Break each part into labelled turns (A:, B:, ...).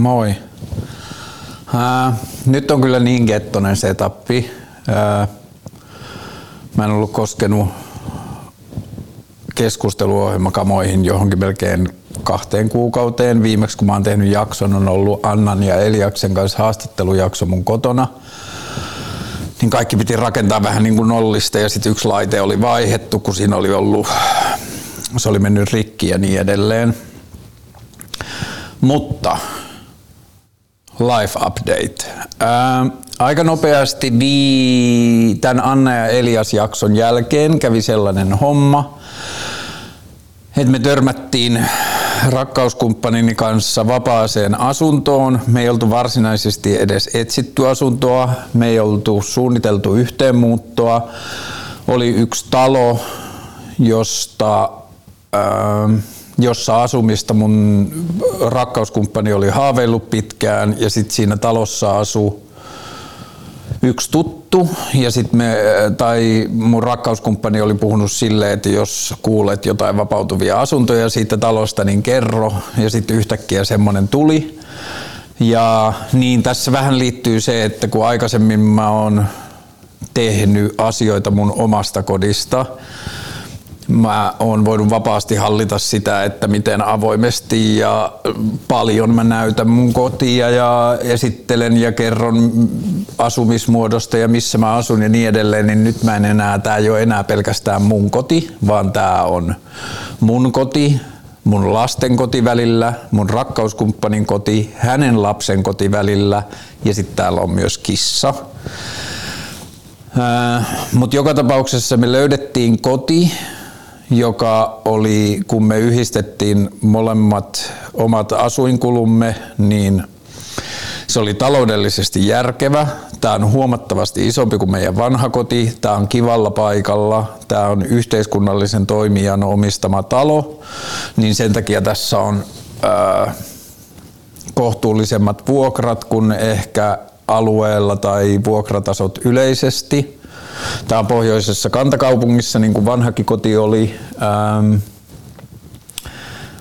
A: Moi. Ää, nyt on kyllä niin kettonen setappi. Ää, mä en ollut koskenut keskusteluohjelmakamoihin johonkin melkein kahteen kuukauteen. Viimeksi kun mä oon tehnyt jakson on ollut Annan ja Eliaksen kanssa haastattelujakso mun kotona. Niin kaikki piti rakentaa vähän niin kuin nollista ja sitten yksi laite oli vaihettu, kun siinä oli ollut, se oli mennyt rikki ja niin edelleen. Mutta life update. Ää, aika nopeasti tämän Anna ja Elias jakson jälkeen kävi sellainen homma, että me törmättiin rakkauskumppanini kanssa vapaaseen asuntoon. Me ei oltu varsinaisesti edes etsitty asuntoa, me ei oltu suunniteltu yhteenmuuttoa. Oli yksi talo, josta ää, jossa asumista mun rakkauskumppani oli haaveillut pitkään ja sitten siinä talossa asui yksi tuttu ja sitten me, tai mun rakkauskumppani oli puhunut silleen, että jos kuulet jotain vapautuvia asuntoja siitä talosta, niin kerro ja sitten yhtäkkiä semmoinen tuli. Ja niin tässä vähän liittyy se, että kun aikaisemmin mä oon tehnyt asioita mun omasta kodista, mä oon voinut vapaasti hallita sitä, että miten avoimesti ja paljon mä näytän mun kotia ja esittelen ja kerron asumismuodosta ja missä mä asun ja niin edelleen, niin nyt mä en enää, tää ei ole enää pelkästään mun koti, vaan tää on mun koti, mun lasten koti välillä, mun rakkauskumppanin koti, hänen lapsen koti välillä ja sitten täällä on myös kissa. Mutta joka tapauksessa me löydettiin koti, joka oli, kun me yhdistettiin molemmat omat asuinkulumme, niin se oli taloudellisesti järkevä. Tämä on huomattavasti isompi kuin meidän vanha koti. Tämä on kivalla paikalla. Tämä on yhteiskunnallisen toimijan omistama talo. Niin sen takia tässä on ää, kohtuullisemmat vuokrat kuin ehkä alueella tai vuokratasot yleisesti. Tämä on pohjoisessa kantakaupungissa, niin kuin vanhakin koti oli. Ähm,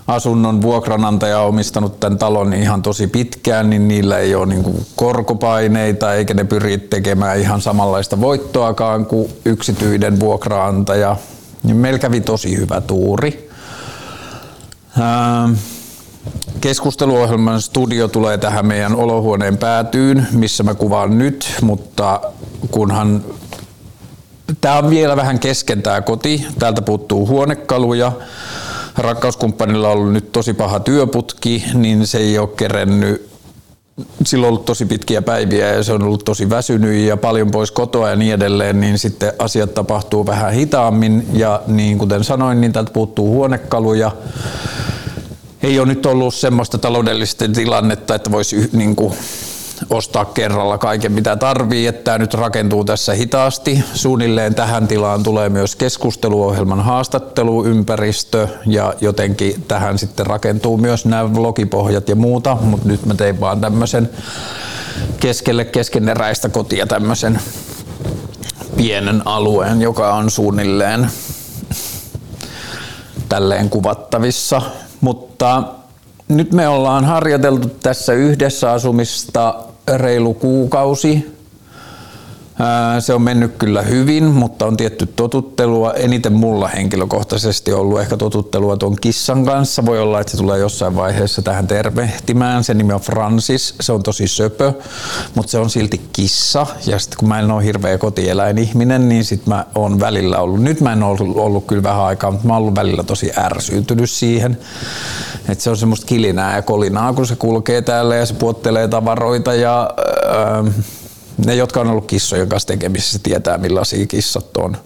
A: asunnon vuokranantaja on omistanut tämän talon ihan tosi pitkään, niin niillä ei ole niin korkopaineita eikä ne pyri tekemään ihan samanlaista voittoakaan kuin yksityinen vuokraantaja. Niin meillä kävi tosi hyvä tuuri. Ähm, keskusteluohjelman studio tulee tähän meidän olohuoneen päätyyn, missä mä kuvaan nyt, mutta kunhan Tämä on vielä vähän kesken tämä koti. Täältä puuttuu huonekaluja. Rakkauskumppanilla on ollut nyt tosi paha työputki, niin se ei ole kerennyt sillä on ollut tosi pitkiä päiviä ja se on ollut tosi väsynyt ja paljon pois kotoa ja niin edelleen, niin sitten asiat tapahtuu vähän hitaammin ja niin kuten sanoin, niin täältä puuttuu huonekaluja. Ei ole nyt ollut semmoista taloudellista tilannetta, että voisi niin kuin ostaa kerralla kaiken mitä tarvii, että tämä nyt rakentuu tässä hitaasti. Suunnilleen tähän tilaan tulee myös keskusteluohjelman haastatteluympäristö ja jotenkin tähän sitten rakentuu myös nämä vlogipohjat ja muuta, mutta nyt mä tein vaan tämmöisen keskelle keskeneräistä kotia tämmöisen pienen alueen, joka on suunnilleen tälleen kuvattavissa, mutta nyt me ollaan harjoiteltu tässä yhdessä asumista reilu kuukausi se on mennyt kyllä hyvin, mutta on tietty totuttelua. Eniten mulla henkilökohtaisesti ollut ehkä totuttelua tuon kissan kanssa. Voi olla, että se tulee jossain vaiheessa tähän tervehtimään. Se nimi on Francis. Se on tosi söpö, mutta se on silti kissa. Ja sitten kun mä en ole hirveä kotieläinihminen, niin sit mä oon välillä ollut. Nyt mä en ole ollut, ollut kyllä vähän aikaa, mutta mä oon ollut välillä tosi ärsyytynyt siihen. Että se on semmoista kilinää ja kolinaa, kun se kulkee täällä ja se puottelee tavaroita ja... Öö, ne, jotka on ollut kissojen kanssa tekemisissä, tietää millaisia kissat on.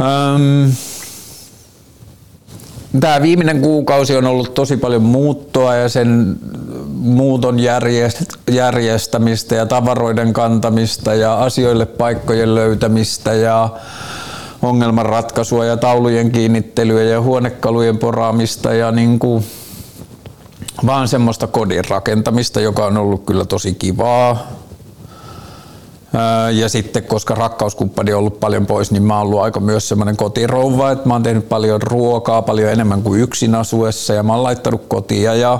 A: Öm, Tämä viimeinen kuukausi on ollut tosi paljon muuttoa ja sen muuton järjestämistä ja tavaroiden kantamista ja asioille paikkojen löytämistä ja ongelmanratkaisua ja taulujen kiinnittelyä ja huonekalujen poraamista ja niin kuin vaan semmoista kodin rakentamista, joka on ollut kyllä tosi kivaa. Ja sitten, koska rakkauskumppani on ollut paljon pois, niin mä oon ollut aika myös semmoinen kotirouva, että mä oon tehnyt paljon ruokaa, paljon enemmän kuin yksin asuessa ja mä oon laittanut kotia ja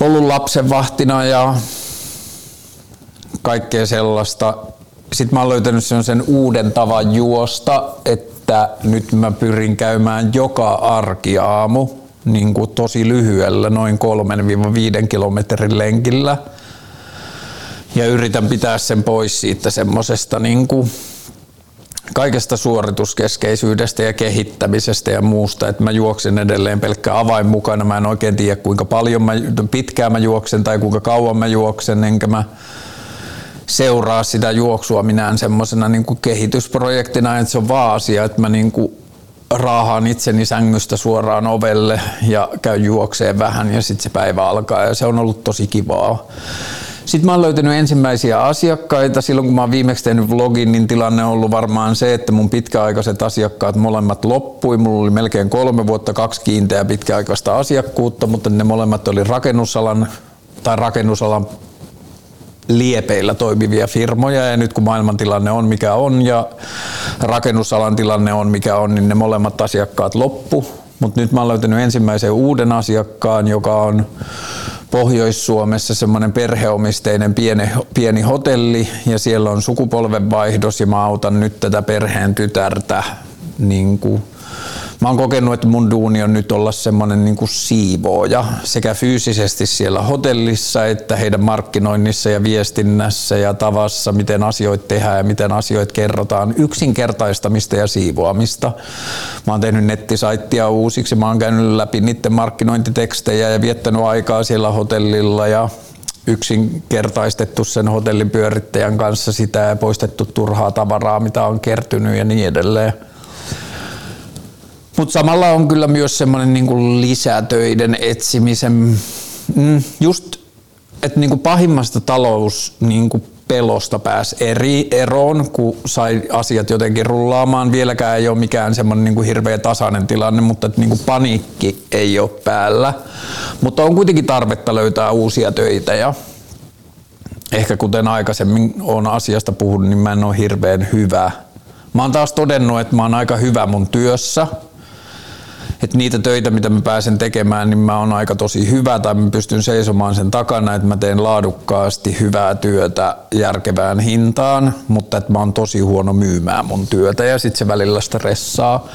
A: ollut lapsenvahtina ja kaikkea sellaista. Sitten mä oon löytänyt sen uuden tavan juosta, että nyt mä pyrin käymään joka arkiaamu niin kuin tosi lyhyellä, noin 3-5 kilometrin lenkillä. Ja yritän pitää sen pois siitä semmosesta niin kuin kaikesta suorituskeskeisyydestä ja kehittämisestä ja muusta, että mä juoksen edelleen pelkkä avain mukana. Mä en oikein tiedä kuinka paljon mä, pitkään mä juoksen tai kuinka kauan mä juoksen, enkä mä seuraa sitä juoksua minään semmoisena niin kehitysprojektina, että se on vaan asia, että mä niin kuin raahaan itseni sängystä suoraan ovelle ja käyn juokseen vähän ja sitten se päivä alkaa ja se on ollut tosi kivaa. Sitten mä oon löytänyt ensimmäisiä asiakkaita. Silloin kun mä oon viimeksi tehnyt vlogin, niin tilanne on ollut varmaan se, että mun pitkäaikaiset asiakkaat molemmat loppui. Mulla oli melkein kolme vuotta kaksi kiinteää pitkäaikaista asiakkuutta, mutta ne molemmat oli rakennusalan tai rakennusalan liepeillä toimivia firmoja ja nyt kun maailmantilanne on mikä on ja rakennusalan tilanne on mikä on, niin ne molemmat asiakkaat loppu. Mutta nyt mä oon löytänyt ensimmäisen uuden asiakkaan, joka on Pohjois-Suomessa semmoinen perheomisteinen pieni, pieni hotelli ja siellä on sukupolvenvaihdos ja mä autan nyt tätä perheen tytärtä niin kuin Mä oon kokenut, että mun duuni on nyt olla semmoinen niin siivooja sekä fyysisesti siellä hotellissa että heidän markkinoinnissa ja viestinnässä ja tavassa, miten asioita tehdään ja miten asioita kerrotaan. Yksinkertaistamista ja siivoamista. Mä oon tehnyt nettisaittia uusiksi, mä oon käynyt läpi niiden markkinointitekstejä ja viettänyt aikaa siellä hotellilla ja yksinkertaistettu sen hotellin pyörittäjän kanssa sitä ja poistettu turhaa tavaraa, mitä on kertynyt ja niin edelleen. Mutta samalla on kyllä myös semmoinen niinku lisätöiden etsimisen, mm, just että niinku pahimmasta talous niinku pelosta pääsi eri eroon, kun sai asiat jotenkin rullaamaan. Vieläkään ei ole mikään semmoinen niin kuin hirveä tasainen tilanne, mutta että niin kuin paniikki ei ole päällä. Mutta on kuitenkin tarvetta löytää uusia töitä ja ehkä kuten aikaisemmin on asiasta puhunut, niin mä en ole hirveän hyvä. Mä oon taas todennut, että mä oon aika hyvä mun työssä, että niitä töitä, mitä mä pääsen tekemään, niin mä oon aika tosi hyvä tai mä pystyn seisomaan sen takana, että mä teen laadukkaasti hyvää työtä järkevään hintaan, mutta että mä oon tosi huono myymään mun työtä ja sitten se välillä stressaa.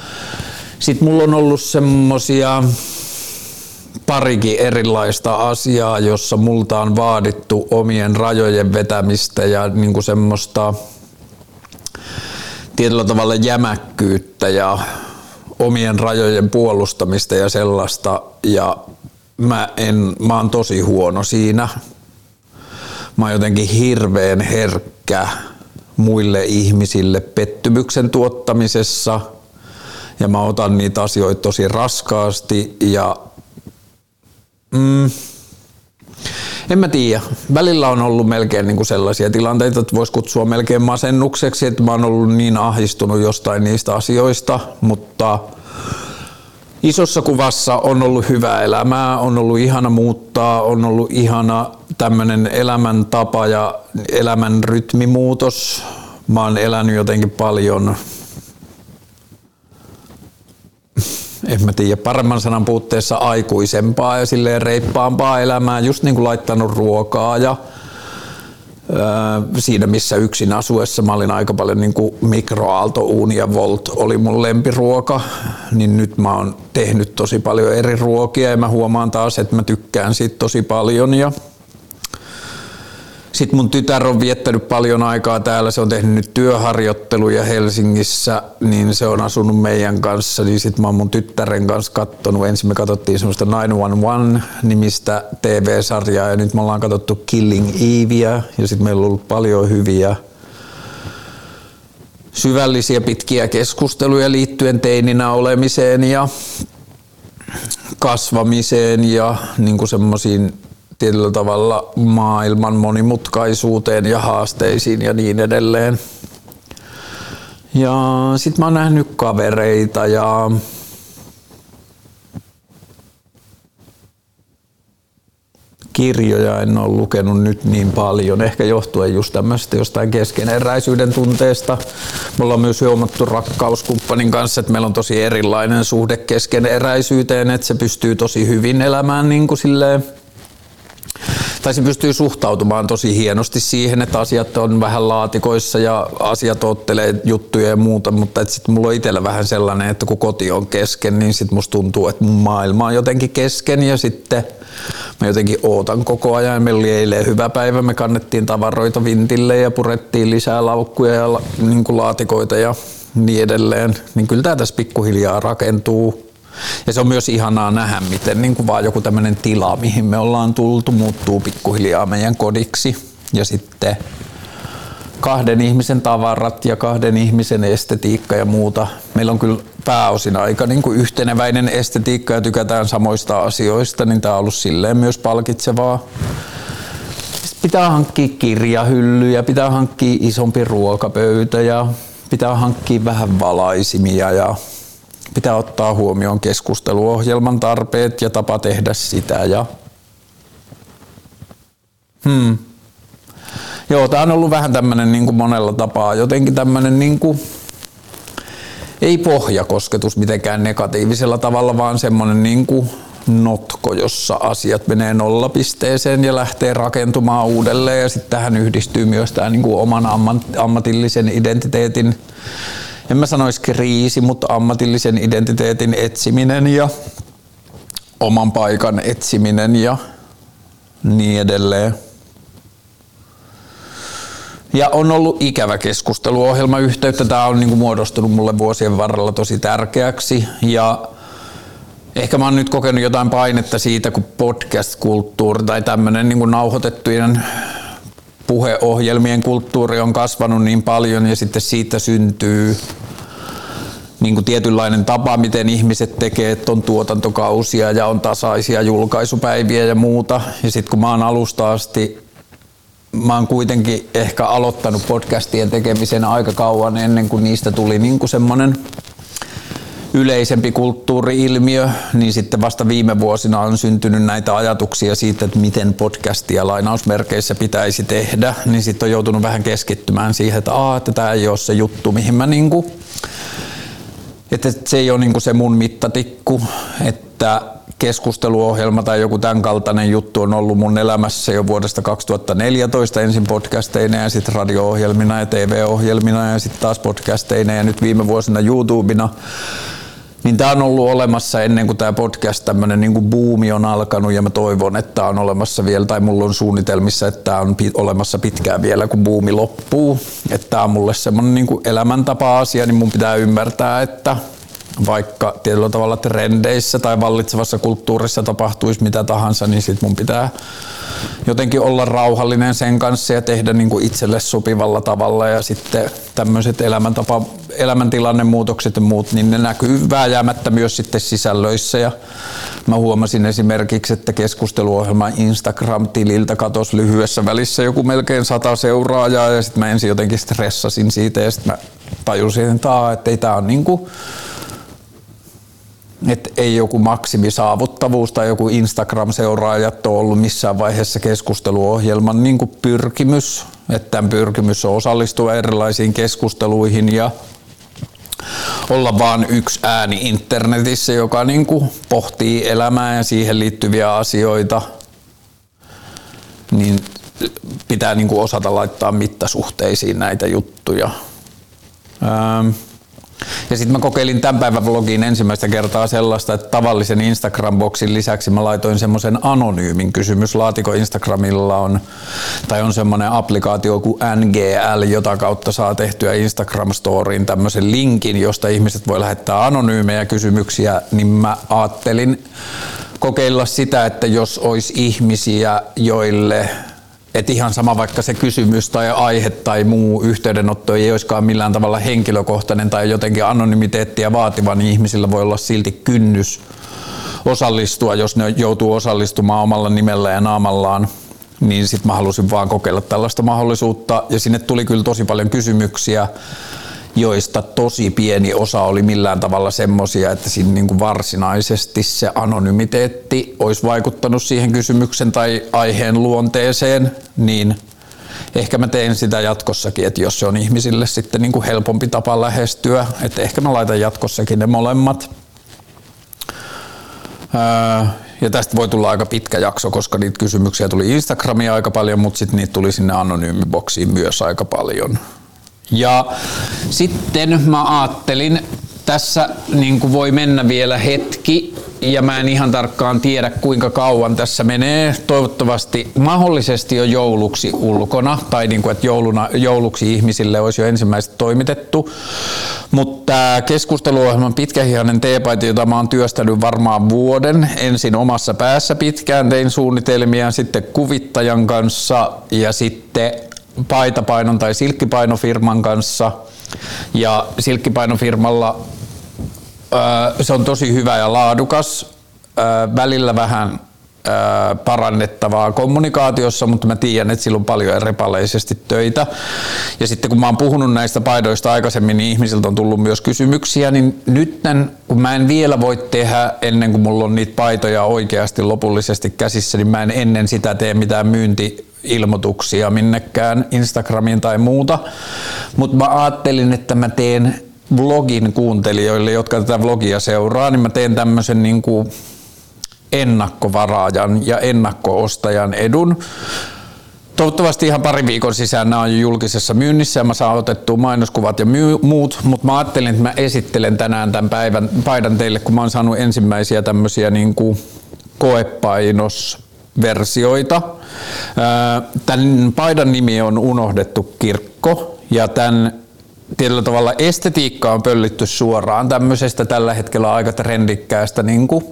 A: Sitten mulla on ollut semmosia parikin erilaista asiaa, jossa multa on vaadittu omien rajojen vetämistä ja niinku semmoista tietyllä tavalla jämäkkyyttä ja omien rajojen puolustamista ja sellaista ja mä, en, mä oon tosi huono siinä. Mä oon jotenkin hirveän herkkä muille ihmisille pettymyksen tuottamisessa ja mä otan niitä asioita tosi raskaasti ja mm, en mä tiedä. Välillä on ollut melkein niin kuin sellaisia tilanteita, että voisi kutsua melkein masennukseksi, että mä oon ollut niin ahdistunut jostain niistä asioista, mutta isossa kuvassa on ollut hyvää elämää, on ollut ihana muuttaa, on ollut ihana tämmöinen elämäntapa ja elämän rytmimuutos. Mä oon elänyt jotenkin paljon en mä tiedä, paremman sanan puutteessa aikuisempaa ja silleen reippaampaa elämää, just niin kuin laittanut ruokaa ja siinä missä yksin asuessa. Mä olin aika paljon niin kuin mikroaaltouuni ja Volt oli mun lempiruoka, niin nyt mä oon tehnyt tosi paljon eri ruokia ja mä huomaan taas, että mä tykkään siitä tosi paljon ja sitten mun tytär on viettänyt paljon aikaa täällä, se on tehnyt nyt työharjoitteluja Helsingissä, niin se on asunut meidän kanssa, niin sitten mä oon mun tyttären kanssa kattonut. Ensin me katsottiin semmoista 911-nimistä TV-sarjaa ja nyt me ollaan katsottu Killing Evea ja sitten meillä on ollut paljon hyviä syvällisiä pitkiä keskusteluja liittyen teininä olemiseen ja kasvamiseen ja niin semmoisiin tietyllä tavalla maailman monimutkaisuuteen ja haasteisiin ja niin edelleen. Ja sit mä oon nähnyt kavereita ja kirjoja en ole lukenut nyt niin paljon, ehkä johtuen just tämmöistä jostain keskeneräisyyden tunteesta. Me ollaan myös huomattu rakkauskumppanin kanssa, että meillä on tosi erilainen suhde keskeneräisyyteen, että se pystyy tosi hyvin elämään niin kuin silleen tai se pystyy suhtautumaan tosi hienosti siihen, että asiat on vähän laatikoissa ja asiat ottelee juttuja ja muuta, mutta sitten mulla on itsellä vähän sellainen, että kun koti on kesken, niin sitten musta tuntuu, että mun maailma on jotenkin kesken ja sitten mä jotenkin ootan koko ajan. Meillä oli eilen hyvä päivä, me kannettiin tavaroita vintille ja purettiin lisää laukkuja ja niin kuin laatikoita ja niin edelleen. Niin kyllä tämä tässä pikkuhiljaa rakentuu ja se on myös ihanaa nähdä, miten niin kuin vaan joku tämmöinen tila, mihin me ollaan tultu, muuttuu pikkuhiljaa meidän kodiksi. Ja sitten kahden ihmisen tavarat ja kahden ihmisen estetiikka ja muuta. Meillä on kyllä pääosin aika niin kuin yhteneväinen estetiikka ja tykätään samoista asioista, niin tämä on ollut silleen myös palkitsevaa. Sitten pitää hankkia kirjahyllyjä, pitää hankkia isompi ruokapöytä ja pitää hankkia vähän valaisimia ja pitää ottaa huomioon keskusteluohjelman tarpeet ja tapa tehdä sitä. Ja... Hmm. Joo, tämä on ollut vähän tämmöinen niin monella tapaa jotenkin tämmöinen niin kuin, ei pohjakosketus mitenkään negatiivisella tavalla, vaan semmoinen niin kuin notko, jossa asiat menee nollapisteeseen ja lähtee rakentumaan uudelleen ja sitten tähän yhdistyy myös tämä niin oman ammatillisen identiteetin en mä sanoisi kriisi, mutta ammatillisen identiteetin etsiminen ja oman paikan etsiminen ja niin edelleen. Ja on ollut ikävä keskusteluohjelmayhteyttä. Tämä on niin muodostunut mulle vuosien varrella tosi tärkeäksi. Ja ehkä mä oon nyt kokenut jotain painetta siitä, kun podcast-kulttuuri tai tämmöinen niin nauhoitettujen puheohjelmien kulttuuri on kasvanut niin paljon ja sitten siitä syntyy niin kuin tietynlainen tapa, miten ihmiset tekee, että on tuotantokausia ja on tasaisia julkaisupäiviä ja muuta. Ja sitten kun mä oon alusta asti, mä oon kuitenkin ehkä aloittanut podcastien tekemisen aika kauan ennen kuin niistä tuli niin kuin semmoinen yleisempi kulttuuriilmiö, niin sitten vasta viime vuosina on syntynyt näitä ajatuksia siitä, että miten podcastia lainausmerkeissä pitäisi tehdä, niin sitten on joutunut vähän keskittymään siihen, että, Aa, että tämä ei ole se juttu, mihin mä niinku että se ei ole niin se mun mittatikku, että keskusteluohjelma tai joku tämän kaltainen juttu on ollut mun elämässä jo vuodesta 2014 ensin podcasteina ja sitten radio-ohjelmina ja TV-ohjelmina ja sitten taas podcasteina ja nyt viime vuosina YouTubena. Niin tämä on ollut olemassa ennen kuin tämä podcast, tämmöinen niin buumi on alkanut ja mä toivon, että tämä on olemassa vielä, tai mulla on suunnitelmissa, että tämä on olemassa pitkään vielä, kun buumi loppuu. Että tämä on mulle semmoinen niin elämäntapa-asia, niin mun pitää ymmärtää, että vaikka tietyllä tavalla trendeissä tai vallitsevassa kulttuurissa tapahtuisi mitä tahansa, niin sit mun pitää jotenkin olla rauhallinen sen kanssa ja tehdä niin kuin itselle sopivalla tavalla. Ja sitten tämmöiset elämäntapa, elämäntilannemuutokset ja muut, niin ne näkyy vääjäämättä myös sitten sisällöissä. Ja mä huomasin esimerkiksi, että keskusteluohjelma Instagram-tililtä katosi lyhyessä välissä joku melkein sata seuraajaa. Ja sitten mä ensin jotenkin stressasin siitä ja sitten mä tajusin, että, että ei tää on niinku että ei joku maksimisaavuttavuus tai joku Instagram-seuraajat ole ollut missään vaiheessa keskusteluohjelman niin kuin pyrkimys, että tämän pyrkimys on osallistua erilaisiin keskusteluihin ja olla vain yksi ääni internetissä, joka niin kuin pohtii elämää ja siihen liittyviä asioita, niin pitää niin kuin osata laittaa mittasuhteisiin näitä juttuja. Ähm. Ja sitten mä kokeilin tämän päivän vlogiin ensimmäistä kertaa sellaista, että tavallisen Instagram-boksin lisäksi mä laitoin semmoisen anonyymin kysymyslaatikon Instagramilla on, tai on semmoinen applikaatio kuin NGL, jota kautta saa tehtyä Instagram-storiin tämmöisen linkin, josta ihmiset voi lähettää anonyymejä kysymyksiä, niin mä ajattelin kokeilla sitä, että jos olisi ihmisiä, joille että ihan sama vaikka se kysymys tai aihe tai muu yhteydenotto ei olisikaan millään tavalla henkilökohtainen tai jotenkin anonymiteettia vaativa, niin ihmisillä voi olla silti kynnys osallistua, jos ne joutuu osallistumaan omalla nimellä ja naamallaan. Niin sitten mä halusin vaan kokeilla tällaista mahdollisuutta. Ja sinne tuli kyllä tosi paljon kysymyksiä joista tosi pieni osa oli millään tavalla semmoisia, että siinä niin kuin varsinaisesti se anonymiteetti olisi vaikuttanut siihen kysymyksen tai aiheen luonteeseen, niin ehkä mä teen sitä jatkossakin, että jos se on ihmisille sitten niin kuin helpompi tapa lähestyä, että ehkä mä laitan jatkossakin ne molemmat. Ja tästä voi tulla aika pitkä jakso, koska niitä kysymyksiä tuli Instagramia aika paljon, mutta sitten niitä tuli sinne anonyymiboksiin myös aika paljon. Ja sitten mä ajattelin, tässä niin kuin voi mennä vielä hetki ja mä en ihan tarkkaan tiedä kuinka kauan tässä menee. Toivottavasti mahdollisesti jo jouluksi ulkona tai niin kuin, että jouluna, jouluksi ihmisille olisi jo ensimmäiset toimitettu. Mutta keskusteluohjelman pitkähihainen teepaita, jota mä oon työstänyt varmaan vuoden, ensin omassa päässä pitkään tein suunnitelmia, sitten kuvittajan kanssa ja sitten paitapainon tai silkkipainofirman kanssa. Ja silkkipainofirmalla se on tosi hyvä ja laadukas. Välillä vähän parannettavaa kommunikaatiossa, mutta mä tiedän, että sillä on paljon repaleisesti töitä. Ja sitten kun mä oon puhunut näistä paidoista aikaisemmin, niin ihmisiltä on tullut myös kysymyksiä, niin nyt kun mä en vielä voi tehdä ennen kuin mulla on niitä paitoja oikeasti lopullisesti käsissä, niin mä en ennen sitä tee mitään myynti ilmoituksia minnekään Instagramiin tai muuta. Mutta mä ajattelin, että mä teen vlogin kuuntelijoille, jotka tätä vlogia seuraa, niin mä teen tämmöisen niin kuin ennakkovaraajan ja ennakkoostajan edun. Toivottavasti ihan pari viikon sisään nämä on jo julkisessa myynnissä ja mä saan otettua mainoskuvat ja muut, mutta mä ajattelin, että mä esittelen tänään tämän päivän paidan teille, kun mä oon saanut ensimmäisiä tämmöisiä niin kuin koepainosversioita. Tämän paidan nimi on Unohdettu kirkko ja tämän tietyllä tavalla estetiikka on pöllitty suoraan tämmöisestä tällä hetkellä aika trendikkäästä niin kuin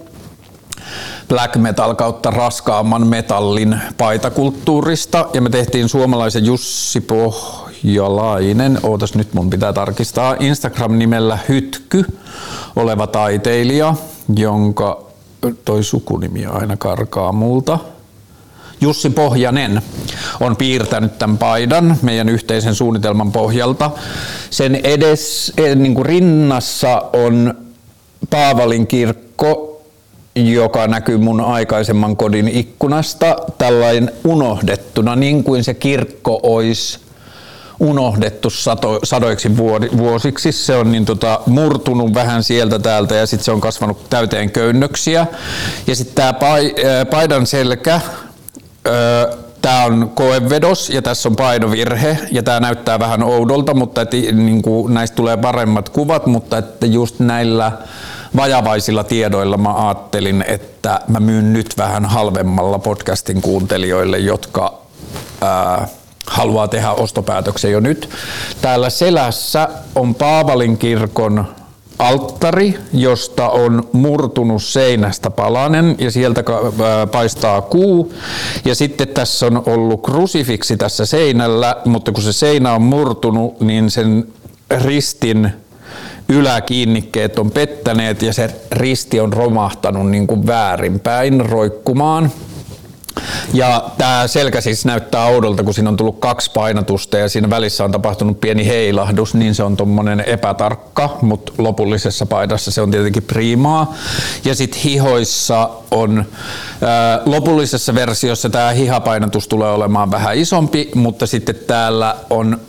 A: black metal kautta raskaamman metallin paitakulttuurista. Ja me tehtiin suomalaisen Jussi Pohjalainen, ootas nyt mun pitää tarkistaa, Instagram-nimellä Hytky oleva taiteilija, jonka toi sukunimi aina karkaa multa. Jussi Pohjanen on piirtänyt tämän paidan meidän yhteisen suunnitelman pohjalta. Sen edes eh, niin kuin rinnassa on Paavalin kirkko, joka näkyy mun aikaisemman kodin ikkunasta, tällainen unohdettuna, niin kuin se kirkko olisi unohdettu sato, sadoiksi vuosiksi. Se on niin tota, murtunut vähän sieltä täältä ja sitten se on kasvanut täyteen köynnöksiä. Ja sitten tämä paidan selkä Tämä on koevedos ja tässä on painovirhe ja tämä näyttää vähän oudolta, mutta että, niin kuin, näistä tulee paremmat kuvat, mutta että just näillä vajavaisilla tiedoilla mä ajattelin, että mä myyn nyt vähän halvemmalla podcastin kuuntelijoille, jotka ää, haluaa tehdä ostopäätöksen jo nyt. Täällä selässä on Paavalin kirkon alttari, josta on murtunut seinästä palanen ja sieltä paistaa kuu. Ja sitten tässä on ollut krusifiksi tässä seinällä, mutta kun se seinä on murtunut, niin sen ristin yläkiinnikkeet on pettäneet ja se risti on romahtanut niin kuin väärinpäin roikkumaan. Ja tämä selkä siis näyttää oudolta, kun siinä on tullut kaksi painatusta ja siinä välissä on tapahtunut pieni heilahdus, niin se on tuommoinen epätarkka, mutta lopullisessa paidassa se on tietenkin priimaa. Ja sitten hihoissa on, ää, lopullisessa versiossa tämä hihapainatus tulee olemaan vähän isompi, mutta sitten täällä on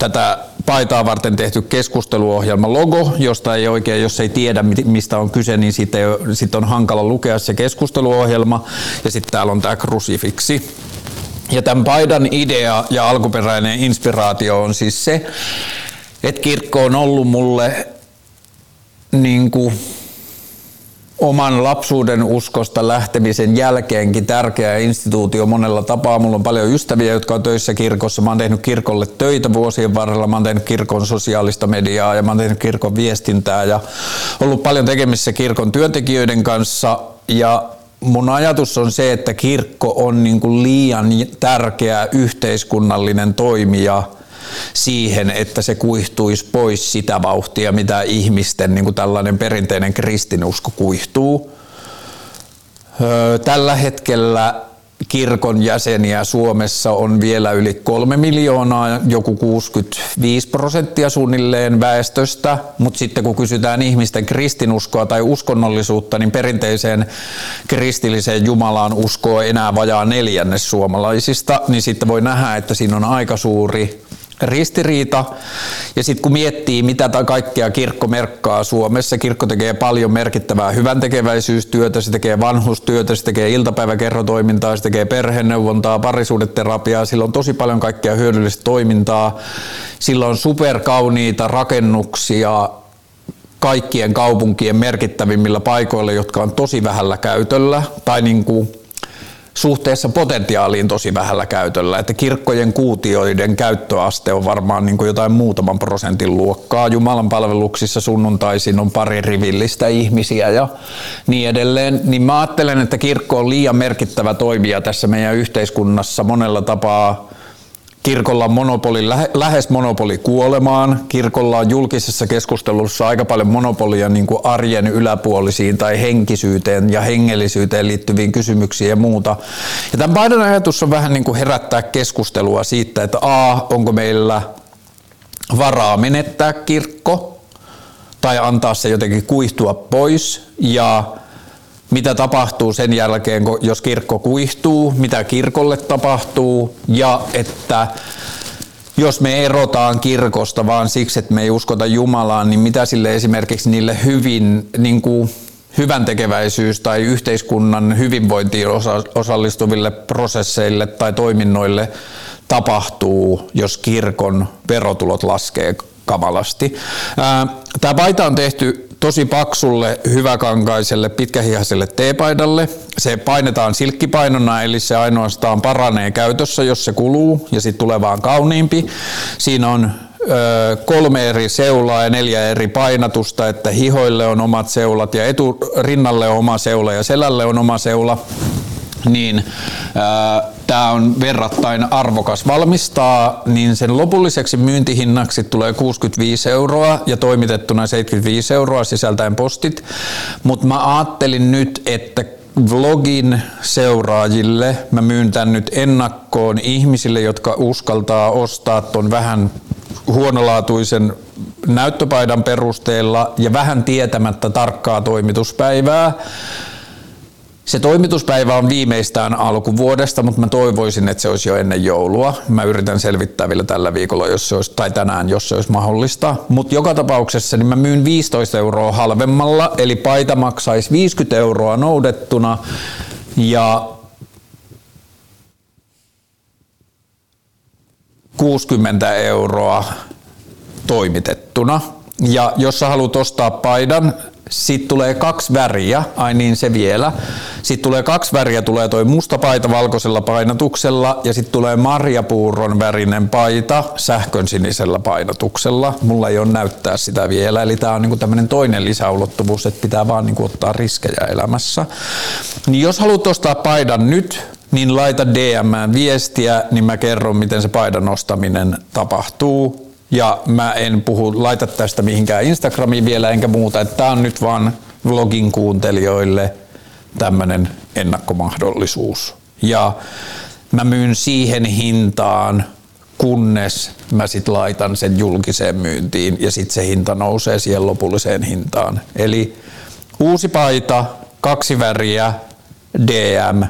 A: tätä paitaa varten tehty keskusteluohjelma logo, josta ei oikein, jos ei tiedä mistä on kyse, niin sitten sit on hankala lukea se keskusteluohjelma. Ja sitten täällä on tämä krusifiksi. Ja tämän paidan idea ja alkuperäinen inspiraatio on siis se, että kirkko on ollut mulle niin kuin oman lapsuuden uskosta lähtemisen jälkeenkin tärkeä instituutio monella tapaa. Mulla on paljon ystäviä, jotka on töissä kirkossa. Mä oon tehnyt kirkolle töitä vuosien varrella. Mä oon tehnyt kirkon sosiaalista mediaa ja mä oon tehnyt kirkon viestintää ja ollut paljon tekemisissä kirkon työntekijöiden kanssa. Ja mun ajatus on se, että kirkko on niin kuin liian tärkeä yhteiskunnallinen toimija – siihen, että se kuihtuisi pois sitä vauhtia, mitä ihmisten niin kuin tällainen perinteinen kristinusko kuihtuu. Tällä hetkellä kirkon jäseniä Suomessa on vielä yli kolme miljoonaa, joku 65 prosenttia suunnilleen väestöstä, mutta sitten kun kysytään ihmisten kristinuskoa tai uskonnollisuutta, niin perinteiseen kristilliseen Jumalaan uskoo enää vajaa neljännes suomalaisista, niin sitten voi nähdä, että siinä on aika suuri ristiriita. Ja sitten kun miettii, mitä kaikkea kirkko merkkaa Suomessa, kirkko tekee paljon merkittävää hyvän tekeväisyystyötä, se tekee vanhustyötä, se tekee iltapäiväkerrotoimintaa, se tekee perheneuvontaa, parisuudeterapiaa, sillä on tosi paljon kaikkea hyödyllistä toimintaa. Sillä on superkauniita rakennuksia, kaikkien kaupunkien merkittävimmillä paikoilla, jotka on tosi vähällä käytöllä tai niin kuin suhteessa potentiaaliin tosi vähällä käytöllä. Että kirkkojen kuutioiden käyttöaste on varmaan niin kuin jotain muutaman prosentin luokkaa. Jumalan palveluksissa sunnuntaisin on pari rivillistä ihmisiä ja niin edelleen. Niin mä ajattelen, että kirkko on liian merkittävä toimija tässä meidän yhteiskunnassa monella tapaa Kirkolla on monopoli, lähes monopoli kuolemaan. Kirkolla on julkisessa keskustelussa aika paljon monopolia niin kuin arjen yläpuolisiin tai henkisyyteen ja hengellisyyteen liittyviin kysymyksiin ja muuta. Ja tämän Biden ajatus on vähän niin kuin herättää keskustelua siitä, että a, onko meillä varaa menettää kirkko tai antaa se jotenkin kuihtua pois ja mitä tapahtuu sen jälkeen, jos kirkko kuihtuu, mitä kirkolle tapahtuu ja että jos me erotaan kirkosta vaan siksi, että me ei uskota Jumalaan, niin mitä sille esimerkiksi niille hyvin niin kuin hyvän tekeväisyys tai yhteiskunnan hyvinvointiin osallistuville prosesseille tai toiminnoille tapahtuu, jos kirkon verotulot laskee kamalasti. Tämä paita on tehty tosi paksulle, hyväkankaiselle, pitkähihaiselle teepaidalle. Se painetaan silkkipainona, eli se ainoastaan paranee käytössä, jos se kuluu, ja sitten tulee vaan kauniimpi. Siinä on kolme eri seulaa ja neljä eri painatusta, että hihoille on omat seulat ja eturinnalle on oma seula ja selälle on oma seula niin tämä on verrattain arvokas valmistaa, niin sen lopulliseksi myyntihinnaksi tulee 65 euroa ja toimitettuna 75 euroa sisältäen postit. Mutta mä ajattelin nyt, että vlogin seuraajille mä myyn tän nyt ennakkoon ihmisille, jotka uskaltaa ostaa ton vähän huonolaatuisen näyttöpaidan perusteella ja vähän tietämättä tarkkaa toimituspäivää se toimituspäivä on viimeistään alkuvuodesta, mutta mä toivoisin, että se olisi jo ennen joulua. Mä yritän selvittää vielä tällä viikolla, jos se olisi, tai tänään, jos se olisi mahdollista. Mutta joka tapauksessa niin mä myyn 15 euroa halvemmalla, eli paita maksaisi 50 euroa noudettuna ja 60 euroa toimitettuna. Ja jos sä haluat ostaa paidan, sitten tulee kaksi väriä, ai niin se vielä. Sitten tulee kaksi väriä, tulee toi musta paita valkoisella painatuksella ja sitten tulee marjapuuron värinen paita sähkön sinisellä painatuksella. Mulla ei ole näyttää sitä vielä, eli tämä on niinku tämmöinen toinen lisäulottuvuus, että pitää vaan niinku ottaa riskejä elämässä. Niin jos haluat ostaa paidan nyt, niin laita DM viestiä, niin mä kerron, miten se paidan ostaminen tapahtuu ja mä en puhu, laita tästä mihinkään Instagramiin vielä enkä muuta, että tämä on nyt vaan vlogin kuuntelijoille tämmöinen ennakkomahdollisuus. Ja mä myyn siihen hintaan, kunnes mä sit laitan sen julkiseen myyntiin ja sitten se hinta nousee siihen lopulliseen hintaan. Eli uusi paita, kaksi väriä, DM,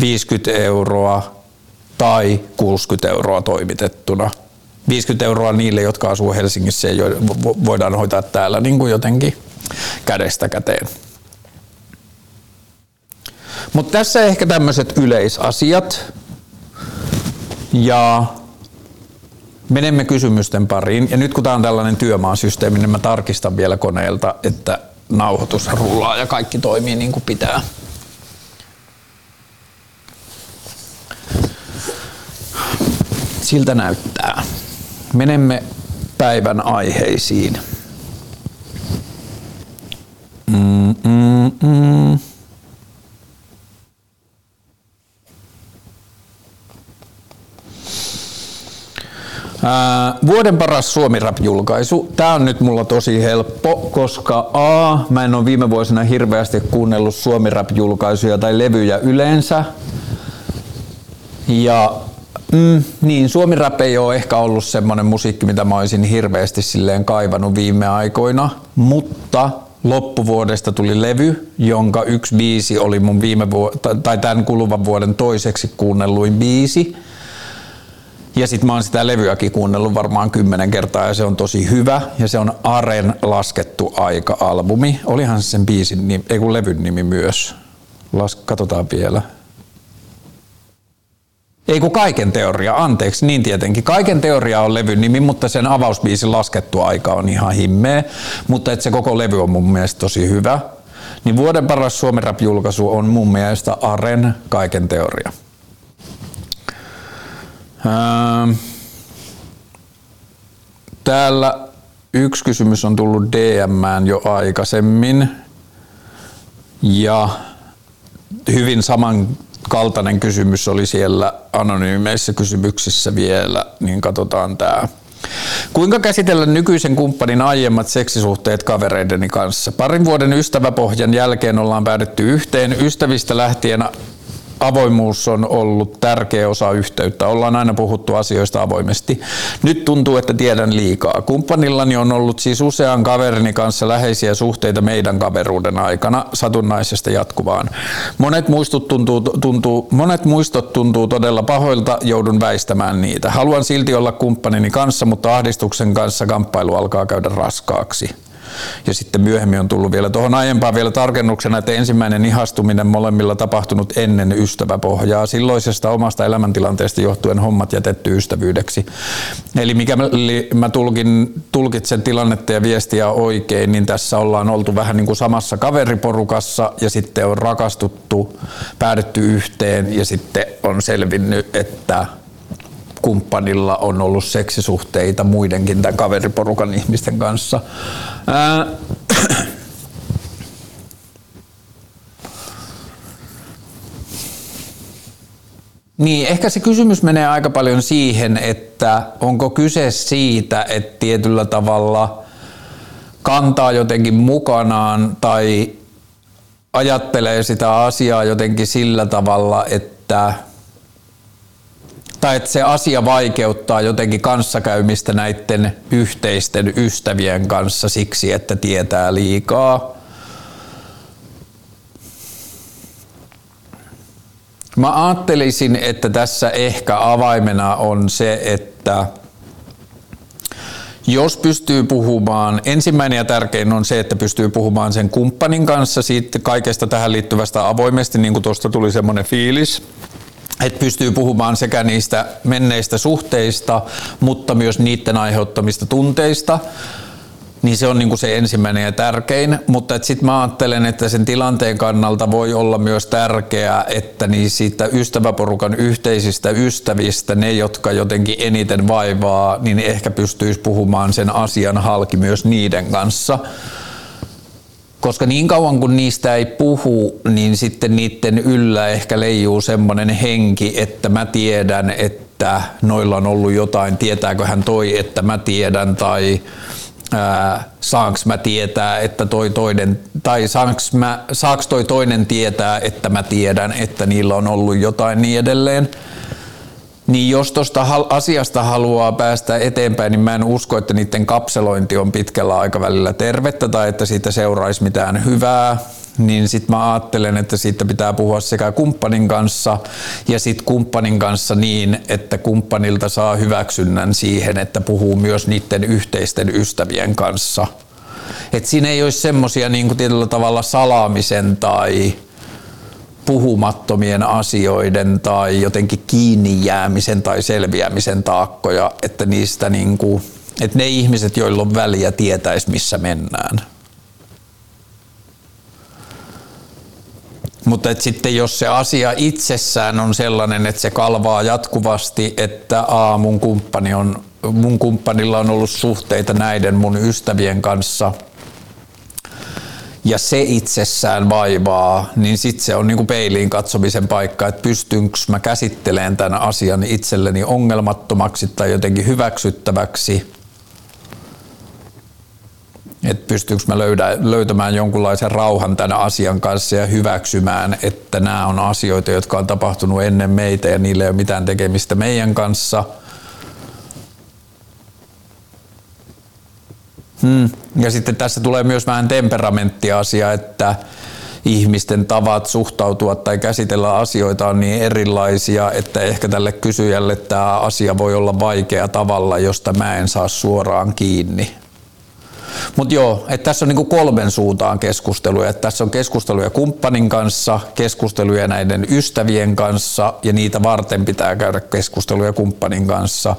A: 50 euroa tai 60 euroa toimitettuna – 50 euroa niille, jotka asuu Helsingissä ja voidaan hoitaa täällä niin kuin jotenkin kädestä käteen. Mutta tässä ehkä tämmöiset yleisasiat. Ja menemme kysymysten pariin. Ja nyt kun tämä on tällainen työmaasysteemi, niin mä tarkistan vielä koneelta, että nauhoitus rullaa ja kaikki toimii niin kuin pitää. Siltä näyttää. Menemme päivän aiheisiin. Mm, mm, mm. vuoden paras Suomi Rap-julkaisu. Tämä on nyt mulla tosi helppo, koska A, mä en ole viime vuosina hirveästi kuunnellut Suomi Rap-julkaisuja tai levyjä yleensä. Ja Mm, niin, suomi rap ei ole ehkä ollut semmoinen musiikki, mitä mä olisin hirveästi silleen kaivannut viime aikoina, mutta loppuvuodesta tuli levy, jonka yksi biisi oli mun viime vu- tai tämän kuluvan vuoden toiseksi kuunnelluin biisi. Ja sitten mä oon sitä levyäkin kuunnellut varmaan kymmenen kertaa ja se on tosi hyvä. Ja se on Aren laskettu aika-albumi. Olihan se sen biisin nimi, ei kun levyn nimi myös. Las, katsotaan vielä. Ei kun Kaiken teoria, anteeksi, niin tietenkin. Kaiken teoria on levyn nimi, mutta sen avausbiisin laskettu aika on ihan himmeä. Mutta että se koko levy on mun mielestä tosi hyvä. Niin vuoden paras Suomen rap-julkaisu on mun mielestä Aren Kaiken teoria. Ähm. Täällä yksi kysymys on tullut DMään jo aikaisemmin. Ja hyvin samankaltainen kysymys oli siellä anonyymeissä kysymyksissä vielä, niin katsotaan tämä. Kuinka käsitellä nykyisen kumppanin aiemmat seksisuhteet kavereideni kanssa? Parin vuoden ystäväpohjan jälkeen ollaan päädytty yhteen. Ystävistä lähtien avoimuus on ollut tärkeä osa yhteyttä. Ollaan aina puhuttu asioista avoimesti. Nyt tuntuu, että tiedän liikaa. Kumppanillani on ollut siis usean kaverini kanssa läheisiä suhteita meidän kaveruuden aikana satunnaisesta jatkuvaan. Monet muistot tuntuu, tuntuu, monet muistot tuntuu todella pahoilta, joudun väistämään niitä. Haluan silti olla kumppanini kanssa, mutta ahdistuksen kanssa kamppailu alkaa käydä raskaaksi. Ja sitten myöhemmin on tullut vielä tuohon aiempaan vielä tarkennuksena, että ensimmäinen ihastuminen molemmilla tapahtunut ennen ystäväpohjaa. Silloisesta omasta elämäntilanteesta johtuen hommat jätetty ystävyydeksi. Eli mikä mä tulkin, tulkitsen tilannetta ja viestiä oikein, niin tässä ollaan oltu vähän niin kuin samassa kaveriporukassa ja sitten on rakastuttu, päädytty yhteen ja sitten on selvinnyt, että kumppanilla on ollut seksisuhteita muidenkin tämän kaveriporukan ihmisten kanssa. Ää, Niin, ehkä se kysymys menee aika paljon siihen, että onko kyse siitä, että tietyllä tavalla kantaa jotenkin mukanaan tai ajattelee sitä asiaa jotenkin sillä tavalla, että tai että se asia vaikeuttaa jotenkin kanssakäymistä näiden yhteisten ystävien kanssa siksi, että tietää liikaa. Mä ajattelisin, että tässä ehkä avaimena on se, että jos pystyy puhumaan, ensimmäinen ja tärkein on se, että pystyy puhumaan sen kumppanin kanssa siitä kaikesta tähän liittyvästä avoimesti, niin kuin tuosta tuli semmoinen fiilis, että pystyy puhumaan sekä niistä menneistä suhteista, mutta myös niiden aiheuttamista tunteista, niin se on niin kuin se ensimmäinen ja tärkein. Mutta sitten mä ajattelen, että sen tilanteen kannalta voi olla myös tärkeää, että niin siitä ystäväporukan yhteisistä ystävistä, ne jotka jotenkin eniten vaivaa, niin ehkä pystyisi puhumaan sen asian halki myös niiden kanssa koska niin kauan kun niistä ei puhu, niin sitten niiden yllä ehkä leijuu semmoinen henki, että mä tiedän, että noilla on ollut jotain, tietääkö hän toi, että mä tiedän, tai ää, saanks mä tietää, että toi toinen, tai saaks, mä, saaks toi toinen tietää, että mä tiedän, että niillä on ollut jotain niin edelleen. Niin jos tuosta asiasta haluaa päästä eteenpäin, niin mä en usko, että niiden kapselointi on pitkällä aikavälillä tervettä tai että siitä seuraisi mitään hyvää. Niin sitten mä ajattelen, että siitä pitää puhua sekä kumppanin kanssa ja sitten kumppanin kanssa niin, että kumppanilta saa hyväksynnän siihen, että puhuu myös niiden yhteisten ystävien kanssa. Et siinä ei olisi semmoisia niin tietyllä tavalla salaamisen tai puhumattomien asioiden tai jotenkin kiinni jäämisen tai selviämisen taakkoja, että niistä niin kuin, että ne ihmiset, joilla on väliä, tietäisi missä mennään. Mutta et sitten jos se asia itsessään on sellainen, että se kalvaa jatkuvasti, että aa, mun, kumppani on, mun kumppanilla on ollut suhteita näiden mun ystävien kanssa – ja se itsessään vaivaa, niin sitten se on niinku peiliin katsomisen paikka, että pystynkö mä käsittelemään tämän asian itselleni ongelmattomaksi tai jotenkin hyväksyttäväksi. Että pystynkö mä löydä, löytämään jonkunlaisen rauhan tämän asian kanssa ja hyväksymään, että nämä on asioita, jotka on tapahtunut ennen meitä ja niillä ei ole mitään tekemistä meidän kanssa – Hmm. Ja sitten tässä tulee myös vähän temperamenttiasia, että ihmisten tavat suhtautua tai käsitellä asioita on niin erilaisia, että ehkä tälle kysyjälle tämä asia voi olla vaikea tavalla, josta mä en saa suoraan kiinni. Mutta joo, että tässä on niinku kolmen suuntaan keskusteluja. Että tässä on keskusteluja kumppanin kanssa, keskusteluja näiden ystävien kanssa ja niitä varten pitää käydä keskusteluja kumppanin kanssa.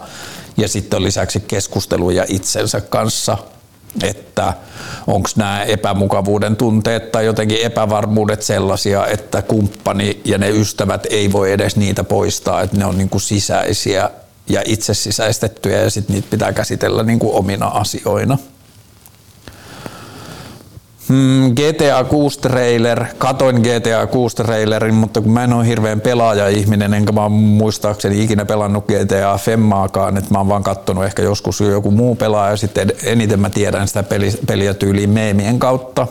A: Ja sitten on lisäksi keskusteluja itsensä kanssa, että onko nämä epämukavuuden tunteet tai jotenkin epävarmuudet sellaisia, että kumppani ja ne ystävät ei voi edes niitä poistaa, että ne on niinku sisäisiä ja itse sisäistettyjä ja sitten niitä pitää käsitellä niinku omina asioina. Mm, GTA 6 trailer, katoin GTA 6 trailerin, mutta kun mä en ole hirveän pelaaja-ihminen, enkä mä muistaakseni ikinä pelannut GTA Femmaakaan, että mä oon vaan kattonut ehkä joskus joku muu pelaaja, sitten eniten mä tiedän sitä peliä tyyliin meemien kautta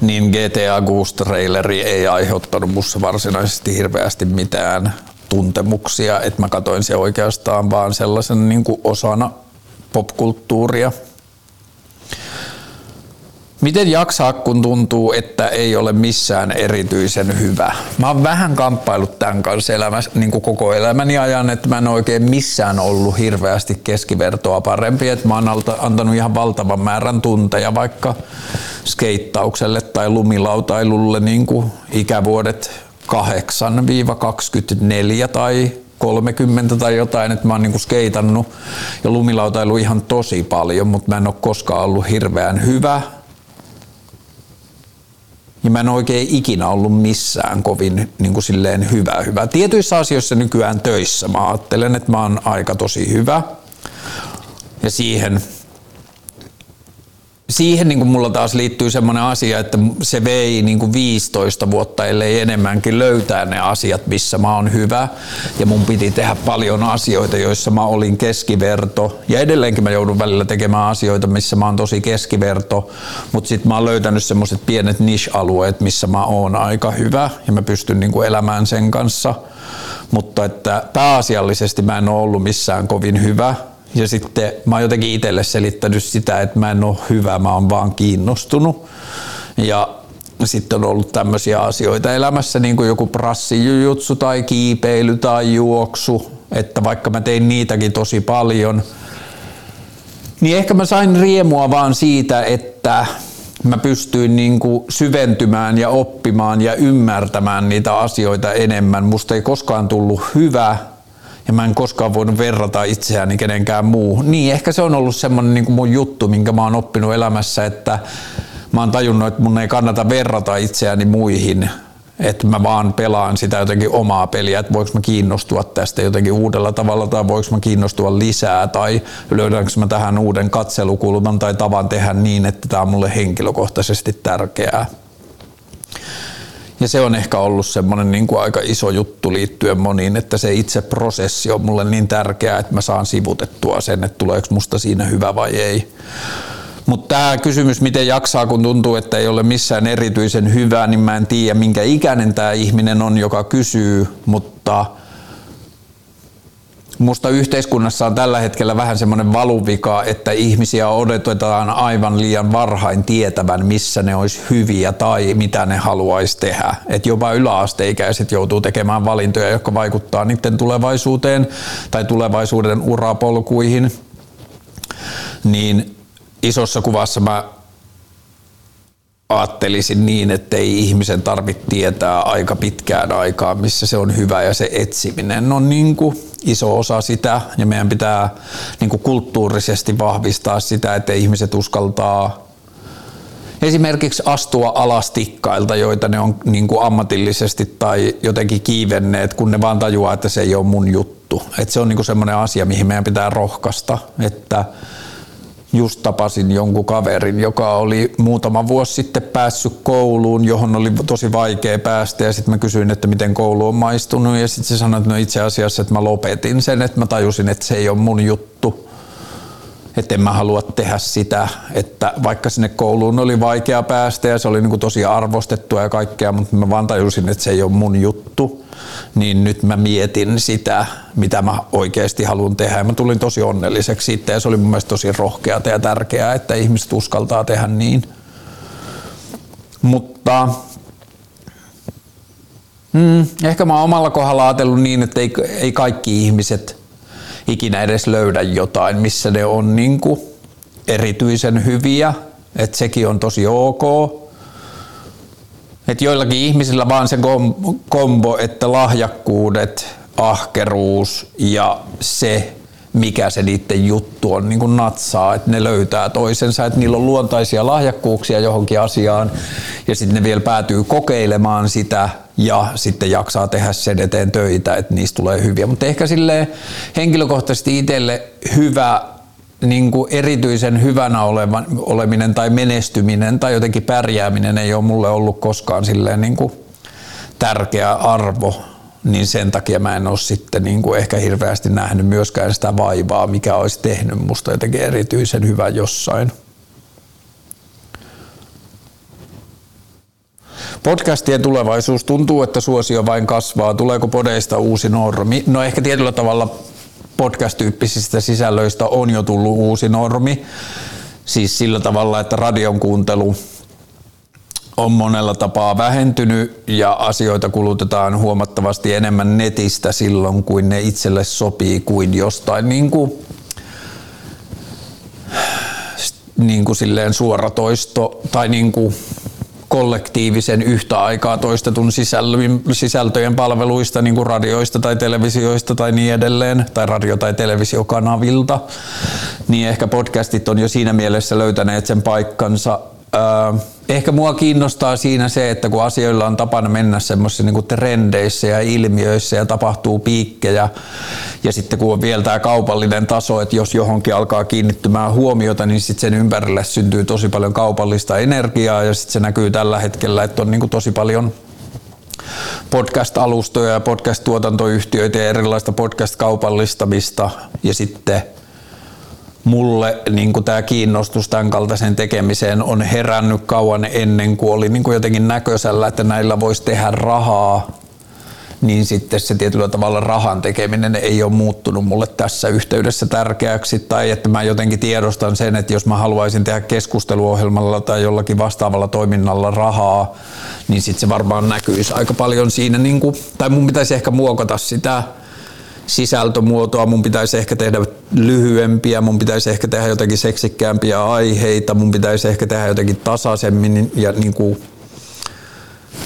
A: niin GTA 6 traileri ei aiheuttanut mussa varsinaisesti hirveästi mitään tuntemuksia, että mä katoin se oikeastaan vaan sellaisen niin kuin osana popkulttuuria. Miten jaksaa, kun tuntuu, että ei ole missään erityisen hyvä? Mä oon vähän kamppailut tämän kanssa elämässä, niin kuin koko elämäni ajan, että mä en oikein missään ollut hirveästi keskivertoa parempi. Että mä oon antanut ihan valtavan määrän tunteja vaikka skeittaukselle tai lumilautailulle niin kuin ikävuodet 8-24 tai 30 tai jotain, että mä oon niinku skeitannut ja lumilautailu ihan tosi paljon, mutta mä en ole koskaan ollut hirveän hyvä niin mä en oikein ikinä ollut missään kovin niin kuin silleen hyvä, hyvä. Tietyissä asioissa nykyään töissä mä ajattelen, että mä oon aika tosi hyvä. Ja siihen siihen niin kuin mulla taas liittyy semmoinen asia, että se vei niin kuin 15 vuotta, ellei enemmänkin löytää ne asiat, missä mä oon hyvä. Ja mun piti tehdä paljon asioita, joissa mä olin keskiverto. Ja edelleenkin mä joudun välillä tekemään asioita, missä mä oon tosi keskiverto. Mutta sitten mä oon löytänyt semmoiset pienet niche-alueet, missä mä oon aika hyvä. Ja mä pystyn niin kuin elämään sen kanssa. Mutta että pääasiallisesti mä en ole ollut missään kovin hyvä ja sitten mä oon jotenkin itselle selittänyt sitä, että mä en ole hyvä, mä oon vaan kiinnostunut. Ja sitten on ollut tämmöisiä asioita elämässä, niin kuin joku prassijujutsu tai kiipeily tai juoksu, että vaikka mä tein niitäkin tosi paljon, niin ehkä mä sain riemua vaan siitä, että mä pystyin niin kuin syventymään ja oppimaan ja ymmärtämään niitä asioita enemmän. Musta ei koskaan tullut hyvä, ja mä en koskaan voinut verrata itseäni kenenkään muu. Niin ehkä se on ollut semmoinen niin mun juttu, minkä mä oon oppinut elämässä, että mä oon tajunnut, että mun ei kannata verrata itseäni muihin, että mä vaan pelaan sitä jotenkin omaa peliä, että voiko mä kiinnostua tästä jotenkin uudella tavalla tai voiko mä kiinnostua lisää tai löydänkö mä tähän uuden katselukulman tai tavan tehdä niin, että tämä on mulle henkilökohtaisesti tärkeää. Ja se on ehkä ollut semmoinen niin kuin aika iso juttu liittyen moniin, että se itse prosessi on mulle niin tärkeää, että mä saan sivutettua sen, että tuleeko musta siinä hyvä vai ei. Mutta tämä kysymys, miten jaksaa, kun tuntuu, että ei ole missään erityisen hyvää, niin mä en tiedä, minkä ikäinen tämä ihminen on, joka kysyy, mutta – Musta yhteiskunnassa on tällä hetkellä vähän semmoinen valuvika, että ihmisiä odotetaan aivan liian varhain tietävän, missä ne olisi hyviä tai mitä ne haluaisi tehdä. Et jopa yläasteikäiset joutuu tekemään valintoja, jotka vaikuttaa niiden tulevaisuuteen tai tulevaisuuden urapolkuihin. Niin isossa kuvassa mä ajattelisin niin, että ei ihmisen tarvitse tietää aika pitkään aikaa, missä se on hyvä ja se etsiminen on niin kuin iso osa sitä ja meidän pitää niin kuin kulttuurisesti vahvistaa sitä, että ihmiset uskaltaa esimerkiksi astua alas tikkailta, joita ne on niin kuin ammatillisesti tai jotenkin kiivenneet, kun ne vaan tajuaa, että se ei ole mun juttu. Että se on niin semmoinen asia, mihin meidän pitää rohkaista, että just tapasin jonkun kaverin, joka oli muutama vuosi sitten päässyt kouluun, johon oli tosi vaikea päästä. Ja sitten mä kysyin, että miten koulu on maistunut. Ja sitten se sanoi, että no itse asiassa, että mä lopetin sen, että mä tajusin, että se ei ole mun juttu. Että en mä halua tehdä sitä, että vaikka sinne kouluun oli vaikea päästä ja se oli niin kuin tosi arvostettua ja kaikkea, mutta mä vaan tajusin, että se ei ole mun juttu niin nyt mä mietin sitä, mitä mä oikeasti haluan tehdä. Ja mä tulin tosi onnelliseksi siitä ja se oli mun mielestä tosi rohkeaa ja tärkeää, että ihmiset uskaltaa tehdä niin. Mutta mm, ehkä mä oon omalla kohdalla ajatellut niin, että ei, ei kaikki ihmiset ikinä edes löydä jotain, missä ne on niin kuin erityisen hyviä. Että sekin on tosi ok. Että joillakin ihmisillä vaan se kombo, että lahjakkuudet, ahkeruus ja se, mikä se niiden juttu on, niin kuin natsaa, että ne löytää toisensa, että niillä on luontaisia lahjakkuuksia johonkin asiaan ja sitten ne vielä päätyy kokeilemaan sitä ja sitten jaksaa tehdä sen eteen töitä, että niistä tulee hyviä. Mutta ehkä sille henkilökohtaisesti itselle hyvä niin kuin erityisen hyvänä oleva, oleminen tai menestyminen tai jotenkin pärjääminen ei ole mulle ollut koskaan silleen niin kuin tärkeä arvo, niin sen takia mä en ole sitten niin kuin ehkä hirveästi nähnyt myöskään sitä vaivaa, mikä olisi tehnyt musta jotenkin erityisen hyvä jossain. Podcastien tulevaisuus tuntuu, että suosio vain kasvaa. Tuleeko podeista uusi normi? No ehkä tietyllä tavalla podcast-tyyppisistä sisällöistä on jo tullut uusi normi. Siis sillä tavalla, että radion kuuntelu on monella tapaa vähentynyt ja asioita kulutetaan huomattavasti enemmän netistä silloin, kuin ne itselle sopii kuin jostain niin kuin, niin kuin silleen suoratoisto tai niin kuin kollektiivisen yhtä aikaa toistetun sisältöjen palveluista, niin kuin radioista tai televisioista tai niin edelleen, tai radio- tai televisiokanavilta, niin ehkä podcastit on jo siinä mielessä löytäneet sen paikkansa ehkä mua kiinnostaa siinä se, että kun asioilla on tapana mennä semmoisissa niin trendeissä ja ilmiöissä ja tapahtuu piikkejä ja sitten kun on vielä tämä kaupallinen taso, että jos johonkin alkaa kiinnittymään huomiota, niin sitten sen ympärille syntyy tosi paljon kaupallista energiaa ja sitten se näkyy tällä hetkellä, että on niin tosi paljon podcast-alustoja ja podcast-tuotantoyhtiöitä ja erilaista podcast-kaupallistamista ja sitten mulle niin tämä kiinnostus tämän kaltaisen tekemiseen on herännyt kauan ennen kuin oli niin kuin jotenkin näköisellä, että näillä voisi tehdä rahaa, niin sitten se tietyllä tavalla rahan tekeminen ei ole muuttunut mulle tässä yhteydessä tärkeäksi. Tai että mä jotenkin tiedostan sen, että jos mä haluaisin tehdä keskusteluohjelmalla tai jollakin vastaavalla toiminnalla rahaa, niin sitten se varmaan näkyisi aika paljon siinä, niin kuin, tai mun pitäisi ehkä muokata sitä sisältömuotoa, mun pitäisi ehkä tehdä lyhyempiä, mun pitäisi ehkä tehdä jotakin seksikkäämpiä aiheita, mun pitäisi ehkä tehdä jotenkin tasaisemmin ja niin kuin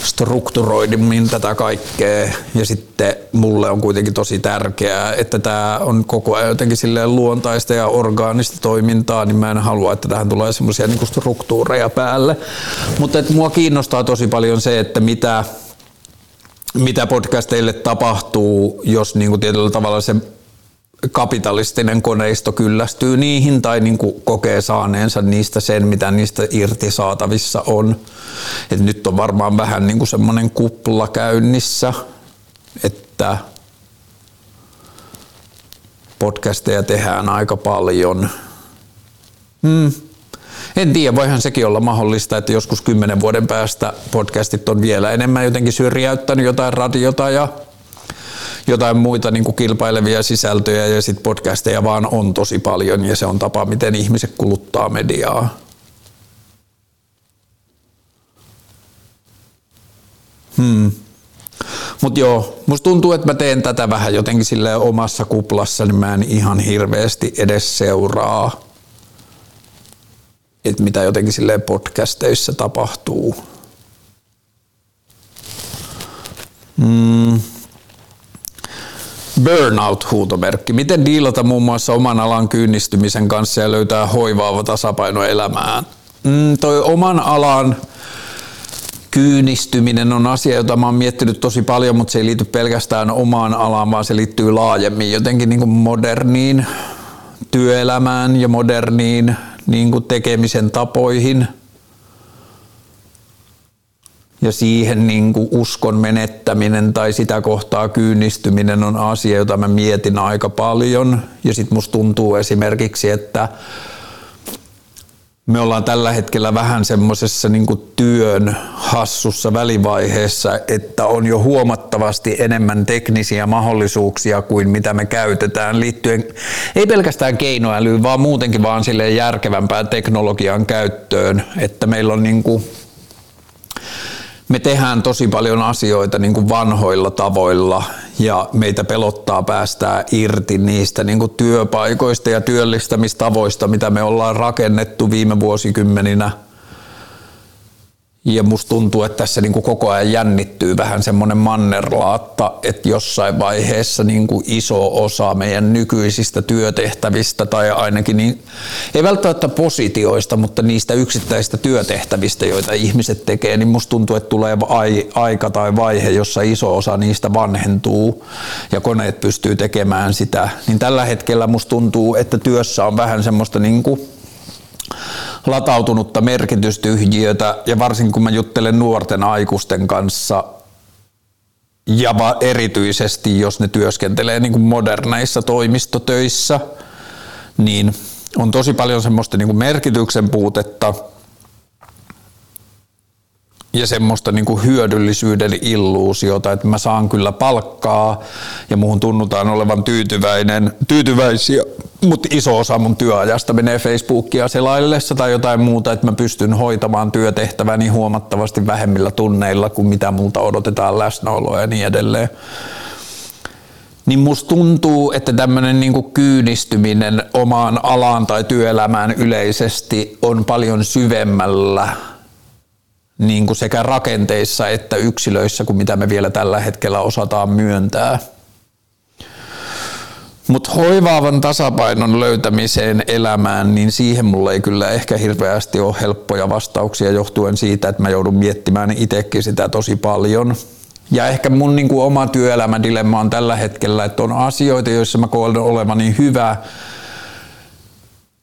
A: strukturoidimmin tätä kaikkea. Ja sitten mulle on kuitenkin tosi tärkeää, että tämä on koko ajan jotenkin silleen luontaista ja orgaanista toimintaa, niin mä en halua, että tähän tulee semmoisia niin struktuureja päälle. Mutta että mua kiinnostaa tosi paljon se, että mitä mitä podcasteille tapahtuu, jos niin kuin tietyllä tavalla se kapitalistinen koneisto kyllästyy niihin tai niin kuin kokee saaneensa niistä sen, mitä niistä irti saatavissa on. Et nyt on varmaan vähän niin kuin semmoinen kupla käynnissä, että podcasteja tehdään aika paljon. Hmm en tiedä, voihan sekin olla mahdollista, että joskus kymmenen vuoden päästä podcastit on vielä enemmän jotenkin syrjäyttänyt jotain radiota ja jotain muita niin kuin kilpailevia sisältöjä ja sitten podcasteja vaan on tosi paljon ja se on tapa, miten ihmiset kuluttaa mediaa. Hmm. Mutta joo, musta tuntuu, että mä teen tätä vähän jotenkin sille omassa kuplassa, niin mä en ihan hirveästi edes seuraa että mitä jotenkin silleen podcasteissa tapahtuu. Mm. Burnout-huutomerkki. Miten diilata muun muassa oman alan kyynnistymisen kanssa ja löytää hoivaava tasapaino elämään? Mm, toi oman alan kyynistyminen on asia, jota mä oon miettinyt tosi paljon, mutta se ei liity pelkästään omaan alaan, vaan se liittyy laajemmin jotenkin niin kuin moderniin työelämään ja moderniin niin kuin tekemisen tapoihin ja siihen niin kuin uskon menettäminen tai sitä kohtaa kyynistyminen on asia, jota mä mietin aika paljon. Ja sitten musta tuntuu esimerkiksi, että me ollaan tällä hetkellä vähän semmoisessa niin työn hassussa välivaiheessa, että on jo huomattavasti enemmän teknisiä mahdollisuuksia kuin mitä me käytetään liittyen ei pelkästään keinoälyyn, vaan muutenkin vaan sille järkevämpään teknologian käyttöön, että meillä on niin kuin me tehdään tosi paljon asioita niin kuin vanhoilla tavoilla ja meitä pelottaa päästää irti niistä niin kuin työpaikoista ja työllistämistavoista, mitä me ollaan rakennettu viime vuosikymmeninä – ja musta tuntuu, että tässä niin kuin koko ajan jännittyy vähän semmoinen mannerlaatta, että jossain vaiheessa niin kuin iso osa meidän nykyisistä työtehtävistä tai ainakin niin, ei välttämättä positioista, mutta niistä yksittäisistä työtehtävistä, joita ihmiset tekee, niin musta tuntuu, että tulee aika tai vaihe, jossa iso osa niistä vanhentuu ja koneet pystyy tekemään sitä. Niin tällä hetkellä musta tuntuu, että työssä on vähän semmoista niin kuin latautunutta merkitystyhjiötä ja varsinkin kun mä juttelen nuorten aikuisten kanssa ja erityisesti jos ne työskentelee niin kuin moderneissa toimistotöissä, niin on tosi paljon semmoista niin kuin merkityksen puutetta – ja semmoista niin kuin hyödyllisyyden illuusiota, että mä saan kyllä palkkaa ja muuhun tunnutaan olevan tyytyväinen, tyytyväisiä, mutta iso osa mun työajasta menee Facebookia selaillessa tai jotain muuta, että mä pystyn hoitamaan työtehtäväni huomattavasti vähemmillä tunneilla kuin mitä multa odotetaan läsnäoloa ja niin edelleen. Niin musta tuntuu, että tämmöinen niinku kyynistyminen omaan alaan tai työelämään yleisesti on paljon syvemmällä niin kuin sekä rakenteissa että yksilöissä kuin mitä me vielä tällä hetkellä osataan myöntää. Mutta hoivaavan tasapainon löytämiseen elämään, niin siihen mulla ei kyllä ehkä hirveästi ole helppoja vastauksia johtuen siitä, että mä joudun miettimään itsekin sitä tosi paljon. Ja ehkä mun niin kuin oma työelämädilemma on tällä hetkellä, että on asioita, joissa mä koen olevani hyvä,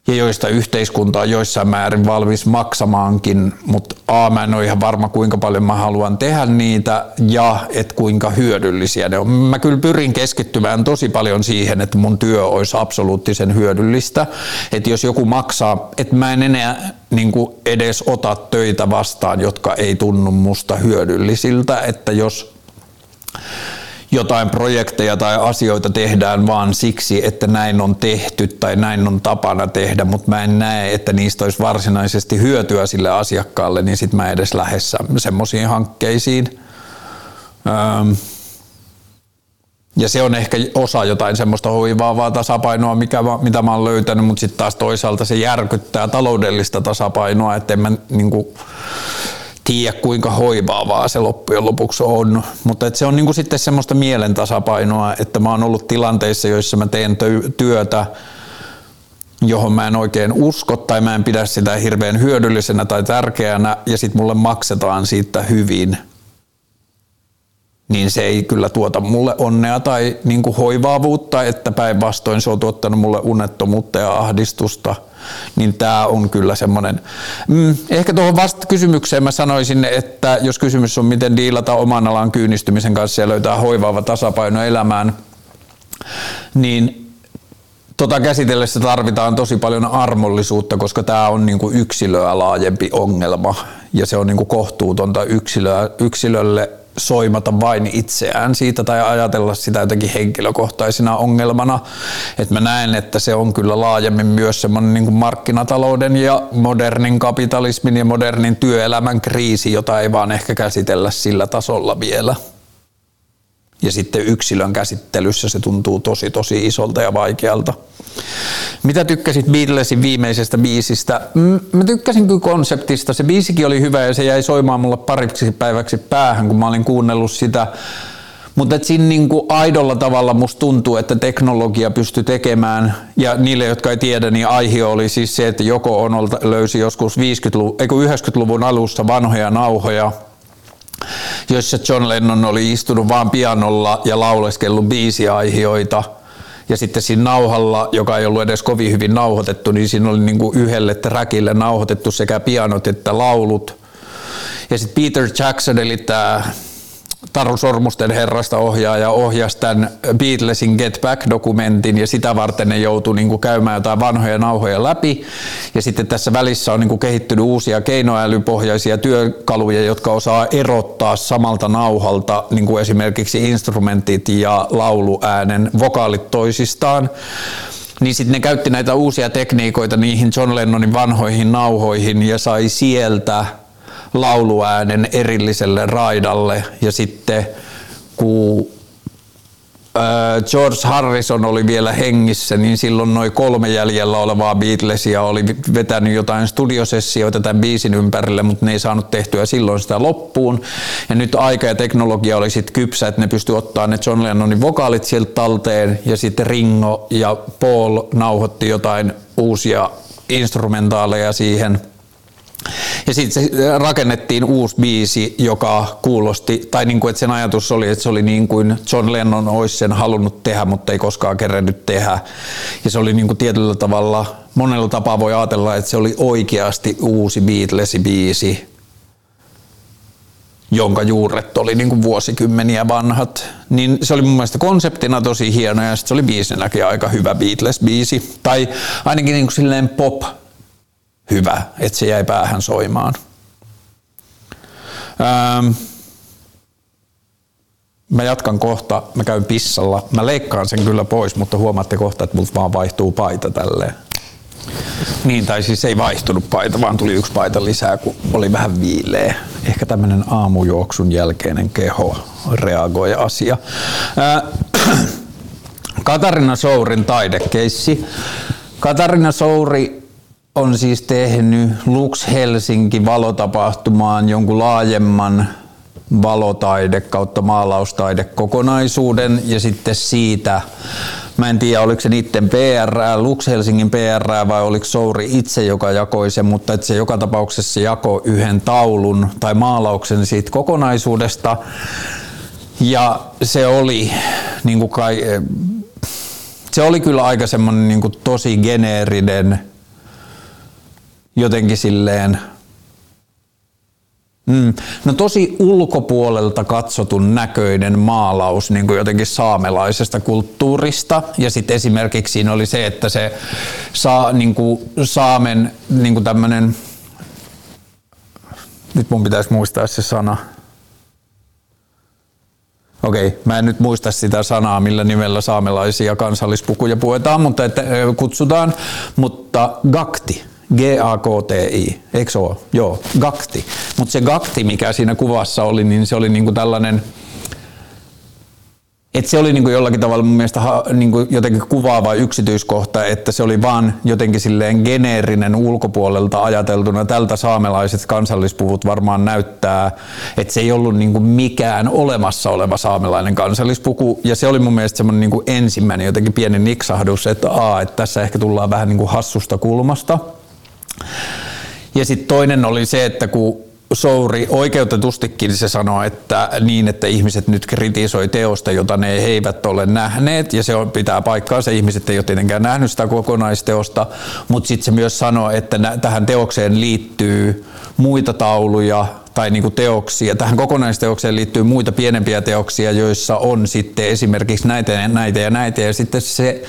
A: ja joista yhteiskunta on joissain määrin valmis maksamaankin, mutta A, mä en ole ihan varma kuinka paljon mä haluan tehdä niitä ja että kuinka hyödyllisiä ne on. Mä kyllä pyrin keskittymään tosi paljon siihen, että mun työ olisi absoluuttisen hyödyllistä, että jos joku maksaa, että mä en enää niin edes ota töitä vastaan, jotka ei tunnu musta hyödyllisiltä, että jos jotain projekteja tai asioita tehdään vaan siksi, että näin on tehty tai näin on tapana tehdä, mutta mä en näe, että niistä olisi varsinaisesti hyötyä sille asiakkaalle, niin sitten mä edes lähes semmoisiin hankkeisiin. Ja se on ehkä osa jotain semmoista hoivaavaa tasapainoa, mikä, mitä mä oon löytänyt, mutta sitten taas toisaalta se järkyttää taloudellista tasapainoa, että en mä niin kuin, tiedä kuinka hoivaavaa se loppujen lopuksi on, mutta et se on niinku sitten semmoista mielen tasapainoa, että mä oon ollut tilanteissa, joissa mä teen työtä, johon mä en oikein usko tai mä en pidä sitä hirveän hyödyllisenä tai tärkeänä ja sitten mulle maksetaan siitä hyvin – niin se ei kyllä tuota mulle onnea tai niin kuin hoivaavuutta, että päinvastoin se on tuottanut mulle unettomuutta ja ahdistusta. Niin tämä on kyllä semmoinen. Mm, ehkä tuohon vasta kysymykseen mä sanoisin, että jos kysymys on miten diilata oman alan kyynistymisen kanssa ja löytää hoivaava tasapaino elämään, niin tota käsitellessä tarvitaan tosi paljon armollisuutta, koska tämä on niinku yksilöä laajempi ongelma ja se on niinku kohtuutonta yksilöä, yksilölle soimata vain itseään siitä tai ajatella sitä jotenkin henkilökohtaisena ongelmana. Et mä näen, että se on kyllä laajemmin myös semmoinen niin markkinatalouden ja modernin kapitalismin ja modernin työelämän kriisi, jota ei vaan ehkä käsitellä sillä tasolla vielä. Ja sitten yksilön käsittelyssä se tuntuu tosi tosi isolta ja vaikealta. Mitä tykkäsit Beatlesin viimeisestä biisistä? Mä tykkäsin kyllä konseptista. Se biisikin oli hyvä ja se jäi soimaan mulle pariksi päiväksi päähän, kun mä olin kuunnellut sitä. Mutta siinä niinku aidolla tavalla musta tuntuu, että teknologia pystyy tekemään, ja niille, jotka ei tiedä, niin aihe oli siis se, että joko on löysi joskus 50-luvun, 90-luvun alussa vanhoja nauhoja, joissa John Lennon oli istunut vaan pianolla ja lauleskellut biisiaihioita. Ja sitten siinä nauhalla, joka ei ollut edes kovin hyvin nauhoitettu, niin siinä oli niin kuin yhdelle trackille nauhoitettu sekä pianot että laulut. Ja sitten Peter Jackson, eli tämä Taru Sormusten herrasta ohjaaja ohjasi tämän Beatlesin Get Back-dokumentin ja sitä varten ne joutui niin kuin käymään jotain vanhoja nauhoja läpi. Ja sitten tässä välissä on niin kuin kehittynyt uusia keinoälypohjaisia työkaluja, jotka osaa erottaa samalta nauhalta niin kuin esimerkiksi instrumentit ja lauluäänen vokaalit toisistaan niin sitten ne käytti näitä uusia tekniikoita niihin John Lennonin vanhoihin nauhoihin ja sai sieltä lauluäänen erilliselle raidalle ja sitten kun George Harrison oli vielä hengissä, niin silloin noin kolme jäljellä olevaa Beatlesia oli vetänyt jotain studiosessioita tämän biisin ympärille, mutta ne ei saanut tehtyä silloin sitä loppuun. Ja nyt aika ja teknologia oli sitten kypsä, että ne pystyi ottaa ne John Lennonin vokaalit sieltä talteen ja sitten Ringo ja Paul nauhoitti jotain uusia instrumentaaleja siihen – ja sitten rakennettiin uusi biisi, joka kuulosti, tai niin kuin, että sen ajatus oli, että se oli niin kuin John Lennon olisi sen halunnut tehdä, mutta ei koskaan kerennyt tehdä. Ja se oli niin kuin tietyllä tavalla, monella tapaa voi ajatella, että se oli oikeasti uusi Beatles-biisi, jonka juuret oli niin kuin vuosikymmeniä vanhat. Niin se oli mun mielestä konseptina tosi hieno ja se oli biisinäkin aika hyvä Beatles-biisi. Tai ainakin niin kuin silleen pop hyvä, että se jäi päähän soimaan. Ähm, mä jatkan kohta, mä käyn pissalla. Mä leikkaan sen kyllä pois, mutta huomaatte kohta, että multa vaan vaihtuu paita tälleen. Niin, tai siis ei vaihtunut paita, vaan tuli yksi paita lisää, kun oli vähän viileä. Ehkä tämmöinen aamujuoksun jälkeinen keho reagoi asia. Äh, Katarina Sourin taidekeissi. Katarina Souri on siis tehnyt Lux Helsinki valotapahtumaan jonkun laajemman valotaide kautta maalaustaide-kokonaisuuden ja sitten siitä, mä en tiedä oliko se niiden PR, Lux Helsingin PR vai oliko Souri itse, joka jakoi sen, mutta että se joka tapauksessa jakoi yhden taulun tai maalauksen siitä kokonaisuudesta. Ja se oli niin kuin kai, se oli kyllä aika semmoinen niin tosi geneerinen jotenkin silleen Mm. No tosi ulkopuolelta katsotun näköinen maalaus niin kuin jotenkin saamelaisesta kulttuurista. Ja sitten esimerkiksi siinä oli se, että se saa, niin kuin, saamen niin kuin tämmönen, nyt mun pitäisi muistaa se sana. Okei, mä en nyt muista sitä sanaa, millä nimellä saamelaisia kansallispukuja puetaan, mutta että, kutsutaan, mutta gakti G-A-K-T-I, eikö ole? Joo, Gakti. Mutta se Gakti, mikä siinä kuvassa oli, niin se oli niinku tällainen, että se oli niinku jollakin tavalla mun mielestä niinku jotenkin kuvaava yksityiskohta, että se oli vaan jotenkin silleen geneerinen ulkopuolelta ajateltuna. Tältä saamelaiset kansallispuvut varmaan näyttää, että se ei ollut niinku mikään olemassa oleva saamelainen kansallispuku. Ja se oli mun mielestä semmoinen niinku ensimmäinen jotenkin pieni niksahdus, että, aa, että tässä ehkä tullaan vähän niinku hassusta kulmasta. Ja sitten toinen oli se, että kun Souri oikeutetustikin se sanoi, että niin, että ihmiset nyt kritisoi teosta, jota ne eivät ole nähneet, ja se on, pitää paikkaa, se ihmiset ei ole tietenkään nähnyt sitä kokonaisteosta, mutta sitten se myös sanoi, että tähän teokseen liittyy muita tauluja, tai niin kuin teoksia. Tähän kokonaisteokseen liittyy muita pienempiä teoksia, joissa on sitten esimerkiksi näitä ja näitä ja näitä. Ja sitten se,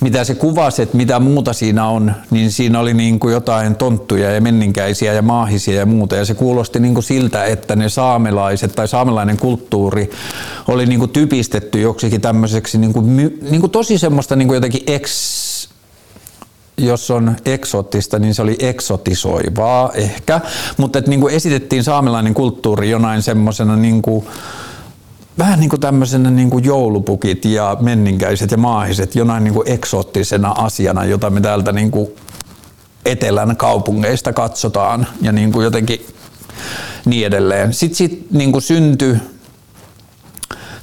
A: mitä se kuvasi, että mitä muuta siinä on, niin siinä oli niin kuin jotain tonttuja ja menninkäisiä ja maahisia ja muuta. Ja se kuulosti niin kuin siltä, että ne saamelaiset tai saamelainen kulttuuri oli niin kuin typistetty joksikin tämmöiseksi niin kuin, niin kuin tosi semmoista niin kuin jotenkin ex jos on eksoottista, niin se oli eksotisoivaa ehkä, mutta että niin kuin esitettiin saamelainen kulttuuri jonain semmoisena niin vähän niin kuin tämmöisenä niin kuin joulupukit ja menninkäiset ja maahiset jonain niin kuin eksoottisena asiana, jota me täältä niin kuin etelän kaupungeista katsotaan ja niin kuin jotenkin niin edelleen. Sitten sit, niin kuin syntyi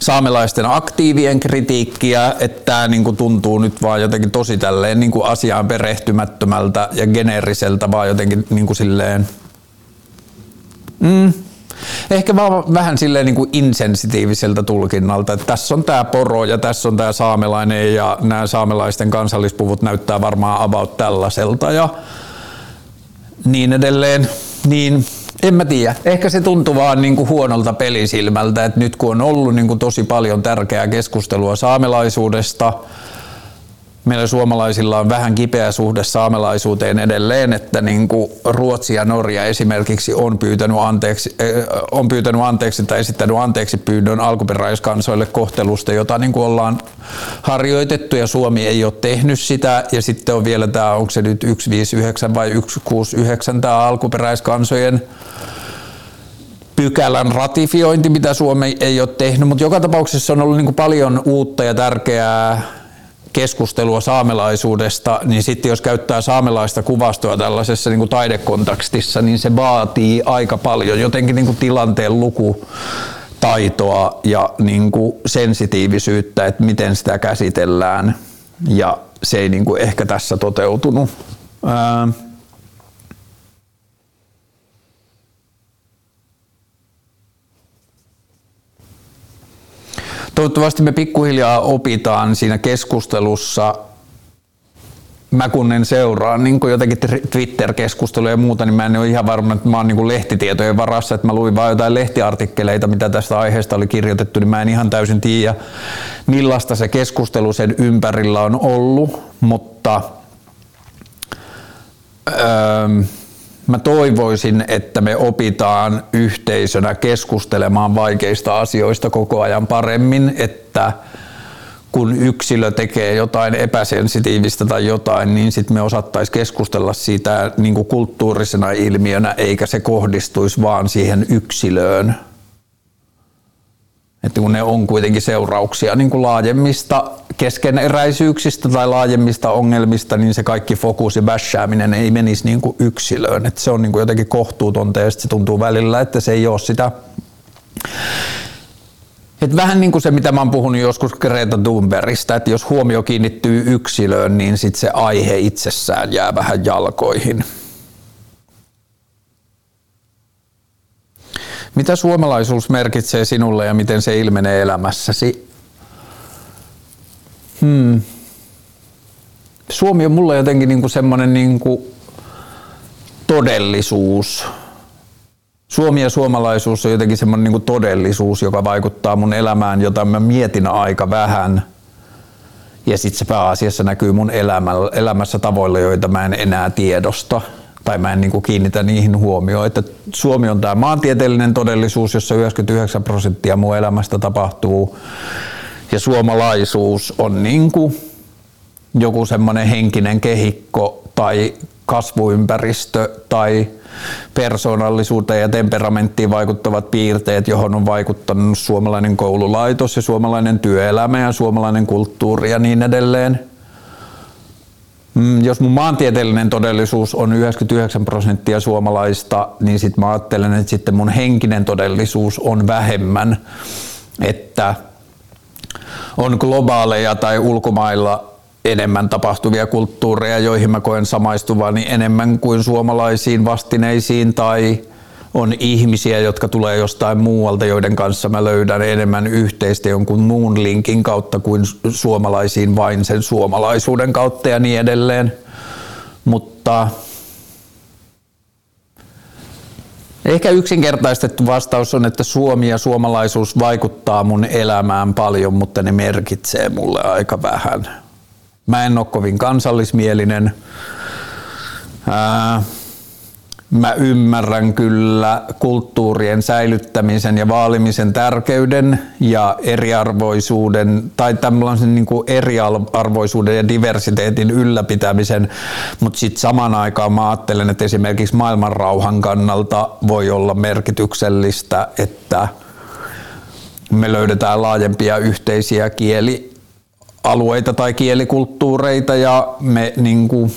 A: saamelaisten aktiivien kritiikkiä, että tämä niin tuntuu nyt vaan jotenkin tosi tälleen kuin asiaan perehtymättömältä ja geneeriseltä, vaan jotenkin niin kuin silleen, mm, ehkä vaan vähän silleen niin kuin insensitiiviseltä tulkinnalta, että tässä on tämä poro ja tässä on tämä saamelainen ja nämä saamelaisten kansallispuvut näyttää varmaan about tällaiselta ja niin edelleen. Niin en mä tiedä. Ehkä se tuntuu vaan niin kuin huonolta pelisilmältä, että nyt kun on ollut niin kuin tosi paljon tärkeää keskustelua saamelaisuudesta, meillä suomalaisilla on vähän kipeä suhde saamelaisuuteen edelleen, että niin kuin Ruotsi ja Norja esimerkiksi on pyytänyt anteeksi, äh, on pyytänyt anteeksi tai esittänyt anteeksi pyynnön alkuperäiskansoille kohtelusta, jota niin kuin ollaan harjoitettu ja Suomi ei ole tehnyt sitä. Ja sitten on vielä tämä, onko se nyt 159 vai 169 tämä alkuperäiskansojen pykälän ratifiointi, mitä Suomi ei ole tehnyt, mutta joka tapauksessa on ollut niin kuin paljon uutta ja tärkeää keskustelua saamelaisuudesta, niin sitten jos käyttää saamelaista kuvastoa tällaisessa niin kuin taidekontekstissa, niin se vaatii aika paljon jotenkin niin kuin tilanteen luku taitoa ja niin kuin sensitiivisyyttä, että miten sitä käsitellään. Ja se ei niin kuin ehkä tässä toteutunut. Ää, toivottavasti me pikkuhiljaa opitaan siinä keskustelussa mä kun en seuraa niin jotenkin Twitter-keskusteluja ja muuta, niin mä en ole ihan varma, että mä oon niin lehtitietojen varassa, että mä luin vain jotain lehtiartikkeleita, mitä tästä aiheesta oli kirjoitettu, niin mä en ihan täysin tiedä, millaista se keskustelu sen ympärillä on ollut, mutta öö, mä toivoisin, että me opitaan yhteisönä keskustelemaan vaikeista asioista koko ajan paremmin, että kun yksilö tekee jotain epäsensitiivistä tai jotain, niin sitten me osattaisiin keskustella siitä niin kuin kulttuurisena ilmiönä, eikä se kohdistuisi vaan siihen yksilöön. Että kun ne on kuitenkin seurauksia niin kuin laajemmista keskeneräisyyksistä tai laajemmista ongelmista, niin se kaikki fokus ja bashääminen ei menisi niin kuin yksilöön. Että se on niin kuin jotenkin kohtuutonta ja se tuntuu välillä, että se ei ole sitä et vähän niin kuin se, mitä mä oon puhunut joskus Greta Thunbergista, että jos huomio kiinnittyy yksilöön, niin sit se aihe itsessään jää vähän jalkoihin. Mitä suomalaisuus merkitsee sinulle ja miten se ilmenee elämässäsi? Hmm. Suomi on mulle jotenkin niin kuin semmoinen niin kuin todellisuus Suomi ja suomalaisuus on jotenkin semmoinen niin todellisuus, joka vaikuttaa mun elämään, jota mä mietin aika vähän. Ja sitten se pääasiassa näkyy mun elämässä tavoilla, joita mä en enää tiedosta tai mä en niin kuin kiinnitä niihin huomioon. Että Suomi on tämä maantieteellinen todellisuus, jossa 99 prosenttia mun elämästä tapahtuu. Ja suomalaisuus on niin kuin joku semmoinen henkinen kehikko tai kasvuympäristö tai persoonallisuuteen ja temperamenttiin vaikuttavat piirteet, johon on vaikuttanut suomalainen koululaitos ja suomalainen työelämä ja suomalainen kulttuuri ja niin edelleen. Mm, jos mun maantieteellinen todellisuus on 99 prosenttia suomalaista, niin sitten mä ajattelen, että sitten mun henkinen todellisuus on vähemmän, että on globaaleja tai ulkomailla enemmän tapahtuvia kulttuureja, joihin mä koen samaistuvani enemmän kuin suomalaisiin vastineisiin tai on ihmisiä, jotka tulee jostain muualta, joiden kanssa mä löydän enemmän yhteistä jonkun muun linkin kautta kuin suomalaisiin vain sen suomalaisuuden kautta ja niin edelleen. Mutta ehkä yksinkertaistettu vastaus on, että Suomi ja suomalaisuus vaikuttaa mun elämään paljon, mutta ne merkitsee mulle aika vähän. Mä en ole kovin kansallismielinen. Ää, mä ymmärrän kyllä kulttuurien säilyttämisen ja vaalimisen tärkeyden ja eriarvoisuuden tai tämmöisen niin kuin eriarvoisuuden ja diversiteetin ylläpitämisen, mutta sitten samaan aikaan mä ajattelen, että esimerkiksi maailmanrauhan kannalta voi olla merkityksellistä, että me löydetään laajempia yhteisiä kieli alueita tai kielikulttuureita ja me niin kuin,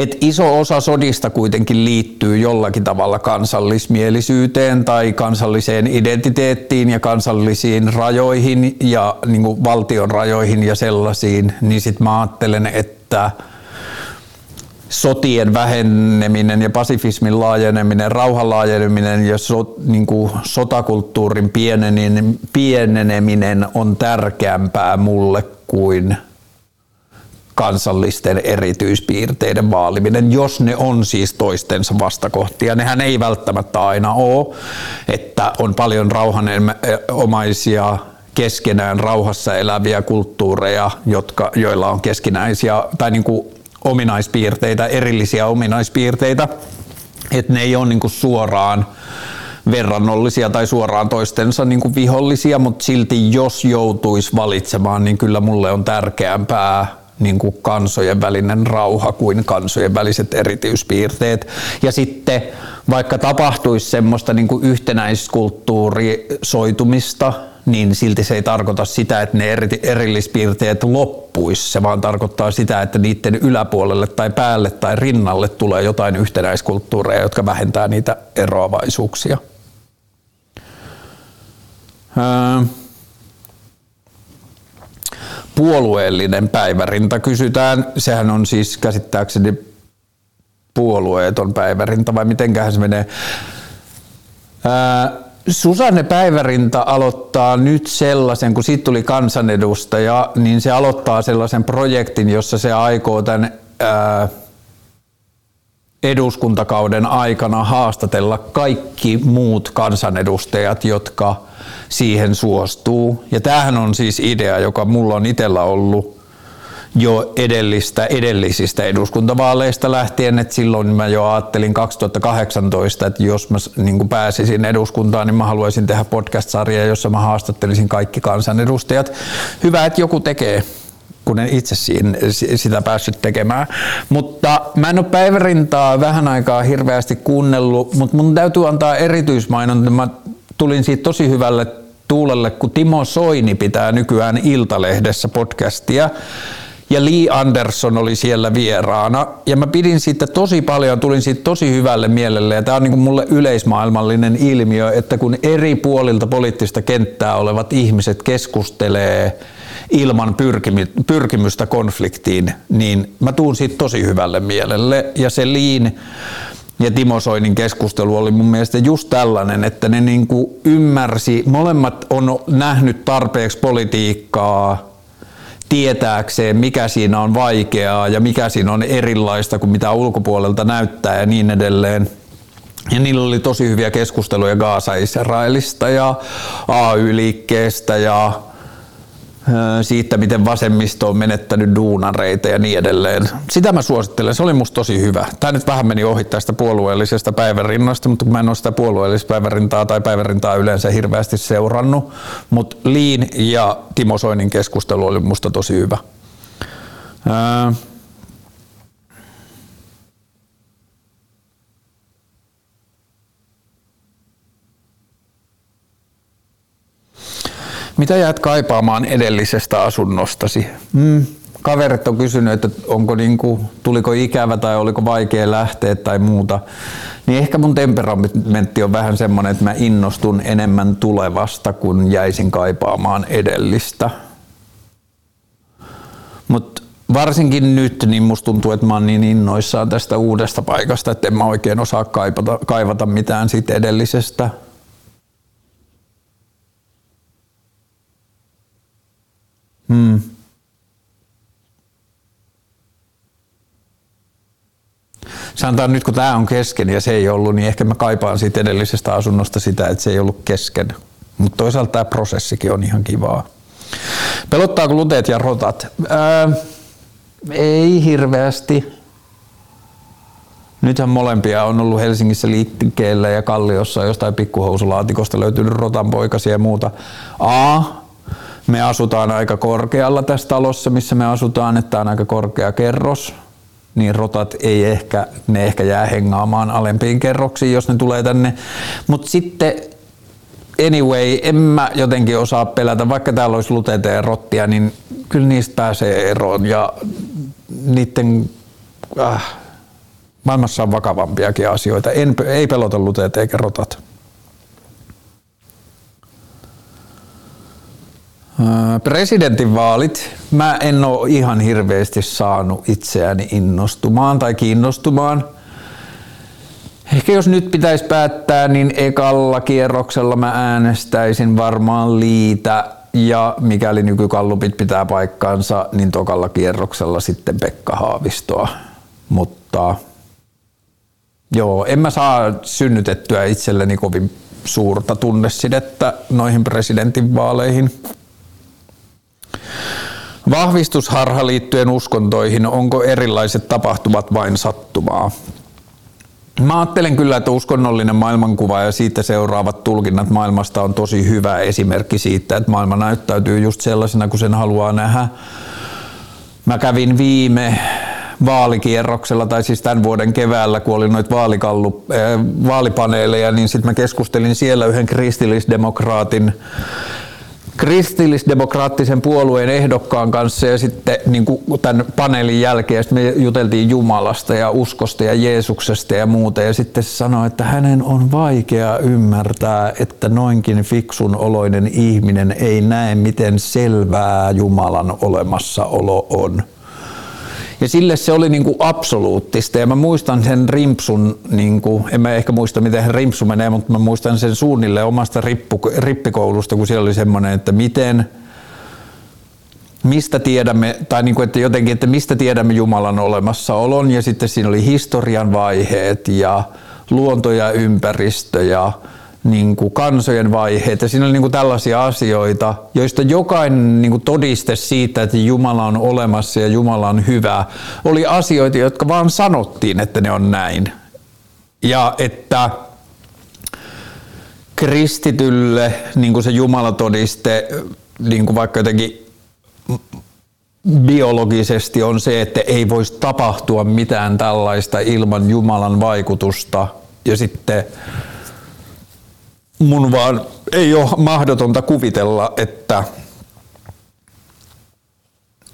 A: et iso osa sodista kuitenkin liittyy jollakin tavalla kansallismielisyyteen tai kansalliseen identiteettiin ja kansallisiin rajoihin ja niin kuin valtion rajoihin ja sellaisiin, niin sitten mä ajattelen, että sotien väheneminen ja pasifismin laajeneminen, rauhan laajeneminen ja so, niin kuin sotakulttuurin pieneneminen on tärkeämpää mulle kuin kansallisten erityispiirteiden vaaliminen, jos ne on siis toistensa vastakohtia. Nehän ei välttämättä aina ole, että on paljon rauhanomaisia keskenään rauhassa eläviä kulttuureja, jotka, joilla on keskinäisiä tai niin kuin ominaispiirteitä, erillisiä ominaispiirteitä, että ne ei ole niin kuin suoraan verrannollisia tai suoraan toistensa niin kuin vihollisia, mutta silti jos joutuisi valitsemaan, niin kyllä mulle on tärkeämpää niin kuin kansojen välinen rauha kuin kansojen väliset erityispiirteet. Ja sitten vaikka tapahtuisi semmoista niin kuin yhtenäiskulttuurisoitumista, niin silti se ei tarkoita sitä, että ne erillispiirteet loppuisi. Se vaan tarkoittaa sitä, että niiden yläpuolelle tai päälle tai rinnalle tulee jotain yhtenäiskulttuureja, jotka vähentää niitä eroavaisuuksia. Puolueellinen päivärinta kysytään. Sehän on siis käsittääkseni puolueeton päivärinta vai mitenköhän se menee. Susanne Päivärinta aloittaa nyt sellaisen, kun siitä tuli kansanedustaja, niin se aloittaa sellaisen projektin, jossa se aikoo tämän ää, eduskuntakauden aikana haastatella kaikki muut kansanedustajat, jotka siihen suostuu. Ja tämähän on siis idea, joka mulla on itsellä ollut jo edellistä, edellisistä eduskuntavaaleista lähtien, että silloin mä jo ajattelin 2018, että jos mä niin pääsisin eduskuntaan, niin mä haluaisin tehdä podcast-sarjaa, jossa mä haastattelisin kaikki kansanedustajat. Hyvä, että joku tekee kun en itse siinä, sitä päässyt tekemään. Mutta mä en ole päivärintaa vähän aikaa hirveästi kuunnellut, mutta mun täytyy antaa erityismainonta. Mä tulin siitä tosi hyvälle tuulelle, kun Timo Soini pitää nykyään Iltalehdessä podcastia ja Lee Anderson oli siellä vieraana ja mä pidin siitä tosi paljon, tulin siitä tosi hyvälle mielelle ja tämä on niin kuin mulle yleismaailmallinen ilmiö, että kun eri puolilta poliittista kenttää olevat ihmiset keskustelee ilman pyrkimystä konfliktiin, niin mä tuun siitä tosi hyvälle mielelle ja se Liin ja Timo Soinin keskustelu oli mun mielestä just tällainen, että ne niin kuin ymmärsi, molemmat on nähnyt tarpeeksi politiikkaa, tietääkseen, mikä siinä on vaikeaa ja mikä siinä on erilaista kuin mitä ulkopuolelta näyttää ja niin edelleen. Ja niillä oli tosi hyviä keskusteluja Gaasa-Israelista ja AY-liikkeestä ja siitä, miten vasemmisto on menettänyt duunareita ja niin edelleen. Sitä mä suosittelen, se oli musta tosi hyvä. Tämä nyt vähän meni ohi tästä puolueellisesta päivärinnasta, mutta mä en ole sitä puolueellista päivärintaa tai päivärintaa yleensä hirveästi seurannut, mutta Liin ja Timo Soinin keskustelu oli musta tosi hyvä. Mitä jäät kaipaamaan edellisestä asunnostasi? Mm. Kaverit on kysynyt, että onko niinku, tuliko ikävä tai oliko vaikea lähteä tai muuta. Niin ehkä mun temperamentti on vähän semmoinen, että mä innostun enemmän tulevasta, kun jäisin kaipaamaan edellistä. Mutta varsinkin nyt, niin musta tuntuu, että mä oon niin innoissaan tästä uudesta paikasta, että en mä oikein osaa kaipata, kaivata mitään siitä edellisestä. Hmm. Sanotaan nyt kun tämä on kesken ja se ei ollut, niin ehkä mä kaipaan siitä edellisestä asunnosta sitä, että se ei ollut kesken. Mutta toisaalta tämä prosessikin on ihan kivaa. Pelottaako luteet ja rotat? Ää, ei hirveästi. Nythän molempia on ollut Helsingissä liikkeellä ja Kalliossa jostain pikkuhousulaatikosta löytynyt rotanpoikasia ja muuta. A, me asutaan aika korkealla tässä talossa, missä me asutaan, että on aika korkea kerros, niin rotat ei ehkä, ne ehkä jää hengaamaan alempiin kerroksiin, jos ne tulee tänne. Mutta sitten anyway, en mä jotenkin osaa pelätä, vaikka täällä olisi luteita ja rottia, niin kyllä niistä pääsee eroon ja niiden äh, maailmassa on vakavampiakin asioita. En, ei pelota luteet eikä rotat. Presidentinvaalit. Mä en ole ihan hirveästi saanut itseäni innostumaan tai kiinnostumaan. Ehkä jos nyt pitäisi päättää, niin ekalla kierroksella mä äänestäisin varmaan liitä ja mikäli nykykallupit pitää paikkaansa, niin tokalla kierroksella sitten Pekka Haavistoa. Mutta joo, en mä saa synnytettyä itselleni kovin suurta tunnesidettä noihin presidentinvaaleihin. Vahvistusharha liittyen uskontoihin, onko erilaiset tapahtumat vain sattumaa? Mä ajattelen kyllä, että uskonnollinen maailmankuva ja siitä seuraavat tulkinnat maailmasta on tosi hyvä esimerkki siitä, että maailma näyttäytyy just sellaisena kuin sen haluaa nähdä. mä kävin viime vaalikierroksella, tai siis tämän vuoden keväällä, kun oli noita äh, vaalipaneeleja, niin sitten mä keskustelin siellä yhden kristillisdemokraatin kristillisdemokraattisen puolueen ehdokkaan kanssa ja sitten niin kuin tämän paneelin jälkeen me juteltiin Jumalasta ja uskosta ja Jeesuksesta ja muuta ja sitten se sanoi, että hänen on vaikea ymmärtää, että noinkin fiksun oloinen ihminen ei näe, miten selvää Jumalan olemassaolo on. Ja sille se oli niin kuin absoluuttista. Ja mä muistan sen rimpsun, niin kuin, en mä ehkä muista miten rimpsu menee, mutta mä muistan sen suunnille omasta rippu, rippikoulusta, kun siellä oli semmoinen, että miten, mistä tiedämme, tai niin kuin, että jotenkin, että mistä tiedämme Jumalan olemassaolon. Ja sitten siinä oli historian vaiheet ja luonto ja ympäristö ja niin kuin kansojen vaiheet ja siinä oli niin kuin tällaisia asioita, joista jokainen niin kuin todiste siitä, että Jumala on olemassa ja Jumala on hyvä, oli asioita, jotka vaan sanottiin, että ne on näin. Ja että kristitylle niin kuin se Jumalatodiste, niin kuin vaikka jotenkin biologisesti on se, että ei voisi tapahtua mitään tällaista ilman Jumalan vaikutusta. Ja sitten mun vaan ei ole mahdotonta kuvitella, että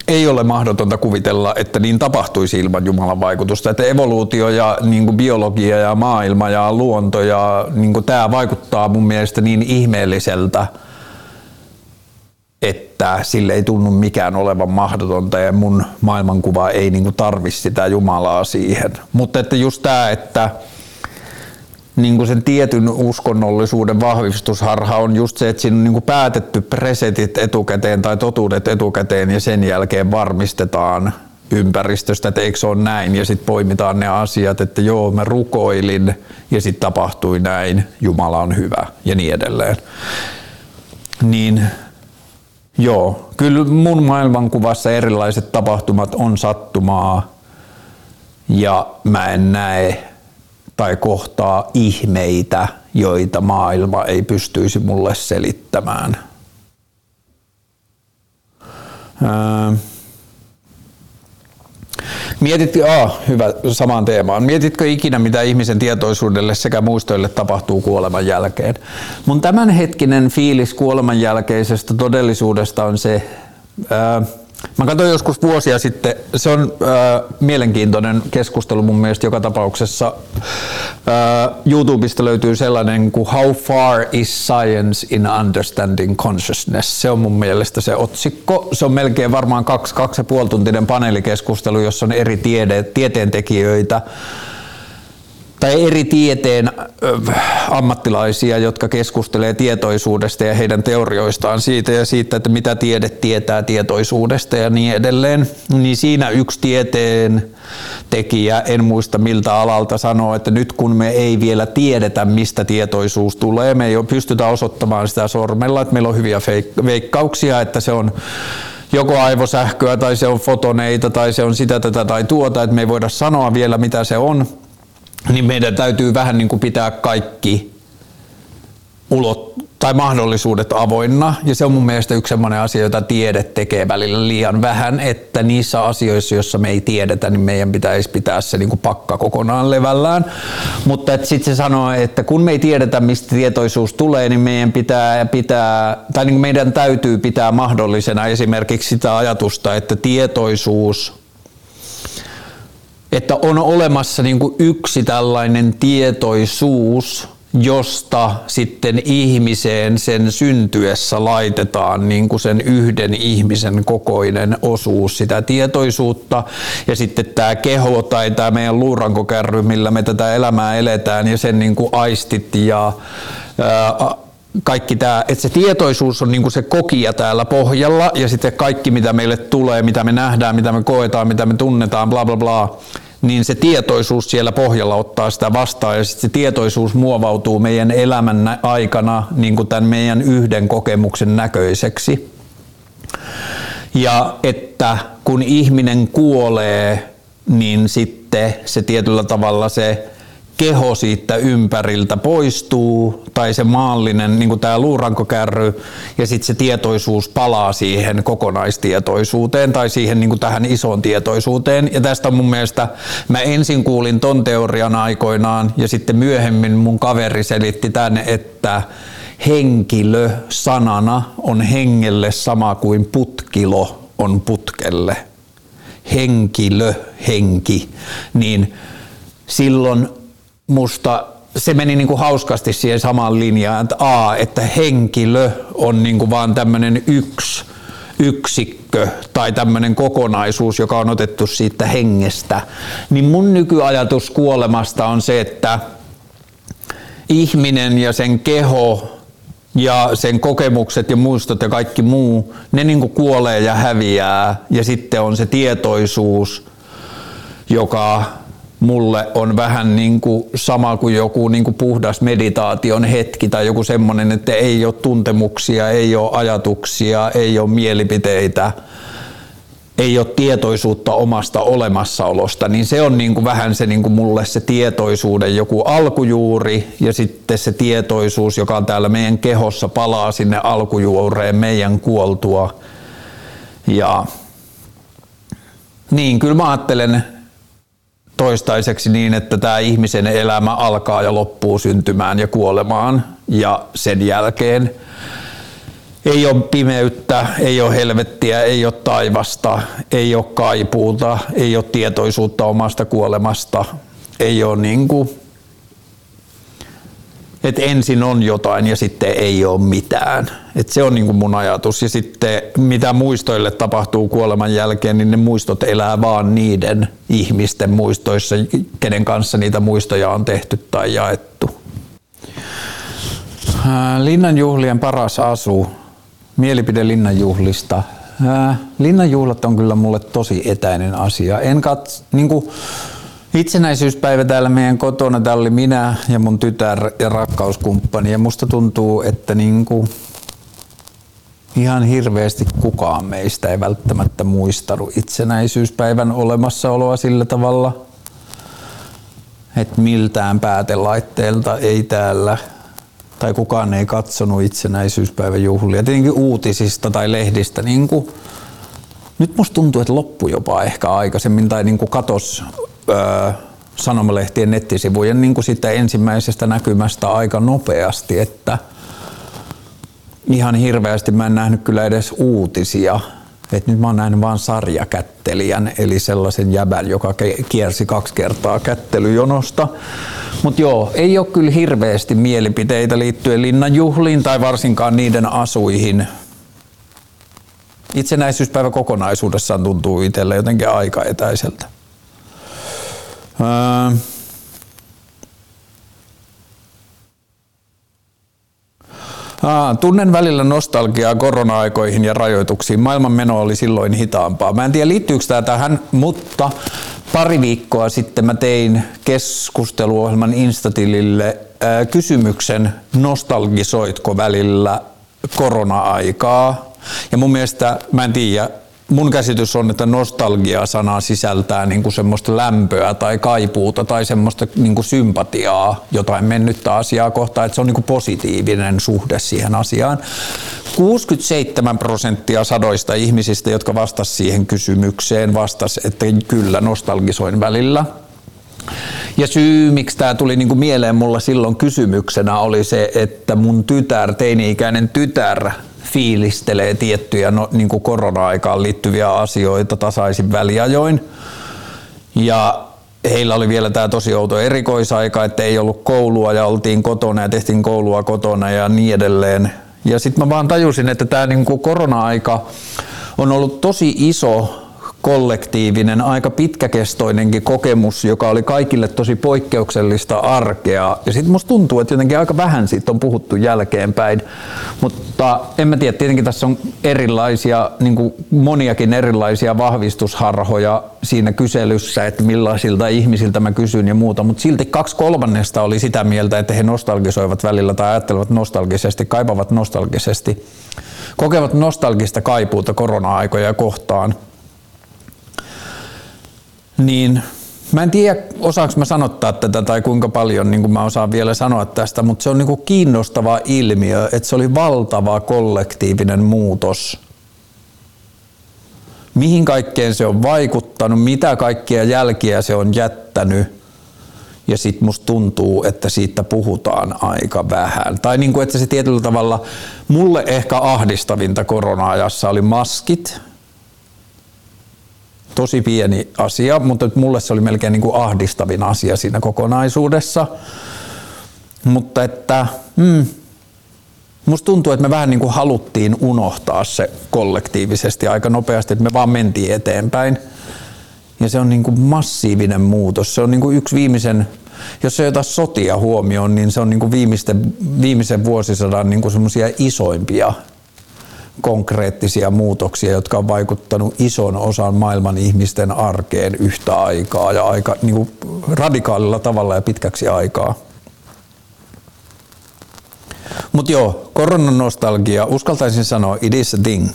A: ei ole mahdotonta kuvitella, että niin tapahtuisi ilman Jumalan vaikutusta. Että evoluutio ja niin kuin biologia ja maailma ja luonto ja niin kuin tämä vaikuttaa mun mielestä niin ihmeelliseltä, että sille ei tunnu mikään olevan mahdotonta ja mun maailmankuva ei niin tarvi sitä Jumalaa siihen. Mutta että just tämä, että niin kuin sen tietyn uskonnollisuuden vahvistusharha on just se, että siinä on niin kuin päätetty presetit etukäteen tai totuudet etukäteen ja sen jälkeen varmistetaan ympäristöstä, että eikö se ole näin ja sitten poimitaan ne asiat, että joo mä rukoilin ja sitten tapahtui näin, Jumala on hyvä ja niin edelleen. Niin joo, kyllä mun maailmankuvassa erilaiset tapahtumat on sattumaa ja mä en näe tai kohtaa ihmeitä, joita maailma ei pystyisi mulle selittämään. Öö. Mietitkö, ah, hyvä, samaan teemaan. Mietitkö ikinä, mitä ihmisen tietoisuudelle sekä muistoille tapahtuu kuoleman jälkeen? Mun tämänhetkinen fiilis kuoleman jälkeisestä todellisuudesta on se, Mä katsoin joskus vuosia sitten, se on äh, mielenkiintoinen keskustelu mun mielestä joka tapauksessa. Äh, YouTubesta löytyy sellainen kuin How far is science in understanding consciousness? Se on mun mielestä se otsikko. Se on melkein varmaan kaksi, kaksi ja puoli tuntinen paneelikeskustelu, jossa on eri tiede, tieteentekijöitä tai eri tieteen ammattilaisia, jotka keskustelee tietoisuudesta ja heidän teorioistaan siitä ja siitä, että mitä tiede tietää tietoisuudesta ja niin edelleen, niin siinä yksi tieteen tekijä, en muista miltä alalta sanoo, että nyt kun me ei vielä tiedetä, mistä tietoisuus tulee, me ei pystytä osoittamaan sitä sormella, että meillä on hyviä veikkauksia, että se on joko aivosähköä tai se on fotoneita tai se on sitä, tätä tai tuota, että me ei voida sanoa vielä mitä se on, niin meidän täytyy vähän niin kuin pitää kaikki ulot, tai mahdollisuudet avoinna. Ja se on mun mielestä yksi sellainen asia, jota tiede tekee välillä liian vähän, että niissä asioissa, joissa me ei tiedetä, niin meidän pitäisi pitää se niin kuin pakka kokonaan levällään. Mutta sitten se sanoo, että kun me ei tiedetä, mistä tietoisuus tulee, niin meidän pitää, pitää tai niin meidän täytyy pitää mahdollisena esimerkiksi sitä ajatusta, että tietoisuus että on olemassa niin kuin yksi tällainen tietoisuus, josta sitten ihmiseen sen syntyessä laitetaan niin kuin sen yhden ihmisen kokoinen osuus sitä tietoisuutta. Ja sitten tämä keho tai tämä meidän luurankokärry, millä me tätä elämää eletään ja sen niin kuin aistit ja ää, kaikki tämä, että se tietoisuus on niinku se kokija täällä pohjalla ja sitten kaikki mitä meille tulee, mitä me nähdään, mitä me koetaan, mitä me tunnetaan, bla bla bla, niin se tietoisuus siellä pohjalla ottaa sitä vastaan ja sitten se tietoisuus muovautuu meidän elämän aikana niin tämän meidän yhden kokemuksen näköiseksi. Ja että kun ihminen kuolee, niin sitten se tietyllä tavalla se keho siitä ympäriltä poistuu, tai se maallinen, niin kuin tämä luurankokärry, ja sitten se tietoisuus palaa siihen kokonaistietoisuuteen tai siihen niin kuin tähän isoon tietoisuuteen. Ja tästä mun mielestä, mä ensin kuulin ton teorian aikoinaan, ja sitten myöhemmin mun kaveri selitti tänne, että henkilö sanana on hengelle sama kuin putkilo on putkelle. Henkilö, henki, niin silloin musta se meni niin kuin hauskasti siihen samaan linjaan, että A, että henkilö on niin kuin vaan tämmöinen yksi yksikkö tai tämmöinen kokonaisuus, joka on otettu siitä hengestä, niin mun nykyajatus kuolemasta on se, että ihminen ja sen keho ja sen kokemukset ja muistot ja kaikki muu, ne niin kuin kuolee ja häviää. Ja sitten on se tietoisuus, joka mulle on vähän niin kuin sama kuin joku niin kuin puhdas meditaation hetki tai joku semmoinen, että ei ole tuntemuksia, ei ole ajatuksia, ei ole mielipiteitä, ei ole tietoisuutta omasta olemassaolosta, niin se on niin kuin vähän se niin kuin mulle se tietoisuuden joku alkujuuri ja sitten se tietoisuus, joka on täällä meidän kehossa, palaa sinne alkujuureen meidän kuoltua. Ja niin, kyllä mä ajattelen, toistaiseksi niin, että tämä ihmisen elämä alkaa ja loppuu syntymään ja kuolemaan. Ja sen jälkeen ei ole pimeyttä, ei ole helvettiä, ei ole taivasta, ei ole kaipuuta, ei ole tietoisuutta omasta kuolemasta, ei ole niin kuin että ensin on jotain ja sitten ei ole mitään. Et se on niin kuin mun ajatus. Ja sitten mitä muistoille tapahtuu kuoleman jälkeen, niin ne muistot elää vaan niiden ihmisten muistoissa, kenen kanssa niitä muistoja on tehty tai jaettu. Linnanjuhlien paras asu. Mielipide linnanjuhlista. Linnanjuhlat on kyllä mulle tosi etäinen asia. En kats, niin kuin, Itsenäisyyspäivä täällä meidän kotona, täällä oli minä ja mun tytär ja rakkauskumppani ja musta tuntuu, että niinku ihan hirveästi kukaan meistä ei välttämättä muistanut itsenäisyyspäivän olemassaoloa sillä tavalla, että miltään päätelaitteelta ei täällä tai kukaan ei katsonut itsenäisyyspäivän juhlia. Tietenkin uutisista tai lehdistä niin kuin, nyt musta tuntuu, että loppu jopa ehkä aikaisemmin tai niin kuin katos sanomalehtien nettisivujen niin kuin sitä ensimmäisestä näkymästä aika nopeasti, että ihan hirveästi mä en nähnyt kyllä edes uutisia. Et nyt mä oon nähnyt vaan sarjakättelijän, eli sellaisen jäbän, joka kiersi kaksi kertaa kättelyjonosta. Mutta joo, ei ole kyllä hirveästi mielipiteitä liittyen linnanjuhliin tai varsinkaan niiden asuihin. Itsenäisyyspäivä kokonaisuudessaan tuntuu itselle jotenkin aika etäiseltä. Ää, tunnen välillä nostalgiaa korona-aikoihin ja rajoituksiin. Maailman meno oli silloin hitaampaa. Mä en tiedä liittyykö tämä tähän, mutta pari viikkoa sitten mä tein keskusteluohjelman Instatilille ää, kysymyksen, nostalgisoitko välillä korona-aikaa. Ja mun mielestä, mä en tiedä, mun käsitys on, että nostalgia-sana sisältää niin kuin semmoista lämpöä tai kaipuuta tai semmoista niin kuin sympatiaa jotain mennyttä asiaa kohtaan, että se on niin kuin positiivinen suhde siihen asiaan. 67 prosenttia sadoista ihmisistä, jotka vastasivat siihen kysymykseen, vastasi, että kyllä nostalgisoin välillä. Ja syy, miksi tämä tuli niinku mieleen mulla silloin kysymyksenä, oli se, että mun tytär, teini-ikäinen tytär, fiilistelee tiettyjä no, niin kuin korona-aikaan liittyviä asioita tasaisin väliajoin. Ja heillä oli vielä tämä tosi outo erikoisaika, että ei ollut koulua ja oltiin kotona ja tehtiin koulua kotona ja niin edelleen. Ja sitten mä vaan tajusin, että tämä niin korona-aika on ollut tosi iso kollektiivinen, aika pitkäkestoinenkin kokemus, joka oli kaikille tosi poikkeuksellista arkea. Ja sitten musta tuntuu, että jotenkin aika vähän siitä on puhuttu jälkeenpäin. Mutta en mä tiedä, tietenkin tässä on erilaisia, niin moniakin erilaisia vahvistusharhoja siinä kyselyssä, että millaisilta ihmisiltä mä kysyn ja muuta. Mutta silti kaksi kolmannesta oli sitä mieltä, että he nostalgisoivat välillä tai ajattelevat nostalgisesti, kaipavat nostalgisesti, kokevat nostalgista kaipuuta korona-aikoja kohtaan – niin Mä en tiedä, osaanko mä sanottaa tätä tai kuinka paljon niin kuin mä osaan vielä sanoa tästä, mutta se on niin kuin kiinnostava ilmiö, että se oli valtava kollektiivinen muutos. Mihin kaikkeen se on vaikuttanut, mitä kaikkia jälkiä se on jättänyt ja sitten musta tuntuu, että siitä puhutaan aika vähän. Tai niin kuin, että se tietyllä tavalla, mulle ehkä ahdistavinta korona-ajassa oli maskit, tosi pieni asia, mutta mulle se oli melkein niin kuin ahdistavin asia siinä kokonaisuudessa. Mutta että mm, musta tuntuu, että me vähän niin kuin haluttiin unohtaa se kollektiivisesti aika nopeasti, että me vaan mentiin eteenpäin. Ja se on niin kuin massiivinen muutos. Se on niin kuin yksi viimeisen, jos se ota sotia huomioon, niin se on niin kuin viimeisten, viimeisen vuosisadan niin kuin isoimpia konkreettisia muutoksia, jotka on vaikuttanut ison osan maailman ihmisten arkeen yhtä aikaa ja aika niin kuin radikaalilla tavalla ja pitkäksi aikaa. Mutta joo, koronan nostalgia, uskaltaisin sanoa, it is a thing.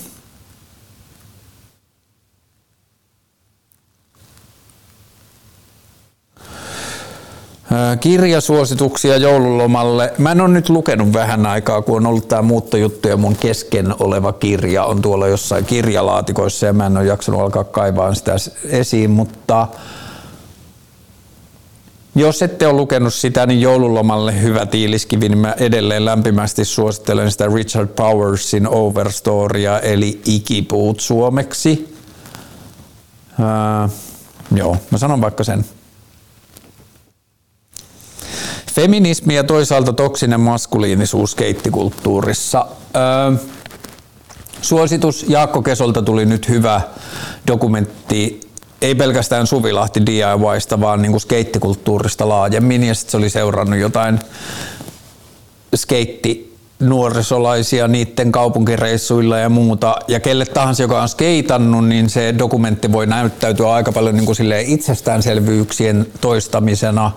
A: Kirjasuosituksia joululomalle. Mä en ole nyt lukenut vähän aikaa, kun on ollut tämä muuttojuttu ja mun kesken oleva kirja on tuolla jossain kirjalaatikoissa ja mä en ole jaksanut alkaa kaivaa sitä esiin, mutta jos ette ole lukenut sitä, niin joululomalle hyvä tiiliskivi, niin mä edelleen lämpimästi suosittelen sitä Richard Powersin Overstorya, eli Ikipuut suomeksi. Ää, joo, mä sanon vaikka sen. Feminismi ja toisaalta toksinen maskuliinisuus keittikulttuurissa. Öö, suositus Jaakko Kesolta tuli nyt hyvä dokumentti, ei pelkästään Suvilahti DIYsta, vaan niin kuin skeittikulttuurista laajemmin. Ja sitten se oli seurannut jotain skeitti nuorisolaisia niiden kaupunkireissuilla ja muuta. Ja kelle tahansa, joka on skeitannut, niin se dokumentti voi näyttäytyä aika paljon niin kuin itsestäänselvyyksien toistamisena.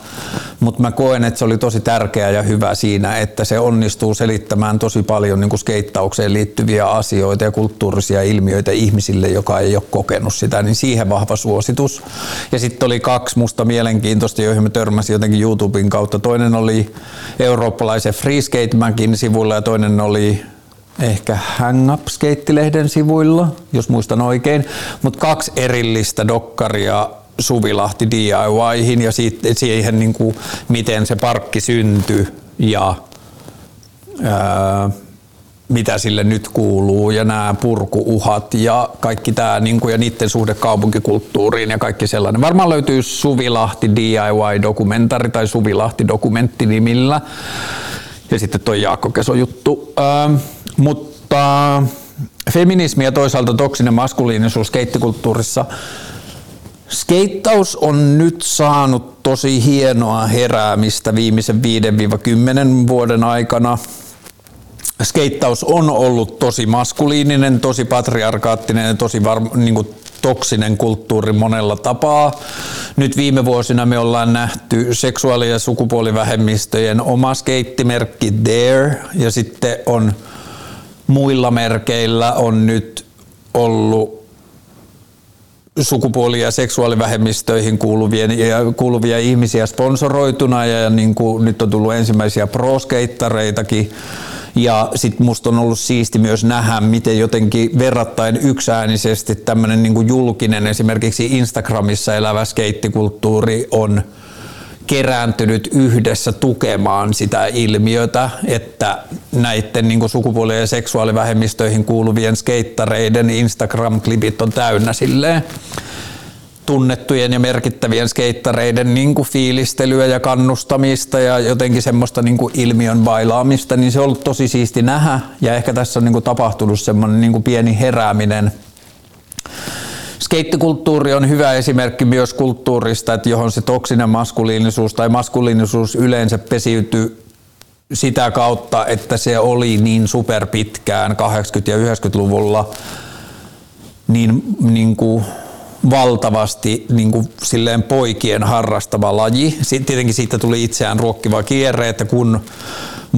A: Mutta mä koen, että se oli tosi tärkeä ja hyvä siinä, että se onnistuu selittämään tosi paljon niin kuin skeittaukseen liittyviä asioita ja kulttuurisia ilmiöitä ihmisille, joka ei ole kokenut sitä. Niin siihen vahva suositus. Ja sitten oli kaksi musta mielenkiintoista, joihin mä törmäsin jotenkin YouTuben kautta. Toinen oli eurooppalaisen Free Skate sivulla sivuilla ja toinen oli ehkä Hang Up Skeittilehden sivuilla, jos muistan oikein, mutta kaksi erillistä dokkaria Suvilahti DIYhin ja siihen, niin kuin, miten se parkki syntyi ja ää, mitä sille nyt kuuluu ja nämä purkuuhat ja kaikki tämä niin kuin, ja niiden suhde kaupunkikulttuuriin ja kaikki sellainen. Varmaan löytyy Suvilahti DIY-dokumentari tai Suvilahti-dokumentti nimillä ja sitten toi Jaakko Keso juttu. Ähm, mutta feminismi ja toisaalta toksinen maskuliinisuus keittikulttuurissa. Skeittaus on nyt saanut tosi hienoa heräämistä viimeisen 5-10 vuoden aikana. Skeittaus on ollut tosi maskuliininen, tosi patriarkaattinen ja tosi var, niin kuin toksinen kulttuuri monella tapaa. Nyt viime vuosina me ollaan nähty seksuaali- ja sukupuolivähemmistöjen oma skeittimerkki There ja sitten on muilla merkeillä on nyt ollut sukupuoli- ja seksuaalivähemmistöihin kuuluvia, kuuluvia ihmisiä sponsoroituna ja niin kuin nyt on tullut ensimmäisiä proskeittareitakin ja sitten musta on ollut siisti myös nähdä, miten jotenkin verrattain yksäänisesti tämmöinen niin julkinen esimerkiksi Instagramissa elävä skeittikulttuuri on kerääntynyt yhdessä tukemaan sitä ilmiötä, että näiden niin sukupuoli- ja seksuaalivähemmistöihin kuuluvien skeittareiden Instagram-klipit on täynnä silleen tunnettujen ja merkittävien skeittareiden niin kuin fiilistelyä ja kannustamista ja jotenkin semmoista niin kuin ilmiön bailaamista, niin se on ollut tosi siisti nähdä. Ja ehkä tässä on niin kuin tapahtunut semmoinen niin kuin pieni herääminen. Skeittikulttuuri on hyvä esimerkki myös kulttuurista, että johon se toksinen maskuliinisuus tai maskuliinisuus yleensä pesiytyy sitä kautta, että se oli niin superpitkään 80- ja 90-luvulla niin, niin kuin valtavasti niin kuin silleen poikien harrastava laji. Sitten tietenkin siitä tuli itseään ruokkiva kierre, että kun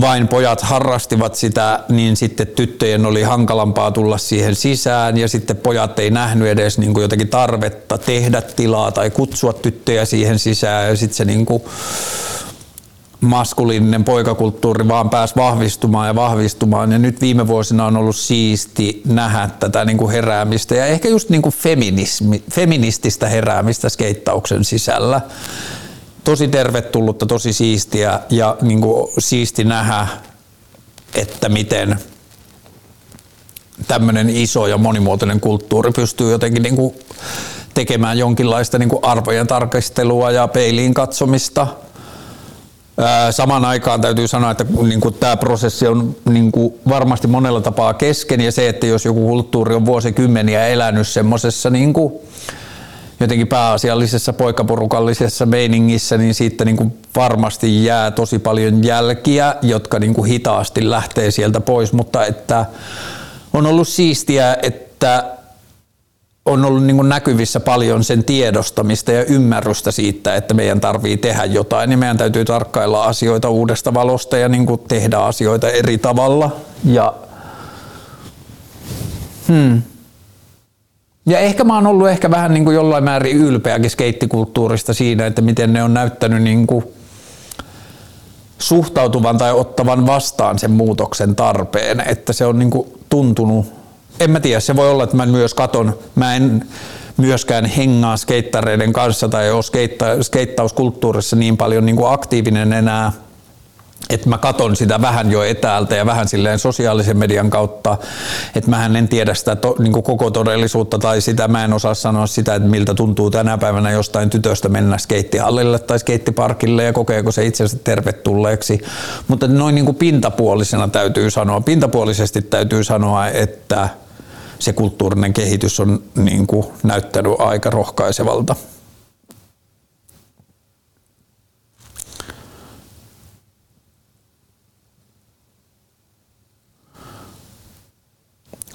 A: vain pojat harrastivat sitä, niin sitten tyttöjen oli hankalampaa tulla siihen sisään ja sitten pojat ei nähnyt edes niin kuin jotenkin tarvetta tehdä tilaa tai kutsua tyttöjä siihen sisään ja sitten se niin kuin maskuliininen poikakulttuuri vaan pääsi vahvistumaan ja vahvistumaan ja nyt viime vuosina on ollut siisti nähdä tätä niin kuin heräämistä ja ehkä just niin kuin feminismi, feminististä heräämistä skeittauksen sisällä. Tosi tervetullutta, tosi siistiä ja niin kuin siisti nähdä, että miten tämmöinen iso ja monimuotoinen kulttuuri pystyy jotenkin niin kuin tekemään jonkinlaista niin kuin arvojen tarkastelua ja peiliin katsomista – Samaan aikaan täytyy sanoa, että niin kuin tämä prosessi on niin kuin varmasti monella tapaa kesken ja se, että jos joku kulttuuri on vuosikymmeniä elänyt semmoisessa niin kuin jotenkin pääasiallisessa poikaporukallisessa meiningissä, niin siitä niin kuin varmasti jää tosi paljon jälkiä, jotka niin kuin hitaasti lähtee sieltä pois, mutta että on ollut siistiä, että on ollut niin näkyvissä paljon sen tiedostamista ja ymmärrystä siitä, että meidän tarvii tehdä jotain, niin meidän täytyy tarkkailla asioita uudesta valosta ja niin tehdä asioita eri tavalla. Ja, hmm. ja ehkä mä oon ollut ehkä vähän niin jollain määrin ylpeäkin skeittikulttuurista siinä, että miten ne on näyttänyt niin suhtautuvan tai ottavan vastaan sen muutoksen tarpeen, että se on niin tuntunut en mä tiedä, se voi olla, että mä myös katon, mä en myöskään hengaa skeittareiden kanssa tai ole skeitta, skeittauskulttuurissa niin paljon niin kuin aktiivinen enää, että mä katon sitä vähän jo etäältä ja vähän silleen sosiaalisen median kautta, että mä en tiedä sitä to, niin koko todellisuutta tai sitä. Mä en osaa sanoa sitä, että miltä tuntuu tänä päivänä jostain tytöstä mennä skeittihallille tai skeittiparkille ja kokeeko se itsensä tervetulleeksi. Mutta noin niin kuin pintapuolisena täytyy sanoa, pintapuolisesti täytyy sanoa, että se kulttuurinen kehitys on niin kuin näyttänyt aika rohkaisevalta.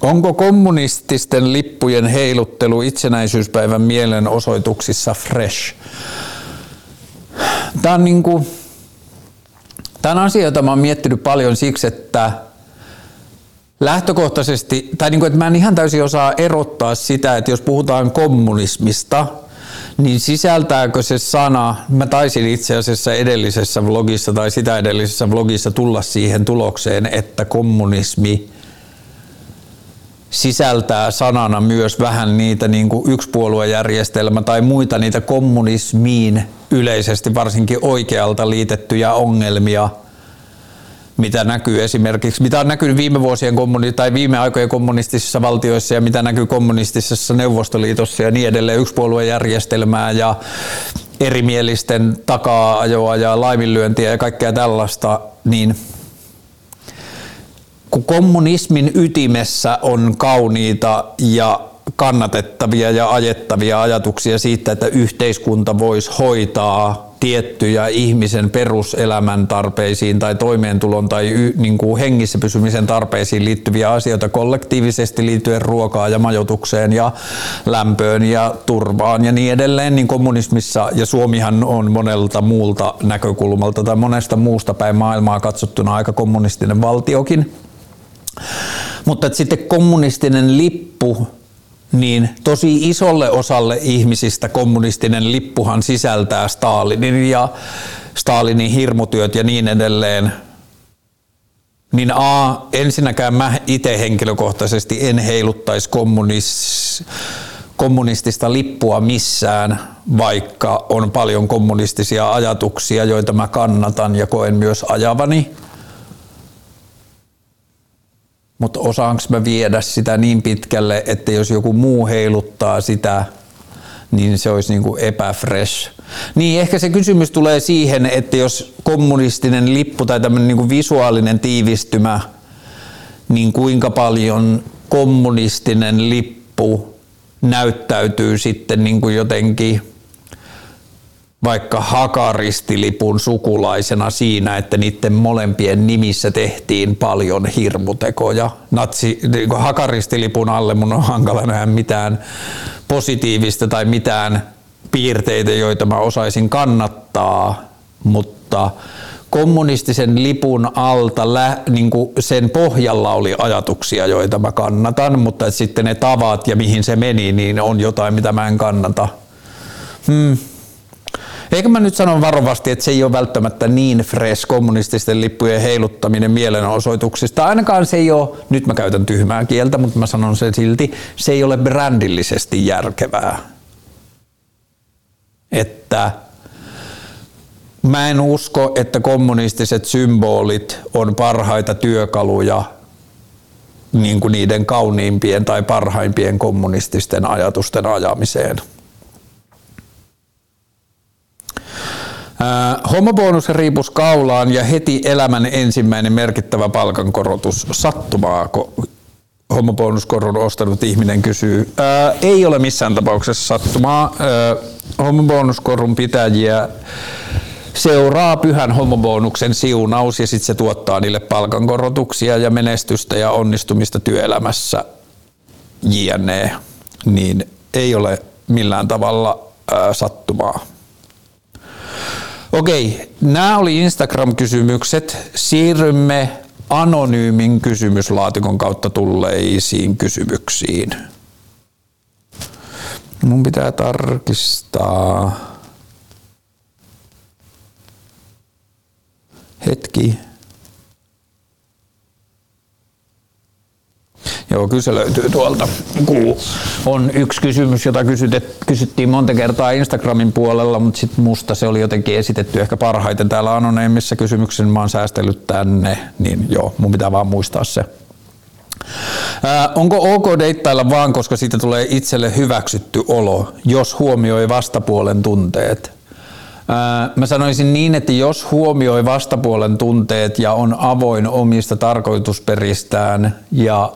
A: Onko kommunististen lippujen heiluttelu itsenäisyyspäivän mielenosoituksissa fresh? Tämä on, niin kuin, tämä on asia, jota olen miettinyt paljon siksi, että lähtökohtaisesti, tai niin kuin, että mä en ihan täysin osaa erottaa sitä, että jos puhutaan kommunismista, niin sisältääkö se sana, mä taisin itse asiassa edellisessä vlogissa tai sitä edellisessä vlogissa tulla siihen tulokseen, että kommunismi sisältää sanana myös vähän niitä niin kuin yksipuoluejärjestelmä tai muita niitä kommunismiin yleisesti varsinkin oikealta liitettyjä ongelmia – mitä näkyy esimerkiksi, mitä on näkynyt viime vuosien kommuni- tai viime aikojen kommunistisissa valtioissa ja mitä näkyy kommunistisessa Neuvostoliitossa ja niin edelleen. Yksipuoluejärjestelmää ja erimielisten takaa-ajoa ja laiminlyöntiä ja kaikkea tällaista, niin kun kommunismin ytimessä on kauniita ja kannatettavia ja ajettavia ajatuksia siitä, että yhteiskunta voisi hoitaa tiettyjä ihmisen peruselämän tarpeisiin tai toimeentulon tai y, niin kuin hengissä pysymisen tarpeisiin liittyviä asioita kollektiivisesti liittyen ruokaan ja majoitukseen ja lämpöön ja turvaan ja niin edelleen, niin kommunismissa ja Suomihan on monelta muulta näkökulmalta tai monesta muusta päin maailmaa katsottuna aika kommunistinen valtiokin. Mutta sitten kommunistinen lippu niin tosi isolle osalle ihmisistä kommunistinen lippuhan sisältää Stalinin ja Stalinin hirmutyöt ja niin edelleen. Niin A, ensinnäkään mä itse henkilökohtaisesti en heiluttaisi kommunis, kommunistista lippua missään, vaikka on paljon kommunistisia ajatuksia, joita mä kannatan ja koen myös ajavani mutta osaanko mä viedä sitä niin pitkälle, että jos joku muu heiluttaa sitä, niin se olisi niin kuin epäfresh. Niin ehkä se kysymys tulee siihen, että jos kommunistinen lippu tai tämmöinen niin kuin visuaalinen tiivistymä, niin kuinka paljon kommunistinen lippu näyttäytyy sitten niin kuin jotenkin vaikka hakaristilipun sukulaisena siinä, että niiden molempien nimissä tehtiin paljon hirmutekoja. Natsi, niin hakaristilipun alle mun on hankala nähdä mitään positiivista tai mitään piirteitä, joita mä osaisin kannattaa, mutta kommunistisen lipun alta lä, niin kuin sen pohjalla oli ajatuksia, joita mä kannatan, mutta sitten ne tavat ja mihin se meni, niin on jotain, mitä mä en kannata. Hmm. Eikö mä nyt sanon varovasti, että se ei ole välttämättä niin fresh kommunististen lippujen heiluttaminen mielenosoituksista. Ainakaan se ei ole, nyt mä käytän tyhmää kieltä, mutta mä sanon sen silti, se ei ole brändillisesti järkevää. Että Mä en usko, että kommunistiset symbolit on parhaita työkaluja niin kuin niiden kauniimpien tai parhaimpien kommunististen ajatusten ajamiseen. Homobonus riipus kaulaan ja heti elämän ensimmäinen merkittävä palkankorotus. Sattumaako homobonuskoron ostanut ihminen kysyy. Ää, ei ole missään tapauksessa sattumaa. homobonuskorun pitäjiä seuraa pyhän homobonuksen siunaus ja sitten se tuottaa niille palkankorotuksia ja menestystä ja onnistumista työelämässä jne. Niin ei ole millään tavalla ää, sattumaa. Okei, nämä oli Instagram-kysymykset. Siirrymme anonyymin kysymyslaatikon kautta tulleisiin kysymyksiin. Mun pitää tarkistaa. Hetki. Joo, kyllä se löytyy tuolta. On yksi kysymys, jota kysyttiin monta kertaa Instagramin puolella, mutta sitten musta se oli jotenkin esitetty ehkä parhaiten täällä anoneimmissa kysymyksissä. Mä oon säästellyt tänne, niin joo, mun pitää vaan muistaa se. Ää, onko ok deittailla vaan, koska siitä tulee itselle hyväksytty olo, jos huomioi vastapuolen tunteet? Mä sanoisin niin, että jos huomioi vastapuolen tunteet ja on avoin omista tarkoitusperistään ja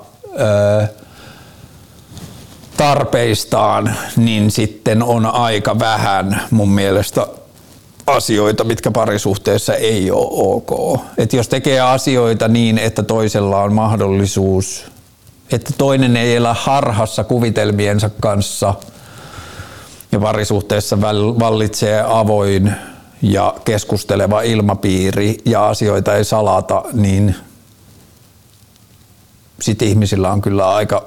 A: tarpeistaan, niin sitten on aika vähän mun mielestä asioita, mitkä parisuhteessa ei ole ok. Et jos tekee asioita niin, että toisella on mahdollisuus, että toinen ei elä harhassa kuvitelmiensa kanssa – ja parisuhteessa vallitsee avoin ja keskusteleva ilmapiiri ja asioita ei salata, niin sitten ihmisillä on kyllä aika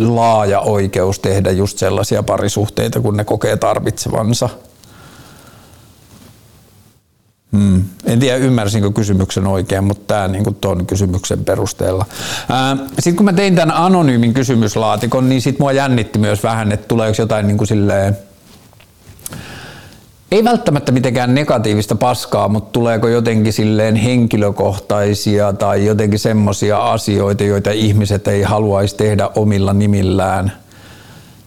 A: laaja oikeus tehdä just sellaisia parisuhteita, kun ne kokee tarvitsevansa. Hmm. En tiedä ymmärsinkö kysymyksen oikein, mutta tämä niin tuon kysymyksen perusteella. Sitten kun mä tein tämän anonyymin kysymyslaatikon, niin sitten mua jännitti myös vähän, että tuleeko jotain niin kuin silleen, ei välttämättä mitenkään negatiivista paskaa, mutta tuleeko jotenkin silleen henkilökohtaisia tai jotenkin semmoisia asioita, joita ihmiset ei haluaisi tehdä omilla nimillään.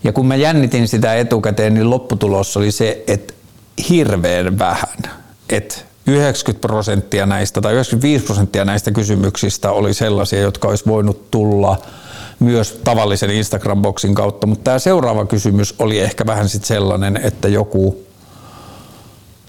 A: Ja kun mä jännitin sitä etukäteen, niin lopputulos oli se, että hirveän vähän. Että 90 prosenttia näistä tai 95 prosenttia näistä kysymyksistä oli sellaisia, jotka olisi voinut tulla myös tavallisen Instagram-boksin kautta, mutta tämä seuraava kysymys oli ehkä vähän sitten sellainen, että joku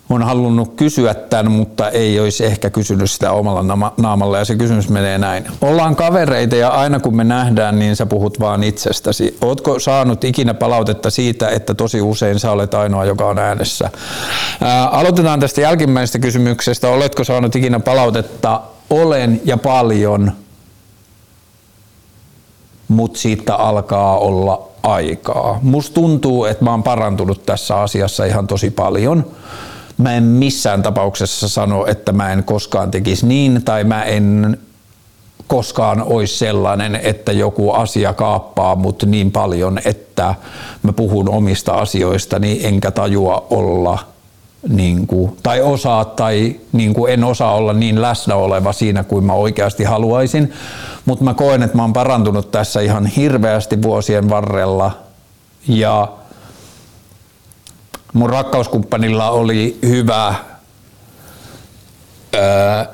A: on halunnut kysyä tämän, mutta ei olisi ehkä kysynyt sitä omalla naamalla ja se kysymys menee näin. Ollaan kavereita ja aina kun me nähdään, niin sä puhut vaan itsestäsi. Ootko saanut ikinä palautetta siitä, että tosi usein sä olet ainoa, joka on äänessä? Ää, aloitetaan tästä jälkimmäisestä kysymyksestä. Oletko saanut ikinä palautetta? Olen ja paljon, mutta siitä alkaa olla aikaa. Musta tuntuu, että mä oon parantunut tässä asiassa ihan tosi paljon mä en missään tapauksessa sano, että mä en koskaan tekisi niin tai mä en koskaan olisi sellainen, että joku asia kaappaa mut niin paljon, että mä puhun omista asioistani enkä tajua olla niin kuin, tai osaa tai niin kuin en osaa olla niin läsnä oleva siinä kuin mä oikeasti haluaisin, mutta mä koen, että mä oon parantunut tässä ihan hirveästi vuosien varrella ja mun rakkauskumppanilla oli hyvä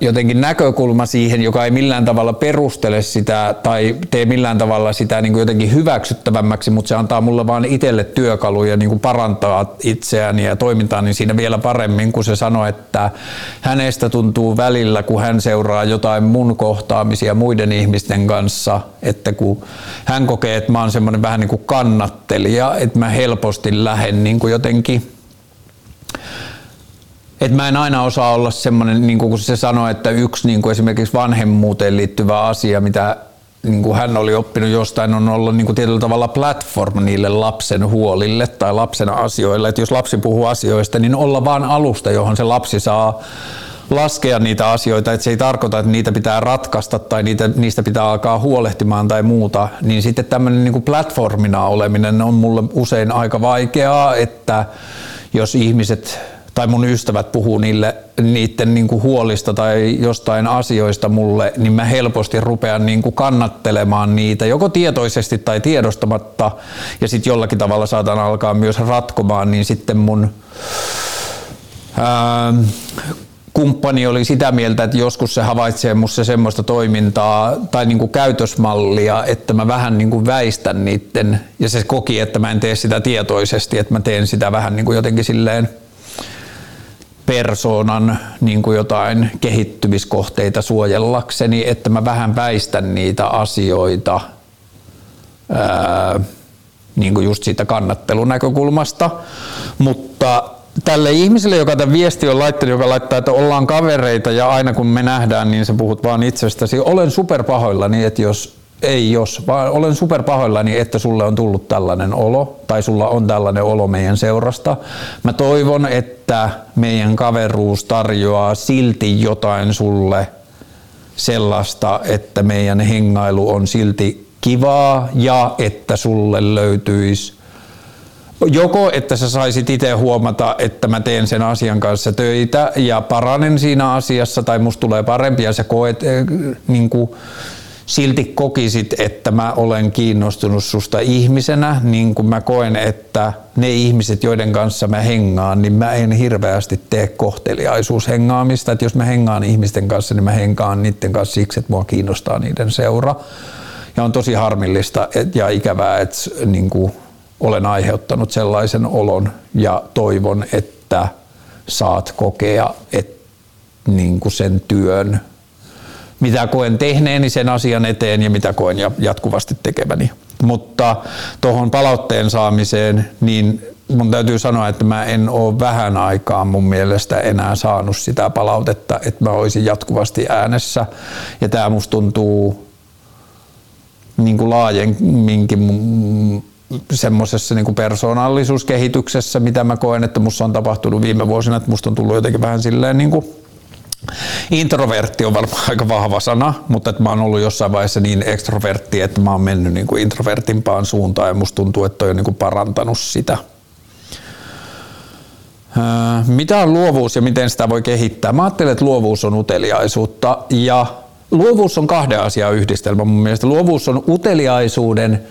A: jotenkin näkökulma siihen, joka ei millään tavalla perustele sitä tai tee millään tavalla sitä niin kuin jotenkin hyväksyttävämmäksi, mutta se antaa mulle vaan itselle työkaluja niin kuin parantaa itseäni ja toimintaa niin siinä vielä paremmin, kun se sanoi, että hänestä tuntuu välillä, kun hän seuraa jotain mun kohtaamisia muiden ihmisten kanssa, että kun hän kokee, että mä oon semmoinen vähän niin kuin kannattelija, että mä helposti lähden niin kuin jotenkin et mä en aina osaa olla semmoinen, niin kuin se sanoi, että yksi niin kuin esimerkiksi vanhemmuuteen liittyvä asia, mitä niin kuin hän oli oppinut jostain, on olla niin kuin tietyllä tavalla platform niille lapsen huolille tai lapsen asioille. Että jos lapsi puhuu asioista, niin olla vaan alusta, johon se lapsi saa laskea niitä asioita, että se ei tarkoita, että niitä pitää ratkaista tai niitä, niistä pitää alkaa huolehtimaan tai muuta, niin sitten tämmöinen niin platformina oleminen on mulle usein aika vaikeaa, että jos ihmiset tai mun ystävät puhuu niille, niiden niin kuin huolista tai jostain asioista mulle, niin mä helposti rupean niin kuin kannattelemaan niitä, joko tietoisesti tai tiedostamatta, ja sitten jollakin tavalla saatan alkaa myös ratkomaan, niin sitten mun ää, kumppani oli sitä mieltä, että joskus se havaitsee musta semmoista toimintaa tai niin käytösmallia, että mä vähän niin väistän niiden, ja se koki, että mä en tee sitä tietoisesti, että mä teen sitä vähän niin jotenkin silleen persoonan niin kuin jotain kehittymiskohteita suojellakseni, että mä vähän väistän niitä asioita ää, niin kuin just siitä kannattelunäkökulmasta, mutta tälle ihmiselle, joka tämän viesti on laittanut, joka laittaa, että ollaan kavereita ja aina kun me nähdään, niin sä puhut vaan itsestäsi. Olen superpahoillani, että jos ei jos, vaan olen superpahoillani, että sulle on tullut tällainen olo tai sulla on tällainen olo meidän seurasta. Mä toivon, että meidän kaveruus tarjoaa silti jotain sulle sellaista, että meidän hengailu on silti kivaa ja että sulle löytyisi joko, että sä saisit itse huomata, että mä teen sen asian kanssa töitä ja paranen siinä asiassa tai musta tulee parempi ja sä koet äh, niin kuin, silti kokisit, että mä olen kiinnostunut susta ihmisenä, niin kuin mä koen, että ne ihmiset, joiden kanssa mä hengaan, niin mä en hirveästi tee kohteliaisuushengaamista. Että jos mä hengaan ihmisten kanssa, niin mä hengaan niiden kanssa siksi, että mua kiinnostaa niiden seura. Ja on tosi harmillista ja ikävää, että niin kuin olen aiheuttanut sellaisen olon ja toivon, että saat kokea että niin kuin sen työn mitä koen tehneeni sen asian eteen ja mitä koen jatkuvasti tekeväni. Mutta tuohon palautteen saamiseen, niin mun täytyy sanoa, että mä en ole vähän aikaa mun mielestä enää saanut sitä palautetta, että mä olisin jatkuvasti äänessä. Ja tämä musta tuntuu niin kuin laajemminkin semmoisessa niin persoonallisuuskehityksessä, mitä mä koen, että musta on tapahtunut viime vuosina, että musta on tullut jotenkin vähän silleen niin kuin Introvertti on varmaan aika vahva sana, mutta että mä oon ollut jossain vaiheessa niin ekstrovertti, että mä oon mennyt niin kuin introvertimpaan suuntaan ja musta tuntuu, että toi on niin kuin parantanut sitä. Mitä on luovuus ja miten sitä voi kehittää? Mä ajattelen, että luovuus on uteliaisuutta ja luovuus on kahden asian yhdistelmä mun mielestä. Luovuus on uteliaisuuden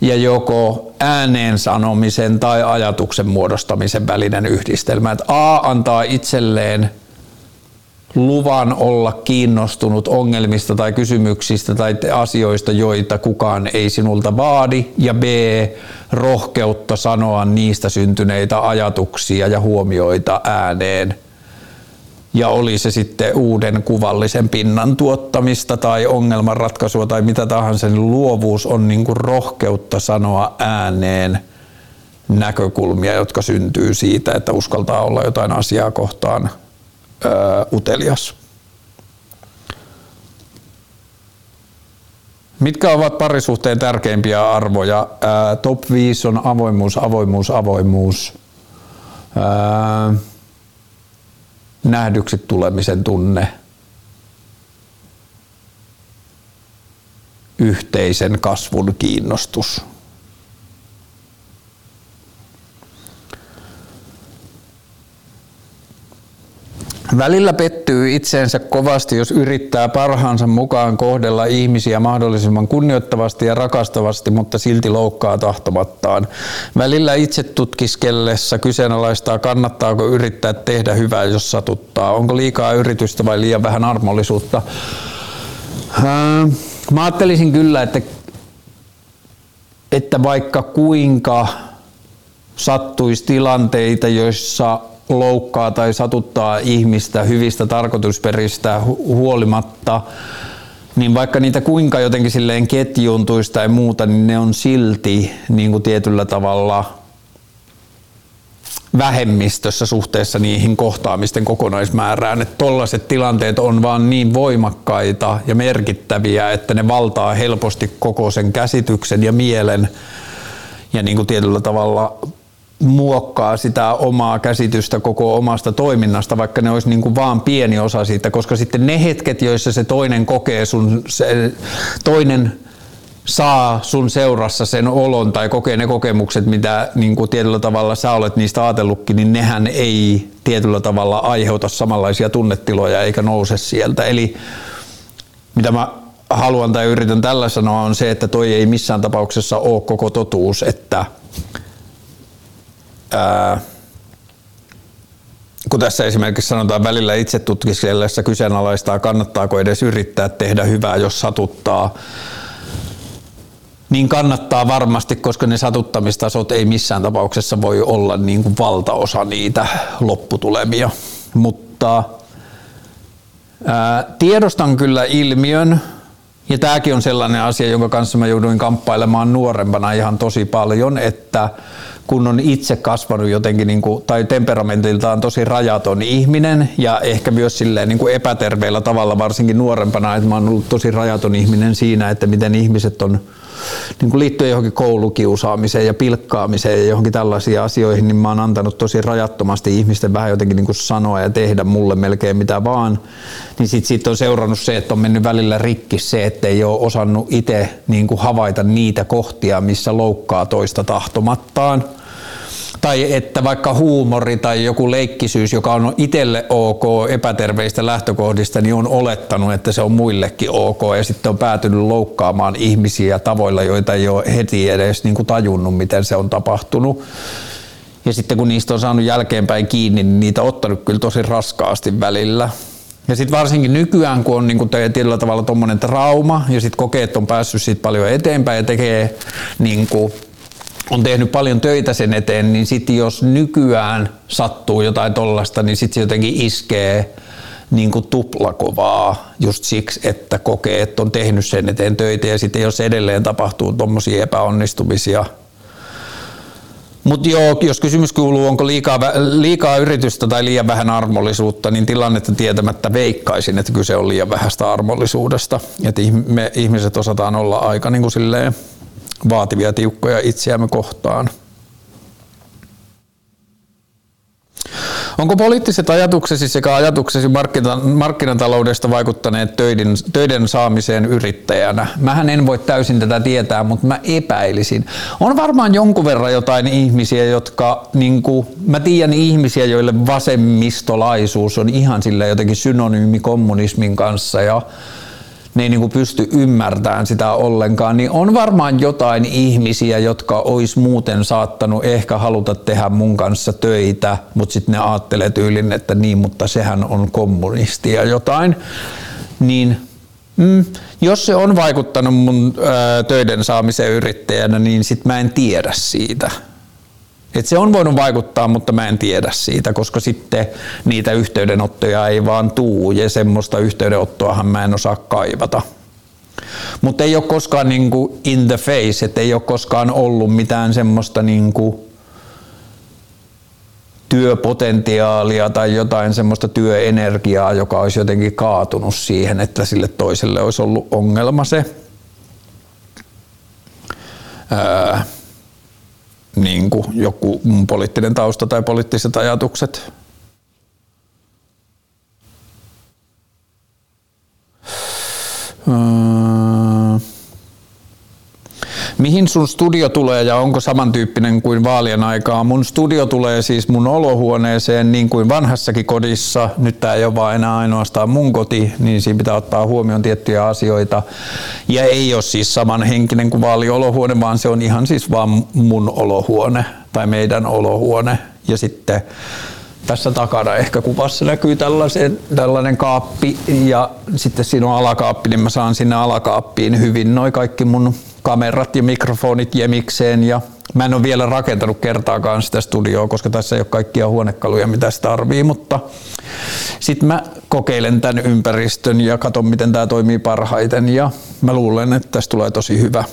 A: ja joko ääneen sanomisen tai ajatuksen muodostamisen välinen yhdistelmä. Että A antaa itselleen luvan olla kiinnostunut ongelmista tai kysymyksistä tai asioista, joita kukaan ei sinulta vaadi, ja B, rohkeutta sanoa niistä syntyneitä ajatuksia ja huomioita ääneen. Ja oli se sitten uuden kuvallisen pinnan tuottamista tai ongelmanratkaisua tai mitä tahansa, niin luovuus on niin kuin rohkeutta sanoa ääneen näkökulmia, jotka syntyy siitä, että uskaltaa olla jotain asiaa kohtaan utelias. Mitkä ovat parisuhteen tärkeimpiä arvoja? Top 5 on avoimuus, avoimuus, avoimuus. Ää, nähdyksi tulemisen tunne. Yhteisen kasvun kiinnostus. Välillä pettyy itseensä kovasti, jos yrittää parhaansa mukaan kohdella ihmisiä mahdollisimman kunnioittavasti ja rakastavasti, mutta silti loukkaa tahtomattaan. Välillä itse tutkiskellessa kyseenalaistaa, kannattaako yrittää tehdä hyvää, jos satuttaa. Onko liikaa yritystä vai liian vähän armollisuutta? Mä ajattelisin kyllä, että, että vaikka kuinka sattuisi tilanteita, joissa loukkaa tai satuttaa ihmistä hyvistä tarkoitusperistä huolimatta, niin vaikka niitä kuinka jotenkin silleen ketjuuntuisi tai muuta, niin ne on silti niin kuin tietyllä tavalla vähemmistössä suhteessa niihin kohtaamisten kokonaismäärään. Että tollaiset tilanteet on vaan niin voimakkaita ja merkittäviä, että ne valtaa helposti koko sen käsityksen ja mielen ja niin kuin tietyllä tavalla muokkaa sitä omaa käsitystä koko omasta toiminnasta, vaikka ne olisi niin kuin vaan pieni osa siitä, koska sitten ne hetket, joissa se toinen kokee sun, se toinen saa sun seurassa sen olon tai kokee ne kokemukset, mitä niin kuin tietyllä tavalla sä olet niistä ajatellutkin, niin nehän ei tietyllä tavalla aiheuta samanlaisia tunnetiloja eikä nouse sieltä. Eli mitä mä haluan tai yritän tällä sanoa on se, että toi ei missään tapauksessa ole koko totuus, että ää, kun tässä esimerkiksi sanotaan välillä itse tutkiskellessa kyseenalaistaa, kannattaako edes yrittää tehdä hyvää, jos satuttaa, niin kannattaa varmasti, koska ne satuttamistasot ei missään tapauksessa voi olla niin kuin valtaosa niitä lopputulemia. Mutta ää, tiedostan kyllä ilmiön, ja tämäkin on sellainen asia, jonka kanssa mä jouduin kamppailemaan nuorempana ihan tosi paljon, että kun on itse kasvanut jotenkin niin kuin, tai temperamentiltaan tosi rajaton ihminen ja ehkä myös silleen niin kuin epäterveellä tavalla varsinkin nuorempana, että mä oon ollut tosi rajaton ihminen siinä, että miten ihmiset on niin kuin liittyen johonkin koulukiusaamiseen ja pilkkaamiseen ja johonkin tällaisiin asioihin, niin mä oon antanut tosi rajattomasti ihmisten vähän jotenkin niin kuin sanoa ja tehdä mulle melkein mitä vaan. Niin sit siitä on seurannut se, että on mennyt välillä rikki se, että ei ole osannut itse niin kuin havaita niitä kohtia, missä loukkaa toista tahtomattaan tai että vaikka huumori tai joku leikkisyys, joka on itselle ok epäterveistä lähtökohdista, niin on olettanut, että se on muillekin ok ja sitten on päätynyt loukkaamaan ihmisiä tavoilla, joita ei ole heti edes niin kuin tajunnut, miten se on tapahtunut. Ja sitten kun niistä on saanut jälkeenpäin kiinni, niin niitä on ottanut kyllä tosi raskaasti välillä. Ja sitten varsinkin nykyään, kun on niin tietyllä tavalla tuommoinen trauma ja sitten kokeet on päässyt siitä paljon eteenpäin ja tekee niin on tehnyt paljon töitä sen eteen, niin sitten jos nykyään sattuu jotain tollasta, niin sitten se jotenkin iskee niin kuin tuplakovaa just siksi, että kokee, että on tehnyt sen eteen töitä ja sitten jos edelleen tapahtuu tuommoisia epäonnistumisia. Mutta joo, jos kysymys kuuluu, onko liikaa, liikaa yritystä tai liian vähän armollisuutta, niin tilannetta tietämättä veikkaisin, että kyse on liian vähäistä armollisuudesta. Että me ihmiset osataan olla aika niin kuin silleen vaativia tiukkoja itseämme kohtaan. Onko poliittiset ajatuksesi sekä ajatuksesi markkinataloudesta vaikuttaneet töiden, töiden saamiseen yrittäjänä? Mähän en voi täysin tätä tietää, mutta mä epäilisin. On varmaan jonkun verran jotain ihmisiä, jotka, niin kuin, mä tiedän ihmisiä, joille vasemmistolaisuus on ihan sillä jotenkin synonyymi kommunismin kanssa ja ne ei niin pysty ymmärtämään sitä ollenkaan, niin on varmaan jotain ihmisiä, jotka olisi muuten saattanut ehkä haluta tehdä mun kanssa töitä, mutta sitten ne ajattelee tyylin, että niin, mutta sehän on kommunistia jotain. Niin mm, jos se on vaikuttanut mun ää, töiden saamiseen yrittäjänä, niin sitten mä en tiedä siitä. Et se on voinut vaikuttaa, mutta mä en tiedä siitä, koska sitten niitä yhteydenottoja ei vaan tuu ja semmoista yhteydenottoahan mä en osaa kaivata. Mutta ei ole koskaan niinku in the face, että ei ole koskaan ollut mitään semmoista niinku työpotentiaalia tai jotain semmoista työenergiaa, joka olisi jotenkin kaatunut siihen, että sille toiselle olisi ollut ongelma se. Öö, niin kuin joku mun poliittinen tausta tai poliittiset ajatukset. Öö, Mihin sun studio tulee ja onko samantyyppinen kuin vaalien aikaa? Mun studio tulee siis mun olohuoneeseen niin kuin vanhassakin kodissa. Nyt tämä ei ole vaan enää ainoastaan mun koti, niin siinä pitää ottaa huomioon tiettyjä asioita. Ja ei ole siis samanhenkinen kuin vaaliolohuone, vaan se on ihan siis vaan mun olohuone tai meidän olohuone. Ja sitten tässä takana ehkä kuvassa näkyy tällaisen, tällainen kaappi ja sitten siinä on alakaappi, niin mä saan sinne alakaappiin hyvin noin kaikki mun kamerat ja mikrofonit jemikseen ja mä en ole vielä rakentanut kertaakaan sitä studioa, koska tässä ei ole kaikkia huonekaluja, mitä sitä tarvii, mutta sitten mä kokeilen tämän ympäristön ja katson, miten tämä toimii parhaiten ja mä luulen, että tästä tulee tosi hyvä.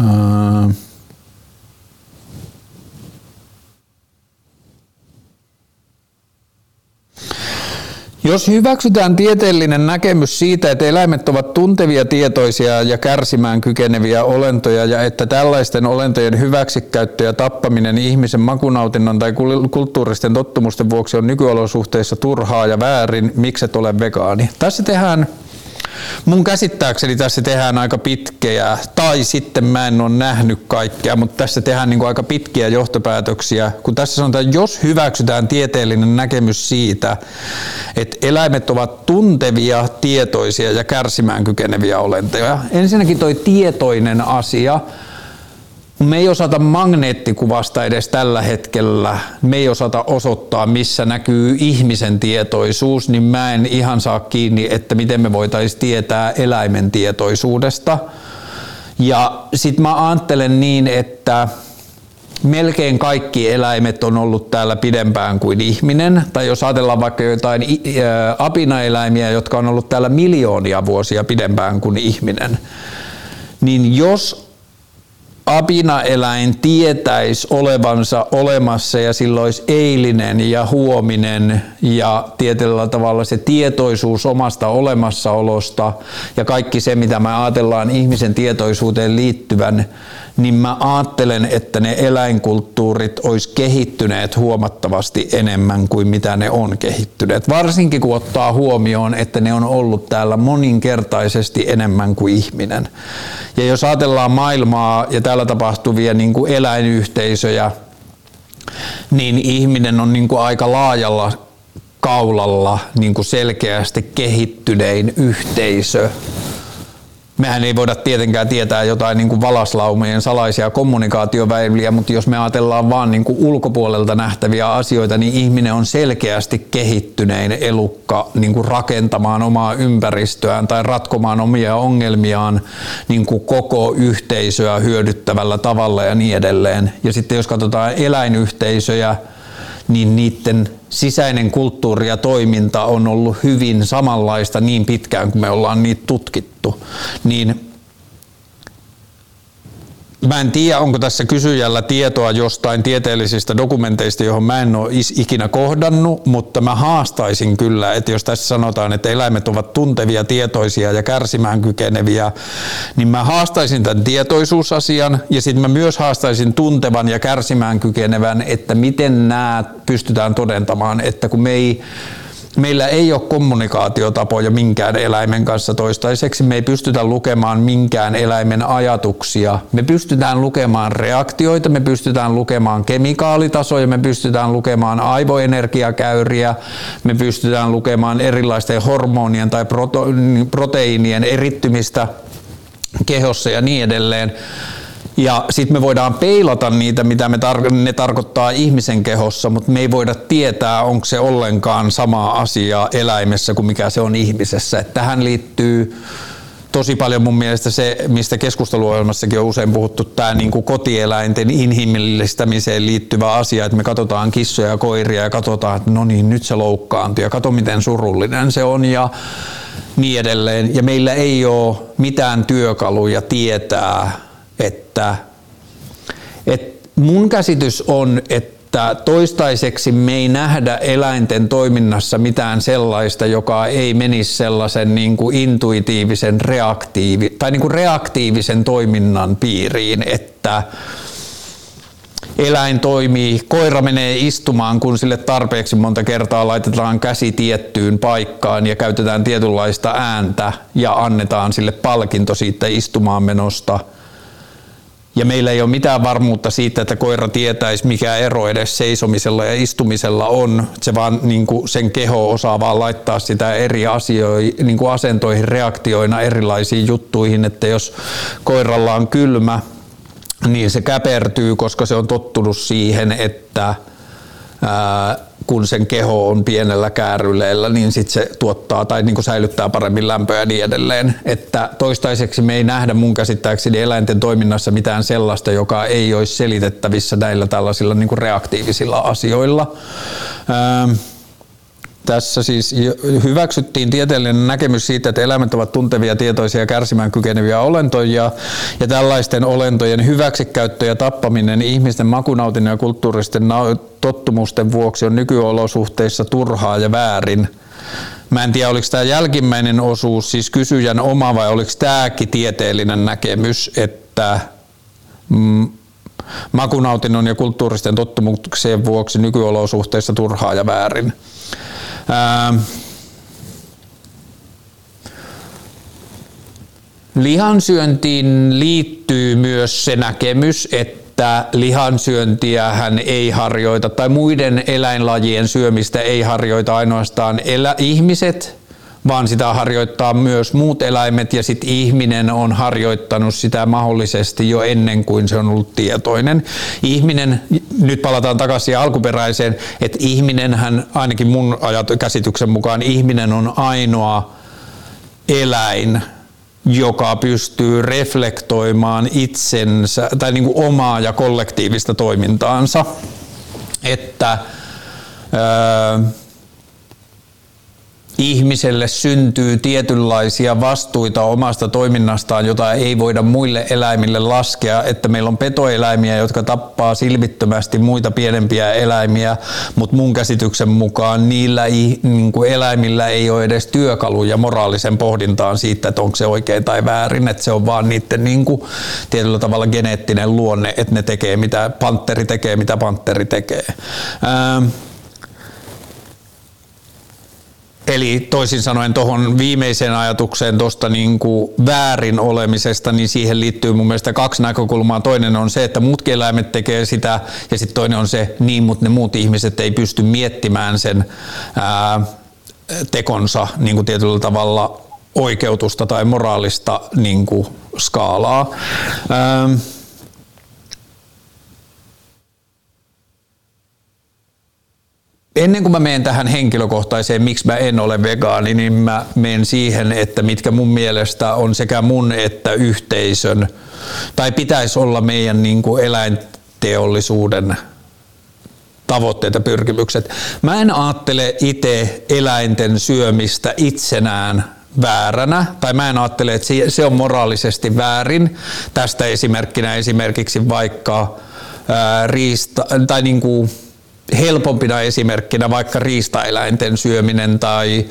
A: Öö. Jos hyväksytään tieteellinen näkemys siitä, että eläimet ovat tuntevia, tietoisia ja kärsimään kykeneviä olentoja ja että tällaisten olentojen hyväksikäyttö ja tappaminen ihmisen makunautinnon tai kulttuuristen tottumusten vuoksi on nykyolosuhteissa turhaa ja väärin, mikset ole vegaani. Tässä tehdään Mun käsittääkseni tässä tehdään aika pitkiä, tai sitten mä en ole nähnyt kaikkea, mutta tässä tehdään niin kuin aika pitkiä johtopäätöksiä, kun tässä sanotaan, että jos hyväksytään tieteellinen näkemys siitä, että eläimet ovat tuntevia, tietoisia ja kärsimään kykeneviä olentoja. Ensinnäkin toi tietoinen asia, me ei osata magneettikuvasta edes tällä hetkellä, me ei osata osoittaa, missä näkyy ihmisen tietoisuus, niin mä en ihan saa kiinni, että miten me voitaisiin tietää eläimen tietoisuudesta. Ja sitten mä ajattelen niin, että melkein kaikki eläimet on ollut täällä pidempään kuin ihminen. Tai jos ajatellaan vaikka jotain apinaeläimiä, jotka on ollut täällä miljoonia vuosia pidempään kuin ihminen, niin jos apinaeläin tietäisi olevansa olemassa ja silloin olisi eilinen ja huominen ja tietyllä tavalla se tietoisuus omasta olemassaolosta ja kaikki se, mitä me ajatellaan ihmisen tietoisuuteen liittyvän, niin mä ajattelen, että ne eläinkulttuurit olisi kehittyneet huomattavasti enemmän kuin mitä ne on kehittyneet. Varsinkin kun ottaa huomioon, että ne on ollut täällä moninkertaisesti enemmän kuin ihminen. Ja jos ajatellaan maailmaa ja täällä tapahtuvia niin kuin eläinyhteisöjä, niin ihminen on niin kuin aika laajalla kaulalla niin kuin selkeästi kehittynein yhteisö mehän ei voida tietenkään tietää jotain niin kuin valaslaumien salaisia kommunikaatioväyliä, mutta jos me ajatellaan vaan niin kuin ulkopuolelta nähtäviä asioita, niin ihminen on selkeästi kehittynein elukka niin kuin rakentamaan omaa ympäristöään tai ratkomaan omia ongelmiaan niin kuin koko yhteisöä hyödyttävällä tavalla ja niin edelleen. Ja sitten jos katsotaan eläinyhteisöjä, niin niiden sisäinen kulttuuri ja toiminta on ollut hyvin samanlaista niin pitkään kuin me ollaan niitä tutkittu, niin Mä en tiedä, onko tässä kysyjällä tietoa jostain tieteellisistä dokumenteista, johon mä en ole ikinä kohdannut, mutta mä haastaisin kyllä, että jos tässä sanotaan, että eläimet ovat tuntevia, tietoisia ja kärsimään kykeneviä, niin mä haastaisin tämän tietoisuusasian ja sitten mä myös haastaisin tuntevan ja kärsimään kykenevän, että miten nämä pystytään todentamaan, että kun me ei meillä ei ole kommunikaatiotapoja minkään eläimen kanssa toistaiseksi. Me ei pystytä lukemaan minkään eläimen ajatuksia. Me pystytään lukemaan reaktioita, me pystytään lukemaan kemikaalitasoja, me pystytään lukemaan aivoenergiakäyriä, me pystytään lukemaan erilaisten hormonien tai proteiinien erittymistä kehossa ja niin edelleen. Ja sitten me voidaan peilata niitä, mitä me tar- ne tarkoittaa ihmisen kehossa, mutta me ei voida tietää, onko se ollenkaan sama asia eläimessä kuin mikä se on ihmisessä. Et tähän liittyy tosi paljon mun mielestä se, mistä keskusteluohjelmassakin on usein puhuttu, tämä niin kuin kotieläinten inhimillistämiseen liittyvä asia, että me katsotaan kissoja ja koiria ja katsotaan, että no niin, nyt se loukkaantuu ja kato miten surullinen se on ja niin edelleen. Ja meillä ei ole mitään työkaluja tietää, että, että mun käsitys on, että toistaiseksi me ei nähdä eläinten toiminnassa mitään sellaista, joka ei menisi sellaisen niin kuin intuitiivisen reaktiivi, tai niin kuin reaktiivisen toiminnan piiriin, että eläin toimii, koira menee istumaan, kun sille tarpeeksi monta kertaa laitetaan käsi tiettyyn paikkaan ja käytetään tietynlaista ääntä ja annetaan sille palkinto siitä istumaan menosta – ja meillä ei ole mitään varmuutta siitä, että koira tietäisi, mikä ero edes seisomisella ja istumisella on. Se vaan niin kuin sen keho osaa vaan laittaa sitä eri asioihin, niin kuin asentoihin reaktioina erilaisiin juttuihin, että jos koiralla on kylmä, niin se käpertyy, koska se on tottunut siihen, että ää, kun sen keho on pienellä kääryleellä, niin sit se tuottaa tai niin säilyttää paremmin lämpöä ja niin edelleen. Että toistaiseksi me ei nähdä mun käsittääkseni eläinten toiminnassa mitään sellaista, joka ei olisi selitettävissä näillä tällaisilla niin reaktiivisilla asioilla. Ähm tässä siis hyväksyttiin tieteellinen näkemys siitä, että eläimet ovat tuntevia, tietoisia, kärsimään kykeneviä olentoja ja tällaisten olentojen hyväksikäyttö ja tappaminen ihmisten makunautinnon ja kulttuuristen tottumusten vuoksi on nykyolosuhteissa turhaa ja väärin. Mä en tiedä, oliko tämä jälkimmäinen osuus siis kysyjän oma vai oliko tämäkin tieteellinen näkemys, että mm, makunautinnon ja kulttuuristen tottumuksien vuoksi nykyolosuhteissa turhaa ja väärin. Ää, lihansyöntiin liittyy myös se näkemys, että lihansyöntiä hän ei harjoita tai muiden eläinlajien syömistä ei harjoita ainoastaan elä, ihmiset, vaan sitä harjoittaa myös muut eläimet ja sitten ihminen on harjoittanut sitä mahdollisesti jo ennen kuin se on ollut tietoinen. Ihminen, nyt palataan takaisin alkuperäiseen, että ihminen hän ainakin mun ajat, käsityksen mukaan ihminen on ainoa eläin, joka pystyy reflektoimaan itsensä tai niin kuin omaa ja kollektiivista toimintaansa. Että öö, ihmiselle syntyy tietynlaisia vastuita omasta toiminnastaan, jota ei voida muille eläimille laskea, että meillä on petoeläimiä, jotka tappaa silmittömästi muita pienempiä eläimiä, mutta mun käsityksen mukaan niillä niin kuin eläimillä ei ole edes työkaluja moraalisen pohdintaan siitä, että onko se oikein tai väärin, että se on vaan niiden niin kuin, tietyllä tavalla geneettinen luonne, että ne tekee mitä panteri tekee, mitä panteri tekee. Ää, Eli toisin sanoen tuohon viimeiseen ajatukseen tuosta niin väärin olemisesta, niin siihen liittyy mun mielestä kaksi näkökulmaa. Toinen on se, että muutkin eläimet tekee sitä, ja sitten toinen on se, niin, mutta ne muut ihmiset ei pysty miettimään sen ää, tekonsa niin kuin tietyllä tavalla oikeutusta tai moraalista niin kuin skaalaa. Ää, ennen kuin mä menen tähän henkilökohtaiseen, miksi mä en ole vegaani, niin mä menen siihen, että mitkä mun mielestä on sekä mun että yhteisön, tai pitäisi olla meidän niin kuin eläinteollisuuden tavoitteet ja pyrkimykset. Mä en ajattele itse eläinten syömistä itsenään vääränä, tai mä en ajattele, että se on moraalisesti väärin. Tästä esimerkkinä esimerkiksi vaikka ää, riista, tai niin kuin helpompina esimerkkinä vaikka riistaeläinten syöminen tai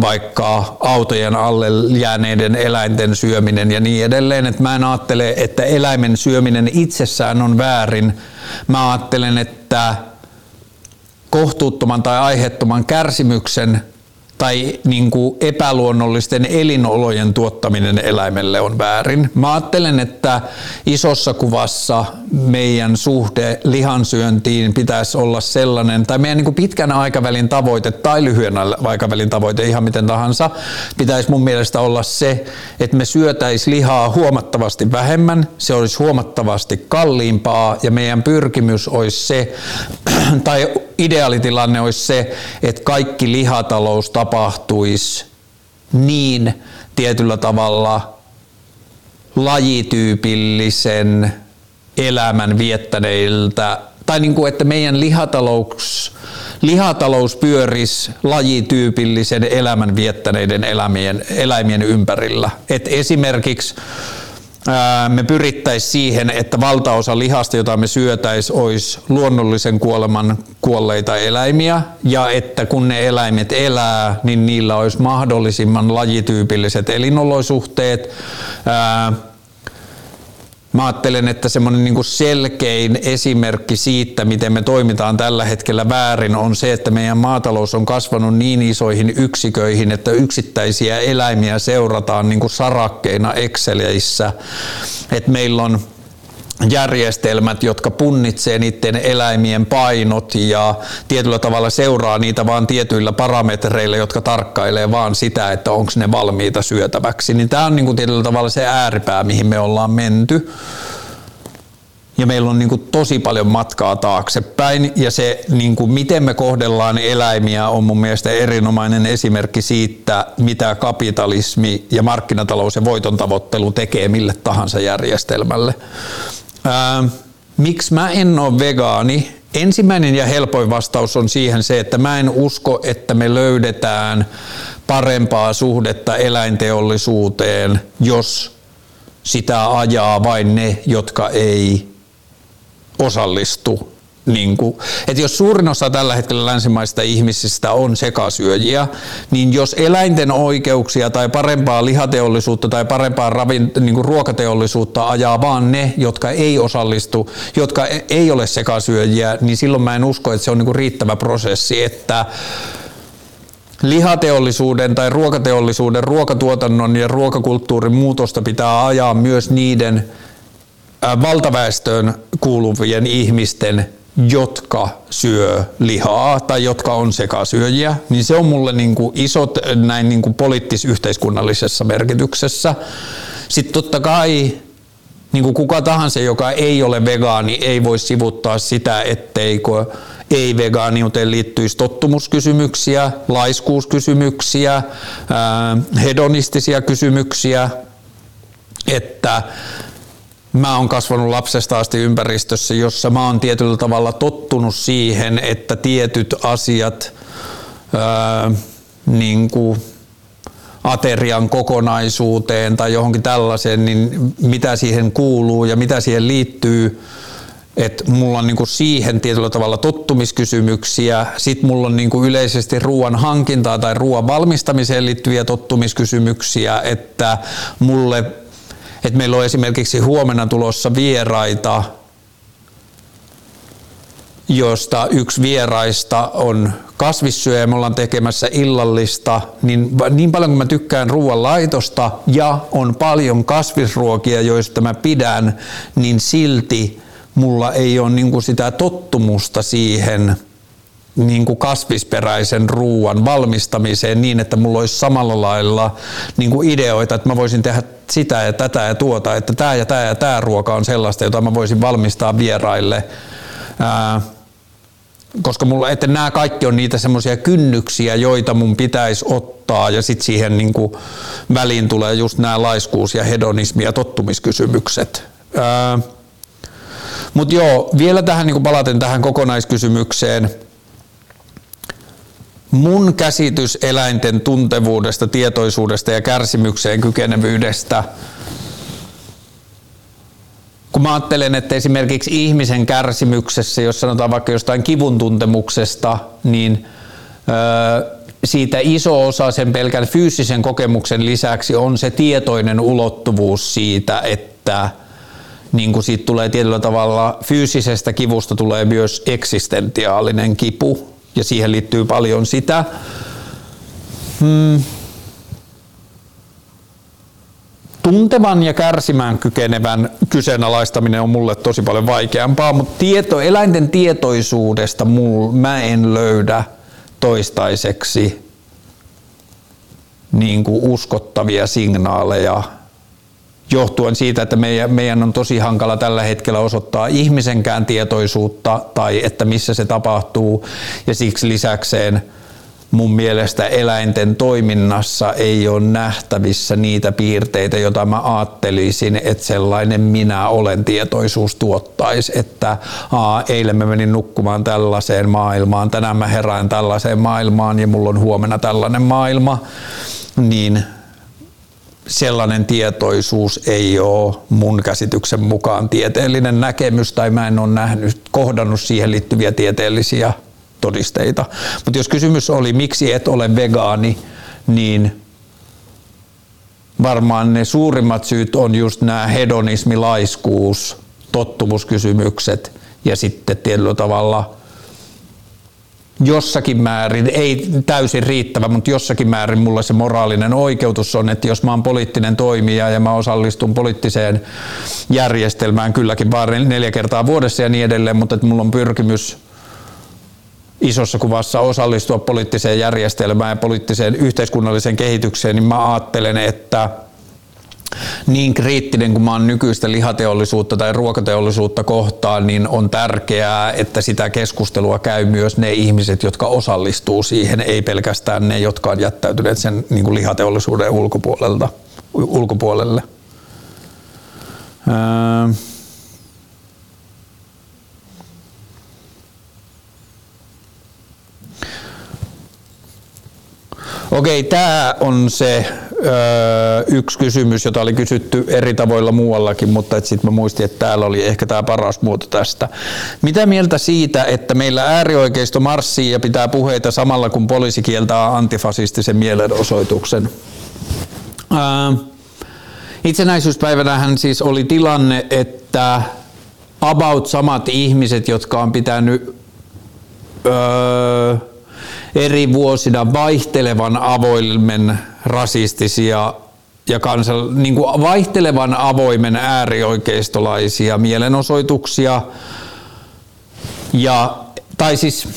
A: vaikka autojen alle jääneiden eläinten syöminen ja niin edelleen. Et mä en ajattele, että eläimen syöminen itsessään on väärin. Mä ajattelen, että kohtuuttoman tai aiheettoman kärsimyksen tai niin kuin epäluonnollisten elinolojen tuottaminen eläimelle on väärin. Mä ajattelen, että isossa kuvassa meidän suhde lihansyöntiin pitäisi olla sellainen, tai meidän niin kuin pitkän aikavälin tavoite tai lyhyen aikavälin tavoite, ihan miten tahansa, pitäisi mun mielestä olla se, että me syötäisi lihaa huomattavasti vähemmän, se olisi huomattavasti kalliimpaa ja meidän pyrkimys olisi se, tai ideaalitilanne olisi se, että kaikki lihatalous tapahtuisi niin tietyllä tavalla lajityypillisen elämän viettäneiltä, tai niin kuin, että meidän lihatalous, lihatalous pyörisi lajityypillisen elämän viettäneiden elämien, eläimien ympärillä. Et esimerkiksi me pyrittäisiin siihen, että valtaosa lihasta, jota me syötäisiin, olisi luonnollisen kuoleman kuolleita eläimiä ja että kun ne eläimet elää, niin niillä olisi mahdollisimman lajityypilliset elinolosuhteet. Mä ajattelen, että semmoinen niin selkein esimerkki siitä, miten me toimitaan tällä hetkellä väärin, on se, että meidän maatalous on kasvanut niin isoihin yksiköihin, että yksittäisiä eläimiä seurataan niin kuin sarakkeina Exceleissä. Että meillä on järjestelmät, jotka punnitsee niiden eläimien painot ja tietyllä tavalla seuraa niitä vaan tietyillä parametreilla, jotka tarkkailee vaan sitä, että onko ne valmiita syötäväksi. Niin tämä on niin tietyllä tavalla se ääripää, mihin me ollaan menty. Ja meillä on niin tosi paljon matkaa taaksepäin ja se, niin miten me kohdellaan eläimiä, on mun mielestä erinomainen esimerkki siitä, mitä kapitalismi ja markkinatalous ja voiton tavoittelu tekee mille tahansa järjestelmälle. Ää, miksi mä en ole vegaani? Ensimmäinen ja helpoin vastaus on siihen se, että mä en usko, että me löydetään parempaa suhdetta eläinteollisuuteen, jos sitä ajaa vain ne, jotka ei osallistu niin kuin, että jos suurin osa tällä hetkellä länsimaista ihmisistä on sekasyöjiä, niin jos eläinten oikeuksia tai parempaa lihateollisuutta tai parempaa ravin, niin kuin ruokateollisuutta ajaa vaan ne, jotka ei osallistu, jotka e-, ei ole sekasyöjiä, niin silloin mä en usko, että se on niin kuin riittävä prosessi, että lihateollisuuden tai ruokateollisuuden, ruokatuotannon ja ruokakulttuurin muutosta pitää ajaa myös niiden valtaväestöön kuuluvien ihmisten jotka syö lihaa tai jotka on sekasyöjiä, niin se on mulle niin kuin isot näin niin kuin poliittis-yhteiskunnallisessa merkityksessä. Sitten totta kai niin kuin kuka tahansa, joka ei ole vegaani, ei voi sivuttaa sitä, etteikö ei-vegaaniuteen liittyisi tottumuskysymyksiä, laiskuuskysymyksiä, hedonistisia kysymyksiä, että Mä oon kasvanut lapsesta asti ympäristössä, jossa mä oon tietyllä tavalla tottunut siihen, että tietyt asiat, ää, niin kuin aterian kokonaisuuteen tai johonkin tällaiseen, niin mitä siihen kuuluu ja mitä siihen liittyy, että mulla on niinku siihen tietyllä tavalla tottumiskysymyksiä, sitten mulla on niinku yleisesti ruoan hankintaa tai ruoan valmistamiseen liittyviä tottumiskysymyksiä, että mulle että meillä on esimerkiksi huomenna tulossa vieraita, josta yksi vieraista on kasvissyöjä, me ollaan tekemässä illallista, niin niin paljon kuin mä tykkään ruoan laitosta ja on paljon kasvisruokia, joista mä pidän, niin silti mulla ei ole niin sitä tottumusta siihen, niin kuin kasvisperäisen ruoan valmistamiseen niin, että mulla olisi samalla lailla niin kuin ideoita, että mä voisin tehdä sitä ja tätä ja tuota, että tämä ja tämä ja tämä ruoka on sellaista, jota mä voisin valmistaa vieraille. Ää, koska mulla, että nämä kaikki on niitä semmoisia kynnyksiä, joita mun pitäisi ottaa ja sitten siihen niin kuin väliin tulee just nämä laiskuus ja hedonismi ja tottumiskysymykset. Mutta joo, vielä tähän niin kuin palaten tähän kokonaiskysymykseen – mun käsitys eläinten tuntevuudesta, tietoisuudesta ja kärsimykseen kykenevyydestä, kun mä ajattelen, että esimerkiksi ihmisen kärsimyksessä, jos sanotaan vaikka jostain kivun tuntemuksesta, niin siitä iso osa sen pelkän fyysisen kokemuksen lisäksi on se tietoinen ulottuvuus siitä, että niin kuin siitä tulee tietyllä tavalla fyysisestä kivusta tulee myös eksistentiaalinen kipu, ja siihen liittyy paljon sitä. Hmm. Tuntevan ja kärsimään kykenevän kyseenalaistaminen on mulle tosi paljon vaikeampaa, mutta tieto, eläinten tietoisuudesta mul, mä en löydä toistaiseksi niin kuin uskottavia signaaleja johtuen siitä, että meidän, meidän on tosi hankala tällä hetkellä osoittaa ihmisenkään tietoisuutta tai että missä se tapahtuu. Ja siksi lisäkseen mun mielestä eläinten toiminnassa ei ole nähtävissä niitä piirteitä, joita mä ajattelisin, että sellainen minä olen tietoisuus tuottaisi, että aa, eilen mä menin nukkumaan tällaiseen maailmaan, tänään mä herään tällaiseen maailmaan ja mulla on huomenna tällainen maailma, niin sellainen tietoisuus ei ole mun käsityksen mukaan tieteellinen näkemys tai mä en ole nähnyt, kohdannut siihen liittyviä tieteellisiä todisteita. Mutta jos kysymys oli, miksi et ole vegaani, niin varmaan ne suurimmat syyt on just nämä hedonismi, laiskuus, tottumuskysymykset ja sitten tietyllä tavalla – jossakin määrin, ei täysin riittävä, mutta jossakin määrin mulla se moraalinen oikeutus on, että jos mä oon poliittinen toimija ja mä osallistun poliittiseen järjestelmään kylläkin vain neljä kertaa vuodessa ja niin edelleen, mutta että mulla on pyrkimys isossa kuvassa osallistua poliittiseen järjestelmään ja poliittiseen yhteiskunnalliseen kehitykseen, niin mä ajattelen, että niin kriittinen kuin mä oon nykyistä lihateollisuutta tai ruokateollisuutta kohtaan, niin on tärkeää, että sitä keskustelua käy myös ne ihmiset, jotka osallistuu siihen, ei pelkästään ne, jotka on jättäytyneet sen niin kuin lihateollisuuden ulkopuolelta, ulkopuolelle. Öö. Okei, tämä on se yksi kysymys, jota oli kysytty eri tavoilla muuallakin, mutta sitten mä muistin, että täällä oli ehkä tämä paras muoto tästä. Mitä mieltä siitä, että meillä äärioikeisto marssii ja pitää puheita samalla kun poliisi kieltää antifasistisen mielenosoituksen? Ää, itsenäisyyspäivänähän siis oli tilanne, että about samat ihmiset, jotka on pitänyt öö, eri vuosina vaihtelevan avoimen rasistisia ja kansal, niin kuin vaihtelevan avoimen äärioikeistolaisia mielenosoituksia. Ja, tai siis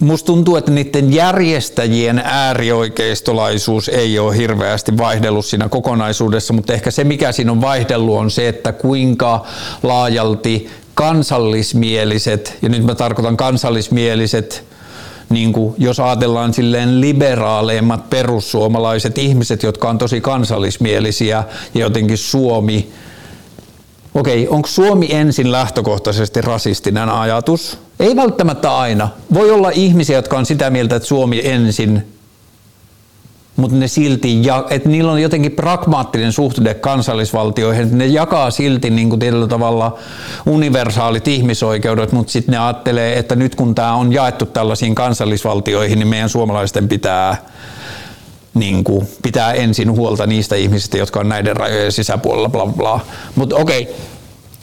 A: musta tuntuu, että niiden järjestäjien äärioikeistolaisuus ei ole hirveästi vaihdellut siinä kokonaisuudessa, mutta ehkä se mikä siinä on vaihdellut on se, että kuinka laajalti kansallismieliset, ja nyt mä tarkoitan kansallismieliset niin kuin, jos ajatellaan silleen liberaaleimmat perussuomalaiset ihmiset, jotka on tosi kansallismielisiä ja jotenkin Suomi, okei, onko Suomi ensin lähtökohtaisesti rasistinen ajatus? Ei välttämättä aina. Voi olla ihmisiä, jotka on sitä mieltä, että Suomi ensin mutta ne silti, että niillä on jotenkin pragmaattinen suhde kansallisvaltioihin, että ne jakaa silti niin kuin tietyllä tavalla universaalit ihmisoikeudet, mutta sitten ne ajattelee, että nyt kun tämä on jaettu tällaisiin kansallisvaltioihin, niin meidän suomalaisten pitää niin kuin, pitää ensin huolta niistä ihmisistä, jotka on näiden rajojen sisäpuolella, bla bla. Mutta okei, okay.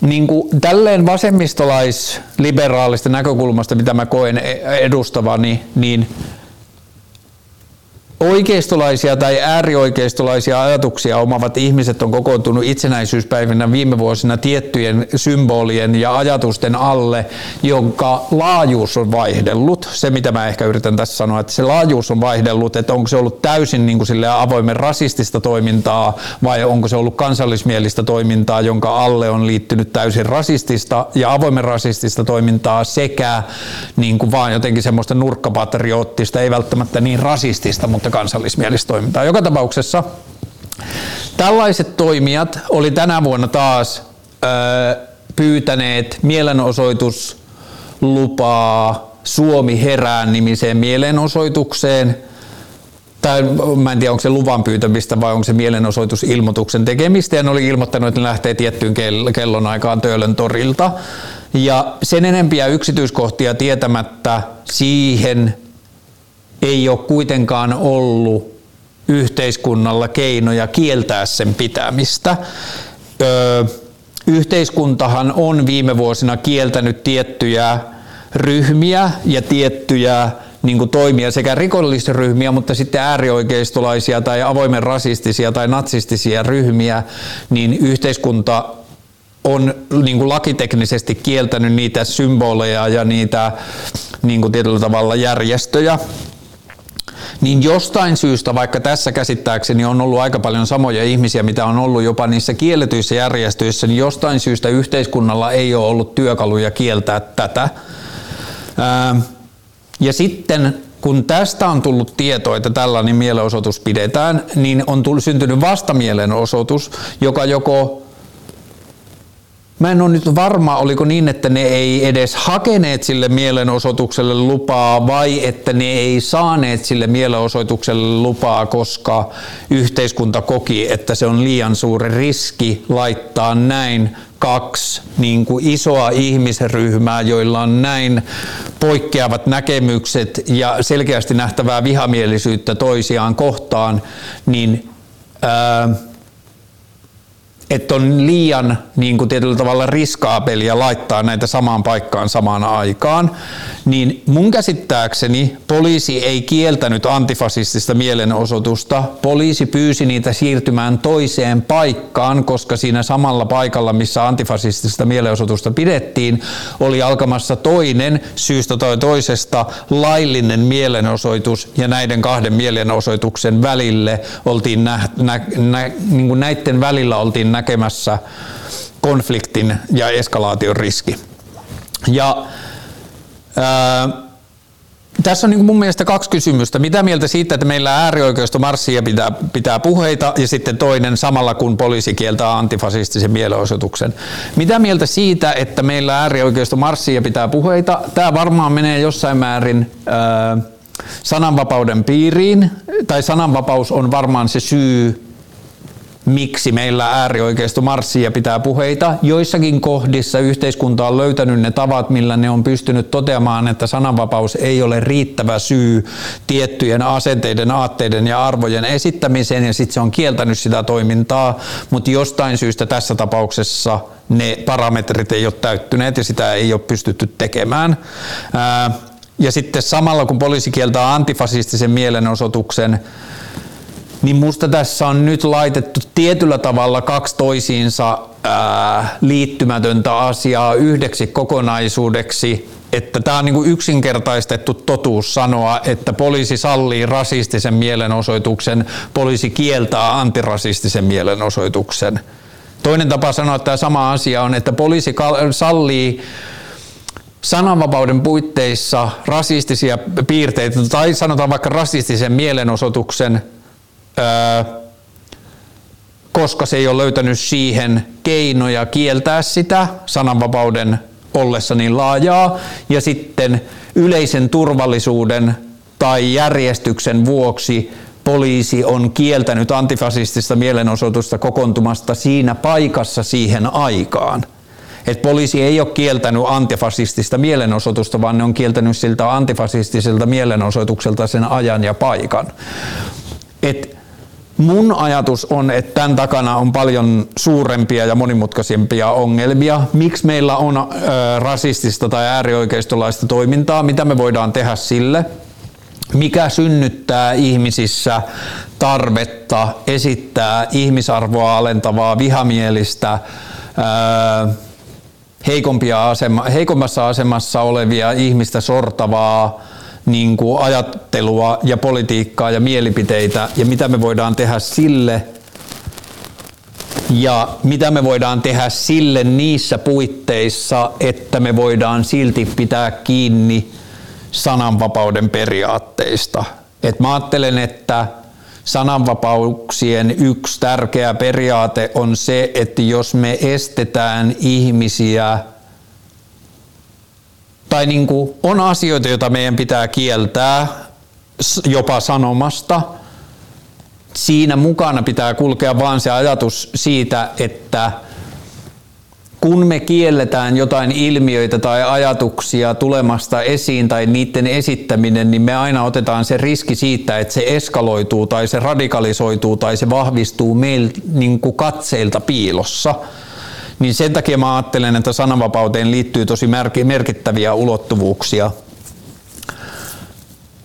A: niin kuin, tälleen vasemmistolais-liberaalista näkökulmasta, mitä mä koen edustavani, niin oikeistolaisia tai äärioikeistolaisia ajatuksia omavat ihmiset on kokoontunut itsenäisyyspäivinä viime vuosina tiettyjen symbolien ja ajatusten alle, jonka laajuus on vaihdellut. Se, mitä mä ehkä yritän tässä sanoa, että se laajuus on vaihdellut, että onko se ollut täysin niin kuin avoimen rasistista toimintaa vai onko se ollut kansallismielistä toimintaa, jonka alle on liittynyt täysin rasistista ja avoimen rasistista toimintaa sekä niin kuin vaan jotenkin semmoista nurkkapatriottista, ei välttämättä niin rasistista, mutta tämmöistä kansallismielistä toimintaa. Joka tapauksessa tällaiset toimijat oli tänä vuonna taas ö, pyytäneet mielenosoituslupaa Suomi herään nimiseen mielenosoitukseen. Tai mä en tiedä, onko se luvan pyytämistä vai onko se mielenosoitusilmoituksen tekemistä. Ja ne oli ilmoittanut, että ne lähtee tiettyyn kellon aikaan Töölön torilta. Ja sen enempiä yksityiskohtia tietämättä siihen ei ole kuitenkaan ollut yhteiskunnalla keinoja kieltää sen pitämistä. Öö, yhteiskuntahan on viime vuosina kieltänyt tiettyjä ryhmiä ja tiettyjä niin kuin toimia sekä rikollisryhmiä, mutta sitten äärioikeistolaisia tai avoimen rasistisia tai natsistisia ryhmiä, niin yhteiskunta on niin kuin lakiteknisesti kieltänyt niitä symboleja ja niitä niin kuin tietyllä tavalla järjestöjä niin jostain syystä, vaikka tässä käsittääkseni on ollut aika paljon samoja ihmisiä, mitä on ollut jopa niissä kielletyissä järjestöissä, niin jostain syystä yhteiskunnalla ei ole ollut työkaluja kieltää tätä. Ja sitten kun tästä on tullut tieto, että tällainen mielenosoitus pidetään, niin on tullut, syntynyt vastamielenosoitus, joka joko Mä en ole nyt varma, oliko niin, että ne ei edes hakeneet sille mielenosoitukselle lupaa vai että ne ei saaneet sille mielenosoitukselle lupaa, koska yhteiskunta koki, että se on liian suuri riski laittaa näin kaksi niin kuin isoa ihmisryhmää, joilla on näin poikkeavat näkemykset ja selkeästi nähtävää vihamielisyyttä toisiaan kohtaan, niin ää, että on liian niin kuin tietyllä tavalla riskaapelia laittaa näitä samaan paikkaan samaan aikaan, niin mun käsittääkseni poliisi ei kieltänyt antifasistista mielenosoitusta. Poliisi pyysi niitä siirtymään toiseen paikkaan, koska siinä samalla paikalla, missä antifasistista mielenosoitusta pidettiin, oli alkamassa toinen syystä tai toisesta laillinen mielenosoitus ja näiden kahden mielenosoituksen välille oltiin nä, nä, nä, niin kuin näiden välillä oltiin näkemässä konfliktin ja eskalaation riski. Ja ää, tässä on niin mun mielestä kaksi kysymystä. Mitä mieltä siitä, että meillä äärioikeusto marssia pitää, pitää puheita ja sitten toinen samalla kun poliisi kieltää antifasistisen mielenosoituksen. Mitä mieltä siitä, että meillä äärioikeusto marssia pitää puheita? Tämä varmaan menee jossain määrin ää, sananvapauden piiriin, tai sananvapaus on varmaan se syy, miksi meillä äärioikeisto marssii ja pitää puheita. Joissakin kohdissa yhteiskunta on löytänyt ne tavat, millä ne on pystynyt toteamaan, että sananvapaus ei ole riittävä syy tiettyjen asenteiden, aatteiden ja arvojen esittämiseen, ja sitten se on kieltänyt sitä toimintaa, mutta jostain syystä tässä tapauksessa ne parametrit ei ole täyttyneet ja sitä ei ole pystytty tekemään. Ja sitten samalla kun poliisi kieltää antifasistisen mielenosoituksen, niin musta tässä on nyt laitettu tietyllä tavalla kaksi toisiinsa ää, liittymätöntä asiaa yhdeksi kokonaisuudeksi, että tämä on niin yksinkertaistettu totuus sanoa, että poliisi sallii rasistisen mielenosoituksen, poliisi kieltää antirasistisen mielenosoituksen. Toinen tapa sanoa tämä sama asia on, että poliisi sallii sananvapauden puitteissa rasistisia piirteitä tai sanotaan vaikka rasistisen mielenosoituksen koska se ei ole löytänyt siihen keinoja kieltää sitä sananvapauden ollessa niin laajaa. Ja sitten yleisen turvallisuuden tai järjestyksen vuoksi poliisi on kieltänyt antifasistista mielenosoitusta kokoontumasta siinä paikassa siihen aikaan. Et poliisi ei ole kieltänyt antifasistista mielenosoitusta, vaan ne on kieltänyt siltä antifasistiselta mielenosoitukselta sen ajan ja paikan. Et Mun ajatus on, että tämän takana on paljon suurempia ja monimutkaisempia ongelmia. Miksi meillä on rasistista tai äärioikeistolaista toimintaa? Mitä me voidaan tehdä sille? Mikä synnyttää ihmisissä tarvetta esittää ihmisarvoa alentavaa, vihamielistä, heikompia asema, heikommassa asemassa olevia ihmistä sortavaa, niin kuin ajattelua ja politiikkaa ja mielipiteitä ja mitä me voidaan tehdä sille ja mitä me voidaan tehdä sille niissä puitteissa, että me voidaan silti pitää kiinni sananvapauden periaatteista. Et mä ajattelen, että sananvapauksien yksi tärkeä periaate on se, että jos me estetään ihmisiä tai niin kuin on asioita, joita meidän pitää kieltää jopa sanomasta. Siinä mukana pitää kulkea vaan se ajatus siitä, että kun me kielletään jotain ilmiöitä tai ajatuksia tulemasta esiin tai niiden esittäminen, niin me aina otetaan se riski siitä, että se eskaloituu tai se radikalisoituu tai se vahvistuu meiltä niin katseilta piilossa – niin sen takia mä ajattelen, että sananvapauteen liittyy tosi merkittäviä ulottuvuuksia,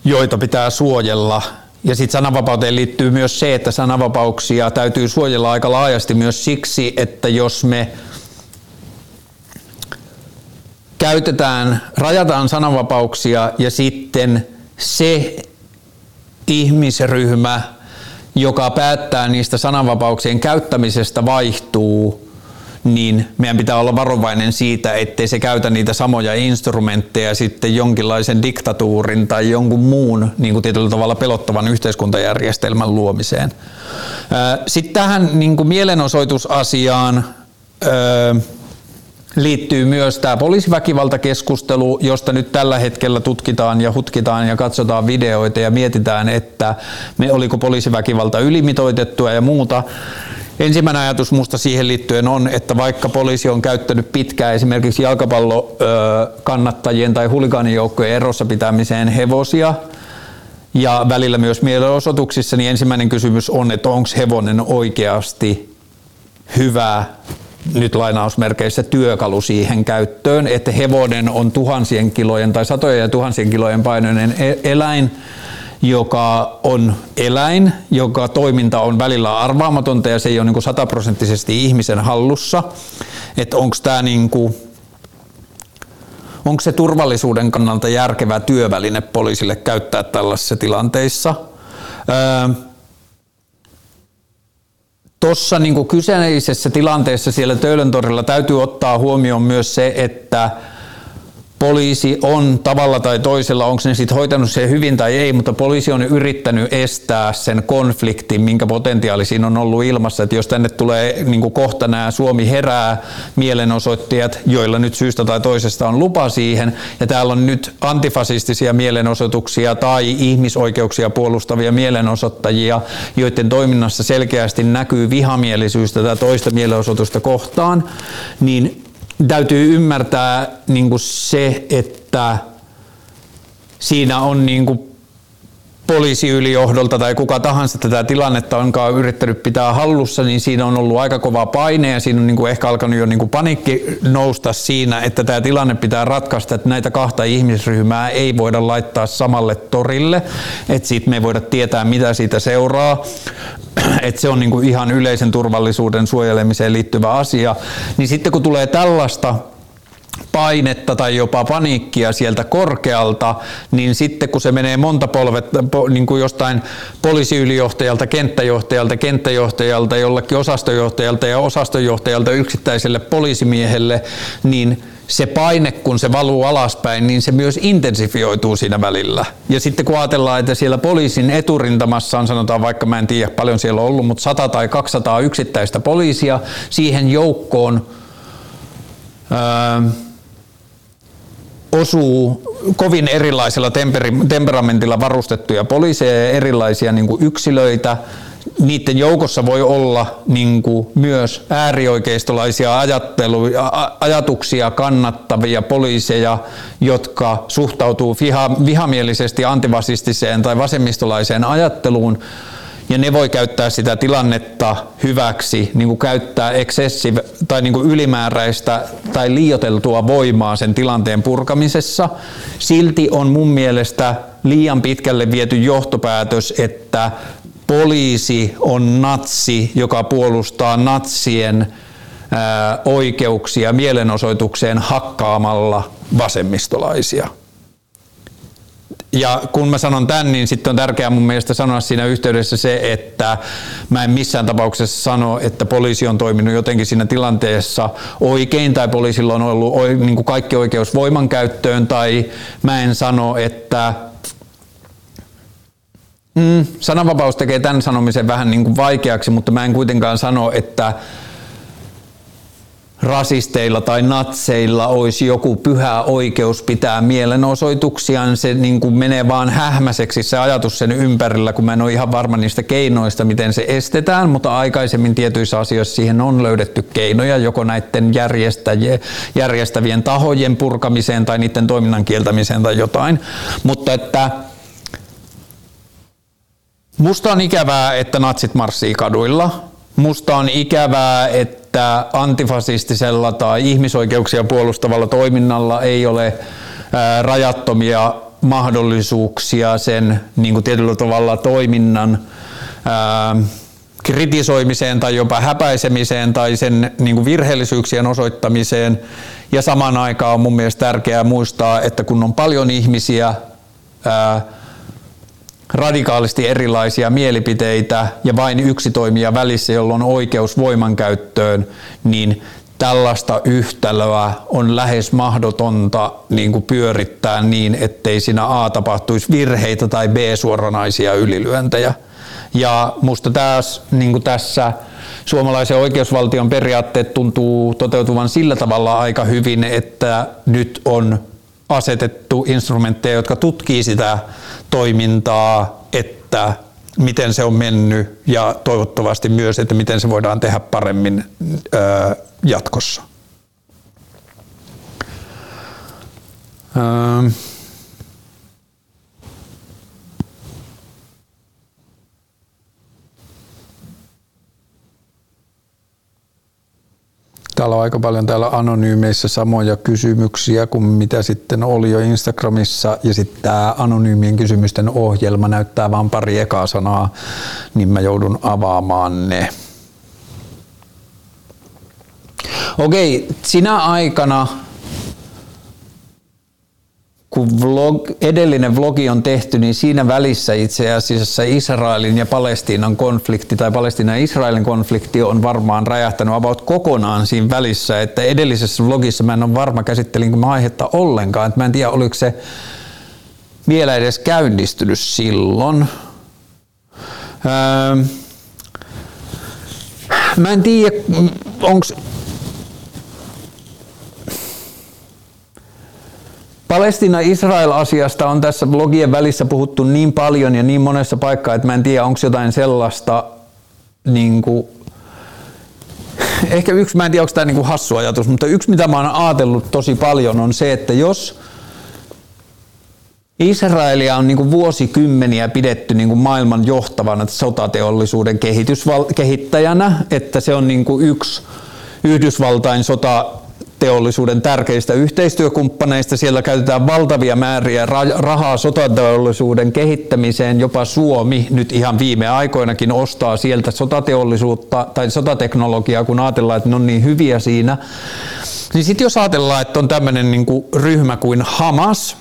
A: joita pitää suojella. Ja sitten sananvapauteen liittyy myös se, että sananvapauksia täytyy suojella aika laajasti myös siksi, että jos me käytetään, rajataan sananvapauksia ja sitten se ihmisryhmä, joka päättää niistä sananvapauksien käyttämisestä vaihtuu, niin meidän pitää olla varovainen siitä, ettei se käytä niitä samoja instrumentteja sitten jonkinlaisen diktatuurin tai jonkun muun niin kuin tietyllä tavalla pelottavan yhteiskuntajärjestelmän luomiseen. Sitten tähän niin kuin mielenosoitusasiaan liittyy myös tämä poliisiväkivaltakeskustelu, josta nyt tällä hetkellä tutkitaan ja hutkitaan ja katsotaan videoita ja mietitään, että me oliko poliisiväkivalta ylimitoitettua ja muuta. Ensimmäinen ajatus musta siihen liittyen on, että vaikka poliisi on käyttänyt pitkään esimerkiksi jalkapallokannattajien tai huligaanijoukkojen erossa pitämiseen hevosia, ja välillä myös mielenosoituksissa, niin ensimmäinen kysymys on, että onko hevonen oikeasti hyvä nyt lainausmerkeissä työkalu siihen käyttöön, että hevonen on tuhansien kilojen tai satojen ja tuhansien kilojen painoinen e- eläin, joka on eläin, joka toiminta on välillä arvaamatonta ja se ei ole niin sataprosenttisesti ihmisen hallussa. Että onko tämä niin kuin, onko se turvallisuuden kannalta järkevä työväline poliisille käyttää tällaisissa tilanteissa. Öö, Tuossa niin kyseisessä tilanteessa siellä Töölöntorilla täytyy ottaa huomioon myös se, että poliisi on tavalla tai toisella, onko ne sitten hoitanut se hyvin tai ei, mutta poliisi on yrittänyt estää sen konfliktin, minkä potentiaali siinä on ollut ilmassa, että jos tänne tulee niin kohta nämä Suomi herää mielenosoittajat, joilla nyt syystä tai toisesta on lupa siihen, ja täällä on nyt antifasistisia mielenosoituksia tai ihmisoikeuksia puolustavia mielenosoittajia, joiden toiminnassa selkeästi näkyy vihamielisyys tätä toista mielenosoitusta kohtaan, niin täytyy ymmärtää niin kuin se, että siinä on niin kuin poliisiylijohdolta tai kuka tahansa tätä tilannetta onkaan yrittänyt pitää hallussa, niin siinä on ollut aika kova paine ja siinä on niin kuin ehkä alkanut jo niin kuin panikki nousta siinä, että tämä tilanne pitää ratkaista, että näitä kahta ihmisryhmää ei voida laittaa samalle torille, että siitä me ei voida tietää, mitä siitä seuraa, että se on niin kuin ihan yleisen turvallisuuden suojelemiseen liittyvä asia, niin sitten kun tulee tällaista painetta tai jopa paniikkia sieltä korkealta, niin sitten kun se menee monta polvetta niin kuin jostain poliisiylijohtajalta, kenttäjohtajalta, kenttäjohtajalta, jollekin osastojohtajalta ja osastojohtajalta yksittäiselle poliisimiehelle, niin se paine, kun se valuu alaspäin, niin se myös intensifioituu siinä välillä. Ja sitten kun ajatellaan, että siellä poliisin eturintamassa on, sanotaan vaikka mä en tiedä paljon siellä on ollut, mutta 100 tai 200 yksittäistä poliisia siihen joukkoon, öö, osuu kovin erilaisella temperamentilla varustettuja poliiseja ja erilaisia niin kuin yksilöitä. Niiden joukossa voi olla niin kuin myös äärioikeistolaisia ajatuksia kannattavia poliiseja, jotka suhtautuu viha, vihamielisesti antivasistiseen tai vasemmistolaiseen ajatteluun ja ne voi käyttää sitä tilannetta hyväksi, niin kuin käyttää excessive tai niin kuin ylimääräistä tai liioteltua voimaa sen tilanteen purkamisessa. Silti on mun mielestä liian pitkälle viety johtopäätös, että poliisi on natsi, joka puolustaa natsien oikeuksia mielenosoitukseen hakkaamalla vasemmistolaisia. Ja kun mä sanon tämän, niin sitten on tärkeää mun mielestä sanoa siinä yhteydessä se, että mä en missään tapauksessa sano, että poliisi on toiminut jotenkin siinä tilanteessa oikein tai poliisilla on ollut niin kuin kaikki oikeus voimankäyttöön tai mä en sano, että Mm, sananvapaus tekee tämän sanomisen vähän niin kuin vaikeaksi, mutta mä en kuitenkaan sano, että rasisteilla tai natseilla olisi joku pyhä oikeus pitää mielenosoituksiaan. Se niin kuin menee vaan hähmäiseksi se ajatus sen ympärillä, kun mä en ole ihan varma niistä keinoista, miten se estetään, mutta aikaisemmin tietyissä asioissa siihen on löydetty keinoja, joko näiden järjestävien tahojen purkamiseen tai niiden toiminnan kieltämiseen tai jotain. Mutta että Musta on ikävää, että natsit marssii kaduilla. Musta on ikävää, että että antifasistisella tai ihmisoikeuksia puolustavalla toiminnalla ei ole rajattomia mahdollisuuksia sen niin kuin tietyllä tavalla toiminnan ää, kritisoimiseen tai jopa häpäisemiseen tai sen niin kuin virheellisyyksien osoittamiseen. Ja samaan aikaan on mun mielestä tärkeää muistaa, että kun on paljon ihmisiä, ää, radikaalisti erilaisia mielipiteitä ja vain yksi toimija välissä, jolloin on oikeus voimankäyttöön, niin tällaista yhtälöä on lähes mahdotonta niin kuin pyörittää niin, ettei siinä A tapahtuisi virheitä tai B suoranaisia ylilyöntejä. Ja musta tässä, niin kuin tässä suomalaisen oikeusvaltion periaatteet tuntuu toteutuvan sillä tavalla aika hyvin, että nyt on asetettu instrumentteja, jotka tutkii sitä toimintaa, että miten se on mennyt ja toivottavasti myös, että miten se voidaan tehdä paremmin jatkossa. Täällä on aika paljon täällä anonyymeissä samoja kysymyksiä kuin mitä sitten oli jo Instagramissa. Ja sitten tämä anonyymien kysymysten ohjelma näyttää vain pari ekaa sanaa, niin mä joudun avaamaan ne. Okei, sinä aikana kun vlog, edellinen vlogi on tehty, niin siinä välissä itse asiassa Israelin ja Palestiinan konflikti tai Palestiinan ja Israelin konflikti on varmaan räjähtänyt about kokonaan siinä välissä, että edellisessä vlogissa mä en ole varma käsittelinkö mä aihetta ollenkaan, että mä en tiedä oliko se vielä edes käynnistynyt silloin. Öö, mä en tiedä, onko Palestina-Israel-asiasta on tässä blogien välissä puhuttu niin paljon ja niin monessa paikkaa, että mä en tiedä, onko jotain sellaista, niin kuin, ehkä yksi, mä en tiedä, onko tämä niin kuin hassu ajatus, mutta yksi, mitä mä oon ajatellut tosi paljon, on se, että jos Israelia on niin kuin vuosikymmeniä pidetty niin kuin maailman johtavana sotateollisuuden kehittäjänä, että se on niin kuin yksi Yhdysvaltain sota teollisuuden tärkeistä yhteistyökumppaneista. Siellä käytetään valtavia määriä rahaa sotateollisuuden kehittämiseen. Jopa Suomi nyt ihan viime aikoinakin ostaa sieltä sotateollisuutta tai sotateknologiaa, kun ajatellaan, että ne on niin hyviä siinä. Niin sitten jos ajatellaan, että on tämmöinen niin ryhmä kuin Hamas,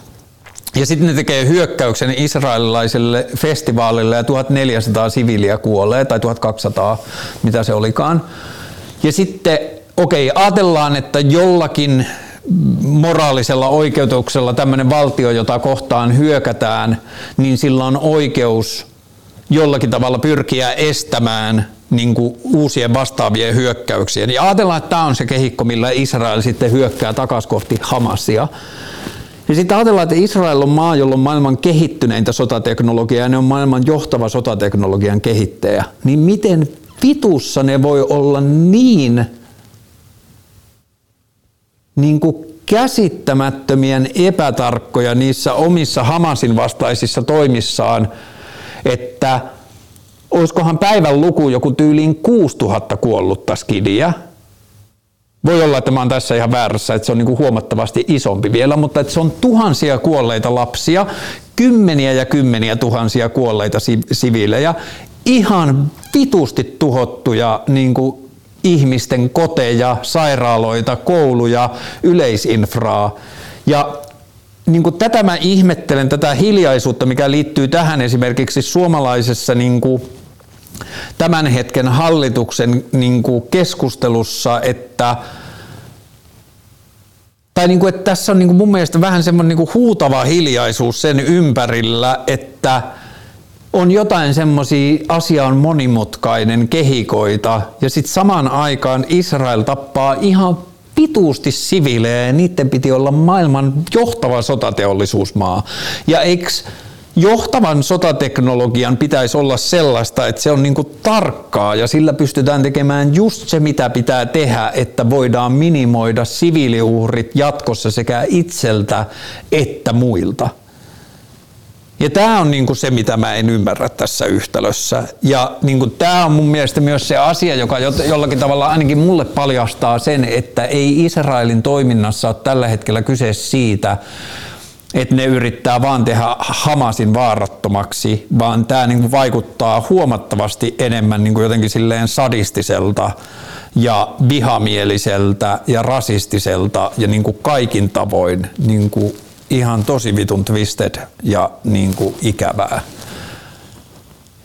A: ja sitten ne tekee hyökkäyksen israelilaiselle festivaalille ja 1400 siviiliä kuolee, tai 1200, mitä se olikaan. Ja sitten okei, ajatellaan, että jollakin moraalisella oikeutuksella tämmöinen valtio, jota kohtaan hyökätään, niin sillä on oikeus jollakin tavalla pyrkiä estämään niin kuin uusien vastaavien hyökkäyksien. Ja ajatellaan, että tämä on se kehikko, millä Israel sitten hyökkää takaisin kohti Hamasia. Ja sitten ajatellaan, että Israel on maa, jolla on maailman kehittyneintä sotateknologiaa ja ne on maailman johtava sotateknologian kehittäjä. Niin miten vitussa ne voi olla niin niin kuin käsittämättömien epätarkkoja niissä omissa Hamasin vastaisissa toimissaan, että olisikohan päivän luku joku tyyliin 6000 kuollutta skidiä. Voi olla, että mä oon tässä ihan väärässä, että se on niin kuin huomattavasti isompi vielä, mutta että se on tuhansia kuolleita lapsia, kymmeniä ja kymmeniä tuhansia kuolleita siviilejä, ihan vitusti tuhottuja niin kuin ihmisten koteja, sairaaloita, kouluja, yleisinfraa. Ja niin kuin tätä mä ihmettelen, tätä hiljaisuutta, mikä liittyy tähän esimerkiksi suomalaisessa niin kuin tämän hetken hallituksen niin kuin keskustelussa, että tai niin kuin, että tässä on niin kuin mun mielestä vähän semmoinen niin kuin huutava hiljaisuus sen ympärillä, että on jotain semmoisia, asia on monimutkainen, kehikoita, ja sitten samaan aikaan Israel tappaa ihan pituusti siviilejä, ja niiden piti olla maailman johtava sotateollisuusmaa. Ja eikö johtavan sotateknologian pitäisi olla sellaista, että se on niinku tarkkaa ja sillä pystytään tekemään just se, mitä pitää tehdä, että voidaan minimoida siviiliuhrit jatkossa sekä itseltä että muilta. Ja tämä on niin kuin se, mitä mä en ymmärrä tässä yhtälössä. Ja niin kuin tämä on mun mielestä myös se asia, joka jollakin tavalla ainakin mulle paljastaa sen, että ei Israelin toiminnassa ole tällä hetkellä kyse siitä, että ne yrittää vaan tehdä Hamasin vaarattomaksi, vaan tämä niin kuin vaikuttaa huomattavasti enemmän niin kuin jotenkin silleen sadistiselta ja vihamieliseltä ja rasistiselta ja niin kuin kaikin tavoin niin kuin ihan tosi vitun twisted ja niin kuin ikävää.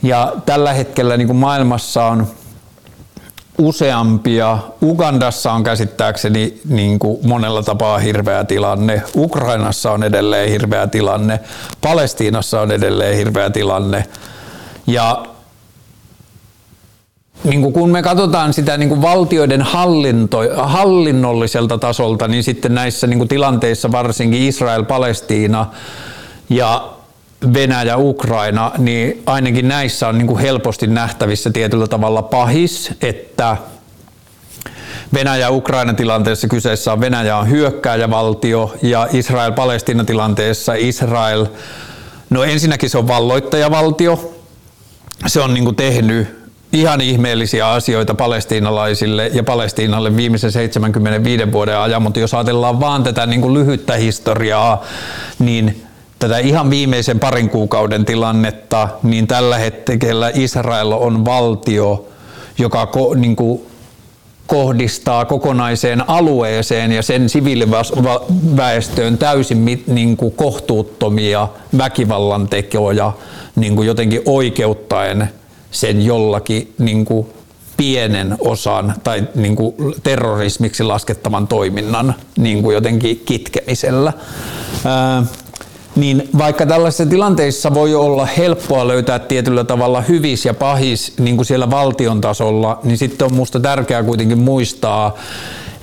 A: Ja tällä hetkellä niin kuin maailmassa on useampia. Ugandassa on käsittääkseni niin kuin monella tapaa hirveä tilanne. Ukrainassa on edelleen hirveä tilanne. Palestiinassa on edelleen hirveä tilanne. Ja niin kun me katsotaan sitä niin kuin valtioiden hallinto, hallinnolliselta tasolta, niin sitten näissä niin kuin tilanteissa varsinkin Israel, Palestiina ja Venäjä, Ukraina, niin ainakin näissä on niin kuin helposti nähtävissä tietyllä tavalla pahis, että Venäjä Ukraina tilanteessa kyseessä on Venäjä on hyökkääjävaltio ja Israel Palestiina tilanteessa Israel, no ensinnäkin se on valloittajavaltio, se on niin kuin tehnyt ihan ihmeellisiä asioita palestiinalaisille ja Palestiinalle viimeisen 75 vuoden ajan, mutta jos ajatellaan vaan tätä niin kuin lyhyttä historiaa, niin tätä ihan viimeisen parin kuukauden tilannetta, niin tällä hetkellä Israel on valtio, joka niin kuin kohdistaa kokonaiseen alueeseen ja sen siviiliväestöön täysin niin kuin kohtuuttomia väkivallan tekoja niin kuin jotenkin oikeuttaen sen jollakin niin kuin pienen osan tai niin kuin terrorismiksi laskettavan toiminnan niin kuin jotenkin kitkemisellä. Ää, niin vaikka tällaisissa tilanteissa voi olla helppoa löytää tietyllä tavalla hyvis ja pahis niin kuin siellä valtion tasolla, niin sitten on minusta tärkeää kuitenkin muistaa,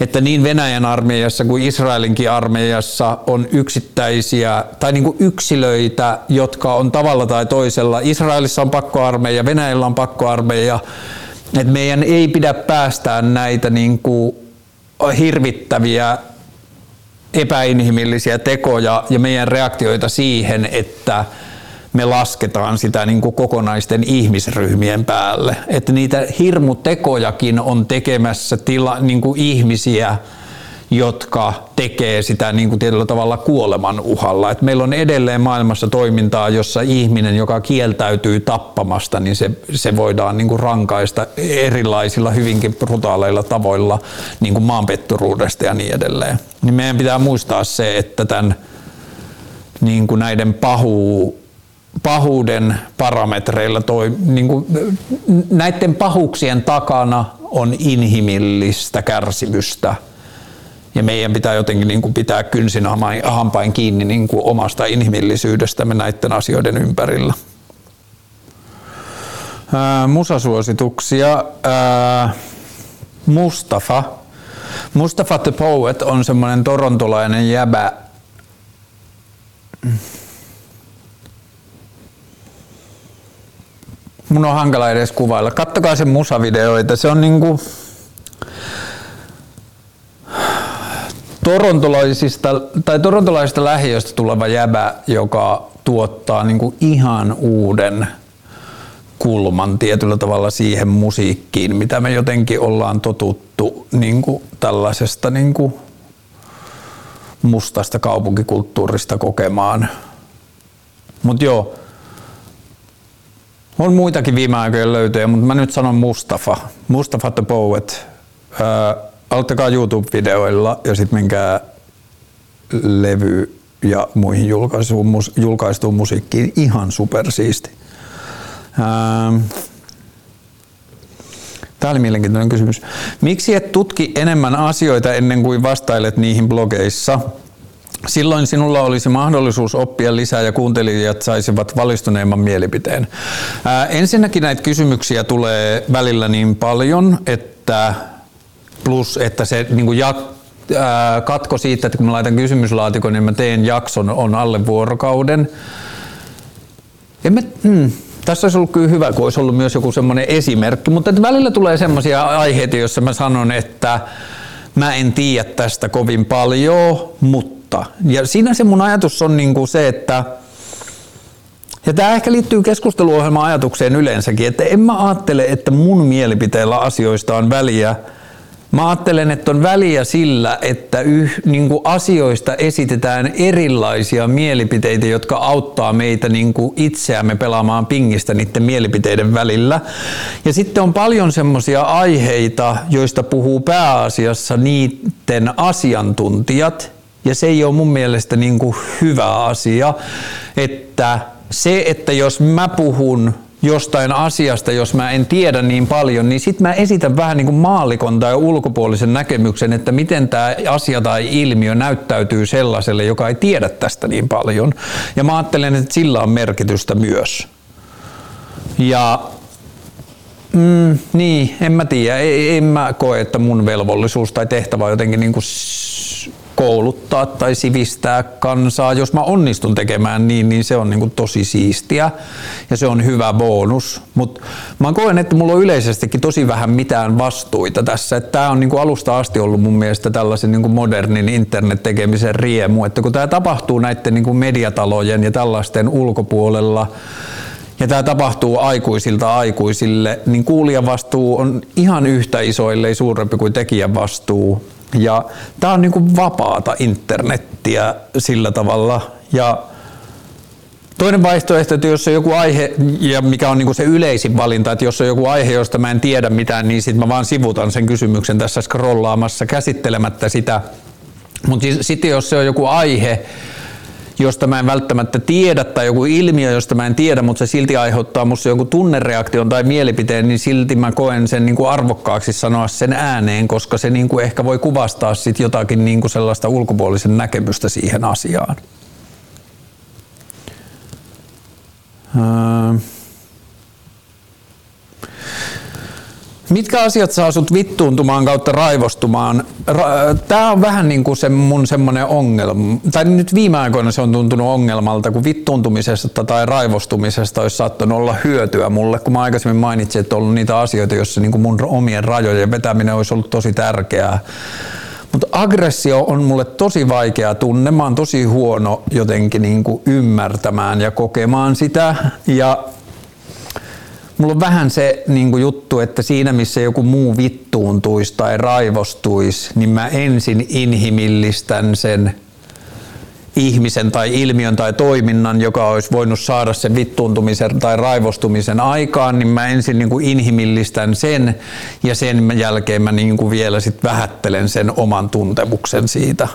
A: että niin Venäjän armeijassa kuin Israelinkin armeijassa on yksittäisiä tai niin kuin yksilöitä, jotka on tavalla tai toisella. Israelissa on pakkoarmeija, Venäjällä on pakkoarmeija. Että meidän ei pidä päästää näitä niin kuin hirvittäviä epäinhimillisiä tekoja ja meidän reaktioita siihen, että me lasketaan sitä niin kuin kokonaisten ihmisryhmien päälle. Että niitä hirmutekojakin on tekemässä tila, niin kuin ihmisiä, jotka tekee sitä niin kuin tietyllä tavalla kuoleman uhalla. Et meillä on edelleen maailmassa toimintaa, jossa ihminen, joka kieltäytyy tappamasta, niin se, se voidaan niin kuin rankaista erilaisilla hyvinkin brutaaleilla tavoilla niin kuin maanpetturuudesta ja niin edelleen. Niin meidän pitää muistaa se, että tämän, niin kuin näiden pahuu, pahuuden parametreilla toi, niin kuin, näiden pahuuksien takana on inhimillistä kärsimystä – ja meidän pitää jotenkin niin kuin pitää kynsin hampain kiinni niin kuin omasta inhimillisyydestämme näiden asioiden ympärillä. Ää, musasuosituksia. Ää, Mustafa. Mustafa the Poet on semmoinen torontolainen jäbä. Mun on hankala edes kuvailla. Kattokaa sen musavideoita. Se on niinku, torontolaisista, tai torontolaisista lähiöistä tuleva jäbä, joka tuottaa niin kuin ihan uuden kulman tietyllä tavalla siihen musiikkiin, mitä me jotenkin ollaan totuttu niin kuin tällaisesta niin kuin mustasta kaupunkikulttuurista kokemaan. Mutta joo, on muitakin viime aikojen löytöjä, mutta mä nyt sanon Mustafa. Mustafa the Poet. Öö, auttakaa YouTube-videoilla ja sitten menkää levy ja muihin julkaistuun, julkaistuun musiikkiin ihan supersiisti. Ähm. Tämä oli mielenkiintoinen kysymys. Miksi et tutki enemmän asioita ennen kuin vastailet niihin blogeissa? Silloin sinulla olisi mahdollisuus oppia lisää ja kuuntelijat saisivat valistuneemman mielipiteen. Ää, ensinnäkin näitä kysymyksiä tulee välillä niin paljon, että plus että se niin kuin jak, ää, katko siitä, että kun mä laitan kysymyslaatikon, niin mä teen jakson, on alle vuorokauden. Ja hmm, tässä olisi ollut kyllä hyvä, kun olisi ollut myös joku semmoinen esimerkki, mutta että välillä tulee semmoisia aiheita, joissa mä sanon, että mä en tiedä tästä kovin paljon, mutta. Ja siinä se mun ajatus on niin kuin se, että ja tämä ehkä liittyy keskusteluohjelman ajatukseen yleensäkin, että en mä ajattele, että mun mielipiteellä asioista on väliä, Mä ajattelen, että on väliä sillä, että yh, niin kuin asioista esitetään erilaisia mielipiteitä, jotka auttaa meitä niin kuin itseämme pelaamaan pingistä niiden mielipiteiden välillä. Ja sitten on paljon semmoisia aiheita, joista puhuu pääasiassa niiden asiantuntijat, ja se ei ole mun mielestä niin kuin hyvä asia, että se, että jos mä puhun jostain asiasta, jos mä en tiedä niin paljon, niin sitten mä esitän vähän niin kuin maallikon tai ulkopuolisen näkemyksen, että miten tämä asia tai ilmiö näyttäytyy sellaiselle, joka ei tiedä tästä niin paljon. Ja mä ajattelen, että sillä on merkitystä myös. Ja mm, niin, en mä tiedä, en mä koe, että mun velvollisuus tai tehtävä on jotenkin niin kuin kouluttaa tai sivistää kansaa. Jos mä onnistun tekemään niin, niin se on niin kuin tosi siistiä ja se on hyvä bonus. Mutta mä koen, että mulla on yleisestikin tosi vähän mitään vastuita tässä. Tämä on niin kuin alusta asti ollut mun mielestä tällaisen niin kuin modernin internet-tekemisen riemu, että kun tämä tapahtuu näiden niin kuin mediatalojen ja tällaisten ulkopuolella, ja tämä tapahtuu aikuisilta aikuisille, niin kuulijan vastuu on ihan yhtä iso, ellei suurempi kuin tekijän vastuu. Ja tämä on niin vapaata internettiä sillä tavalla. Ja Toinen vaihtoehto, että jos on joku aihe, ja mikä on niin se yleisin valinta, että jos on joku aihe, josta mä en tiedä mitään, niin sitten mä vaan sivutan sen kysymyksen tässä scrollaamassa käsittelemättä sitä. Mutta sitten jos se on joku aihe, josta mä en välttämättä tiedä, tai joku ilmiö, josta mä en tiedä, mutta se silti aiheuttaa musta joku tunnereaktion tai mielipiteen, niin silti mä koen sen niin kuin arvokkaaksi sanoa sen ääneen, koska se niin kuin ehkä voi kuvastaa sit jotakin niin kuin sellaista ulkopuolisen näkemystä siihen asiaan. Öö. Mitkä asiat saa sut vittuuntumaan kautta raivostumaan? Ra- Tämä on vähän niin kuin se mun semmoinen ongelma. Tai nyt viime aikoina se on tuntunut ongelmalta, kun vittuuntumisesta tai raivostumisesta olisi saattanut olla hyötyä mulle. Kun mä aikaisemmin mainitsin, että on ollut niitä asioita, joissa niin kuin mun omien rajojen vetäminen olisi ollut tosi tärkeää. Mutta aggressio on mulle tosi vaikea tunne. Mä oon tosi huono jotenkin niin kuin ymmärtämään ja kokemaan sitä. Ja mulla on vähän se niin kuin juttu, että siinä missä joku muu vittuuntuisi tai raivostuisi, niin mä ensin inhimillistän sen ihmisen tai ilmiön tai toiminnan, joka olisi voinut saada sen vittuuntumisen tai raivostumisen aikaan, niin mä ensin niin kuin inhimillistän sen ja sen jälkeen mä niin kuin vielä sit vähättelen sen oman tuntemuksen siitä.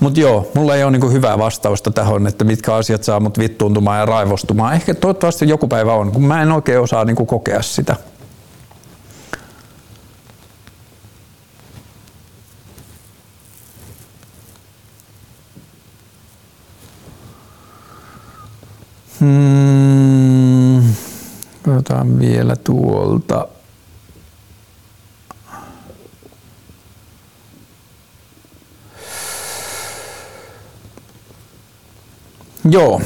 A: Mutta joo, mulla ei ole niinku hyvää vastausta tähän, että mitkä asiat saa mut vittuuntumaan ja raivostumaan. Ehkä toivottavasti joku päivä on, kun mä en oikein osaa niinku kokea sitä. Hmm, otetaan vielä tuolta. Joo.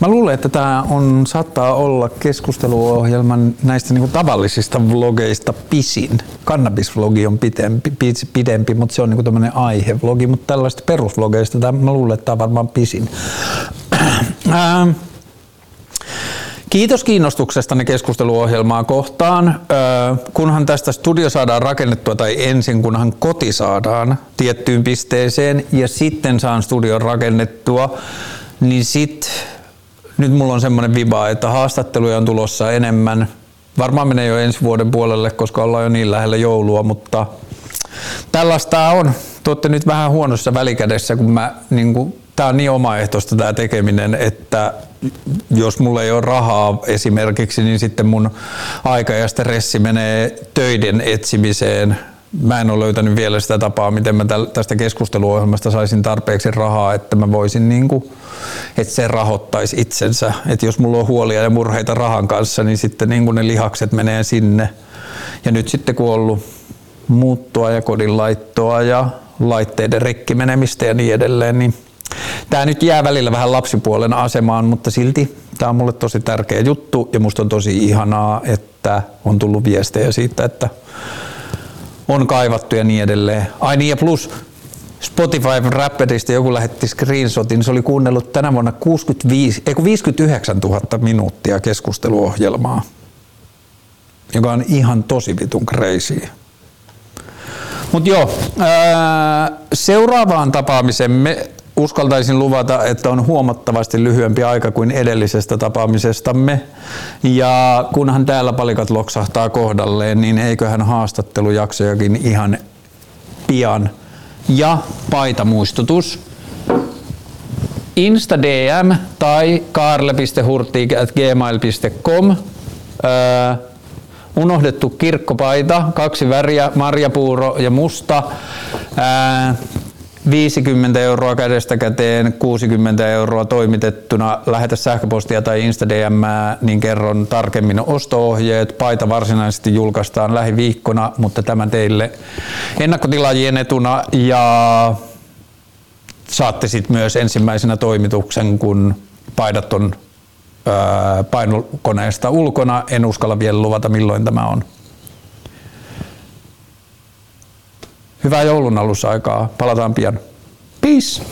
A: Mä luulen, että tämä on, saattaa olla keskusteluohjelman näistä niinku tavallisista vlogeista pisin. Kannabisvlogi on pidempi, pidempi mutta se on niinku tämmöinen aihevlogi, mutta tällaista perusvlogeista tämä, mä luulen, että tämä on varmaan pisin. Ähm. Kiitos kiinnostuksestanne keskusteluohjelmaa kohtaan. Kunhan tästä studio saadaan rakennettua tai ensin kunhan koti saadaan tiettyyn pisteeseen ja sitten saan studion rakennettua, niin sit nyt mulla on semmoinen viba, että haastatteluja on tulossa enemmän. Varmaan menee jo ensi vuoden puolelle, koska ollaan jo niin lähellä joulua, mutta tällaista on. Tuotte nyt vähän huonossa välikädessä, kun mä niin kuin, tää on niin omaehtoista tämä tekeminen, että jos mulla ei ole rahaa esimerkiksi, niin sitten mun aika ja stressi menee töiden etsimiseen. Mä en ole löytänyt vielä sitä tapaa, miten mä tästä keskusteluohjelmasta saisin tarpeeksi rahaa, että mä voisin niin kuin, että se rahoittaisi itsensä. Että jos mulla on huolia ja murheita rahan kanssa, niin sitten niin kuin ne lihakset menee sinne. Ja nyt sitten kun on ollut muuttoa ja kodin laittoa ja laitteiden rikki menemistä ja niin edelleen, niin Tämä nyt jää välillä vähän lapsipuolen asemaan, mutta silti tämä on mulle tosi tärkeä juttu ja musta on tosi ihanaa, että on tullut viestejä siitä, että on kaivattu ja niin edelleen. Ai niin ja plus Spotify Rapidista joku lähetti screenshotin, se oli kuunnellut tänä vuonna 65, ei 59 000 minuuttia keskusteluohjelmaa, joka on ihan tosi vitun crazy. Mutta joo, ää, seuraavaan tapaamisemme uskaltaisin luvata, että on huomattavasti lyhyempi aika kuin edellisestä tapaamisestamme. Ja kunhan täällä palikat loksahtaa kohdalleen, niin eiköhän haastattelujaksojakin ihan pian. Ja paitamuistutus. Insta DM tai kaarle.hurtti.gmail.com öö, unohdettu kirkkopaita, kaksi väriä, marjapuuro ja musta. Öö, 50 euroa kädestä käteen, 60 euroa toimitettuna. Lähetä sähköpostia tai Instadm, niin kerron tarkemmin osto-ohjeet. Paita varsinaisesti julkaistaan lähiviikkona, mutta tämä teille ennakkotilaajien etuna. Ja saatte sitten myös ensimmäisenä toimituksen, kun paidat on painokoneesta ulkona. En uskalla vielä luvata, milloin tämä on. Hyvää joulun alusaikaa. Palataan pian. Peace.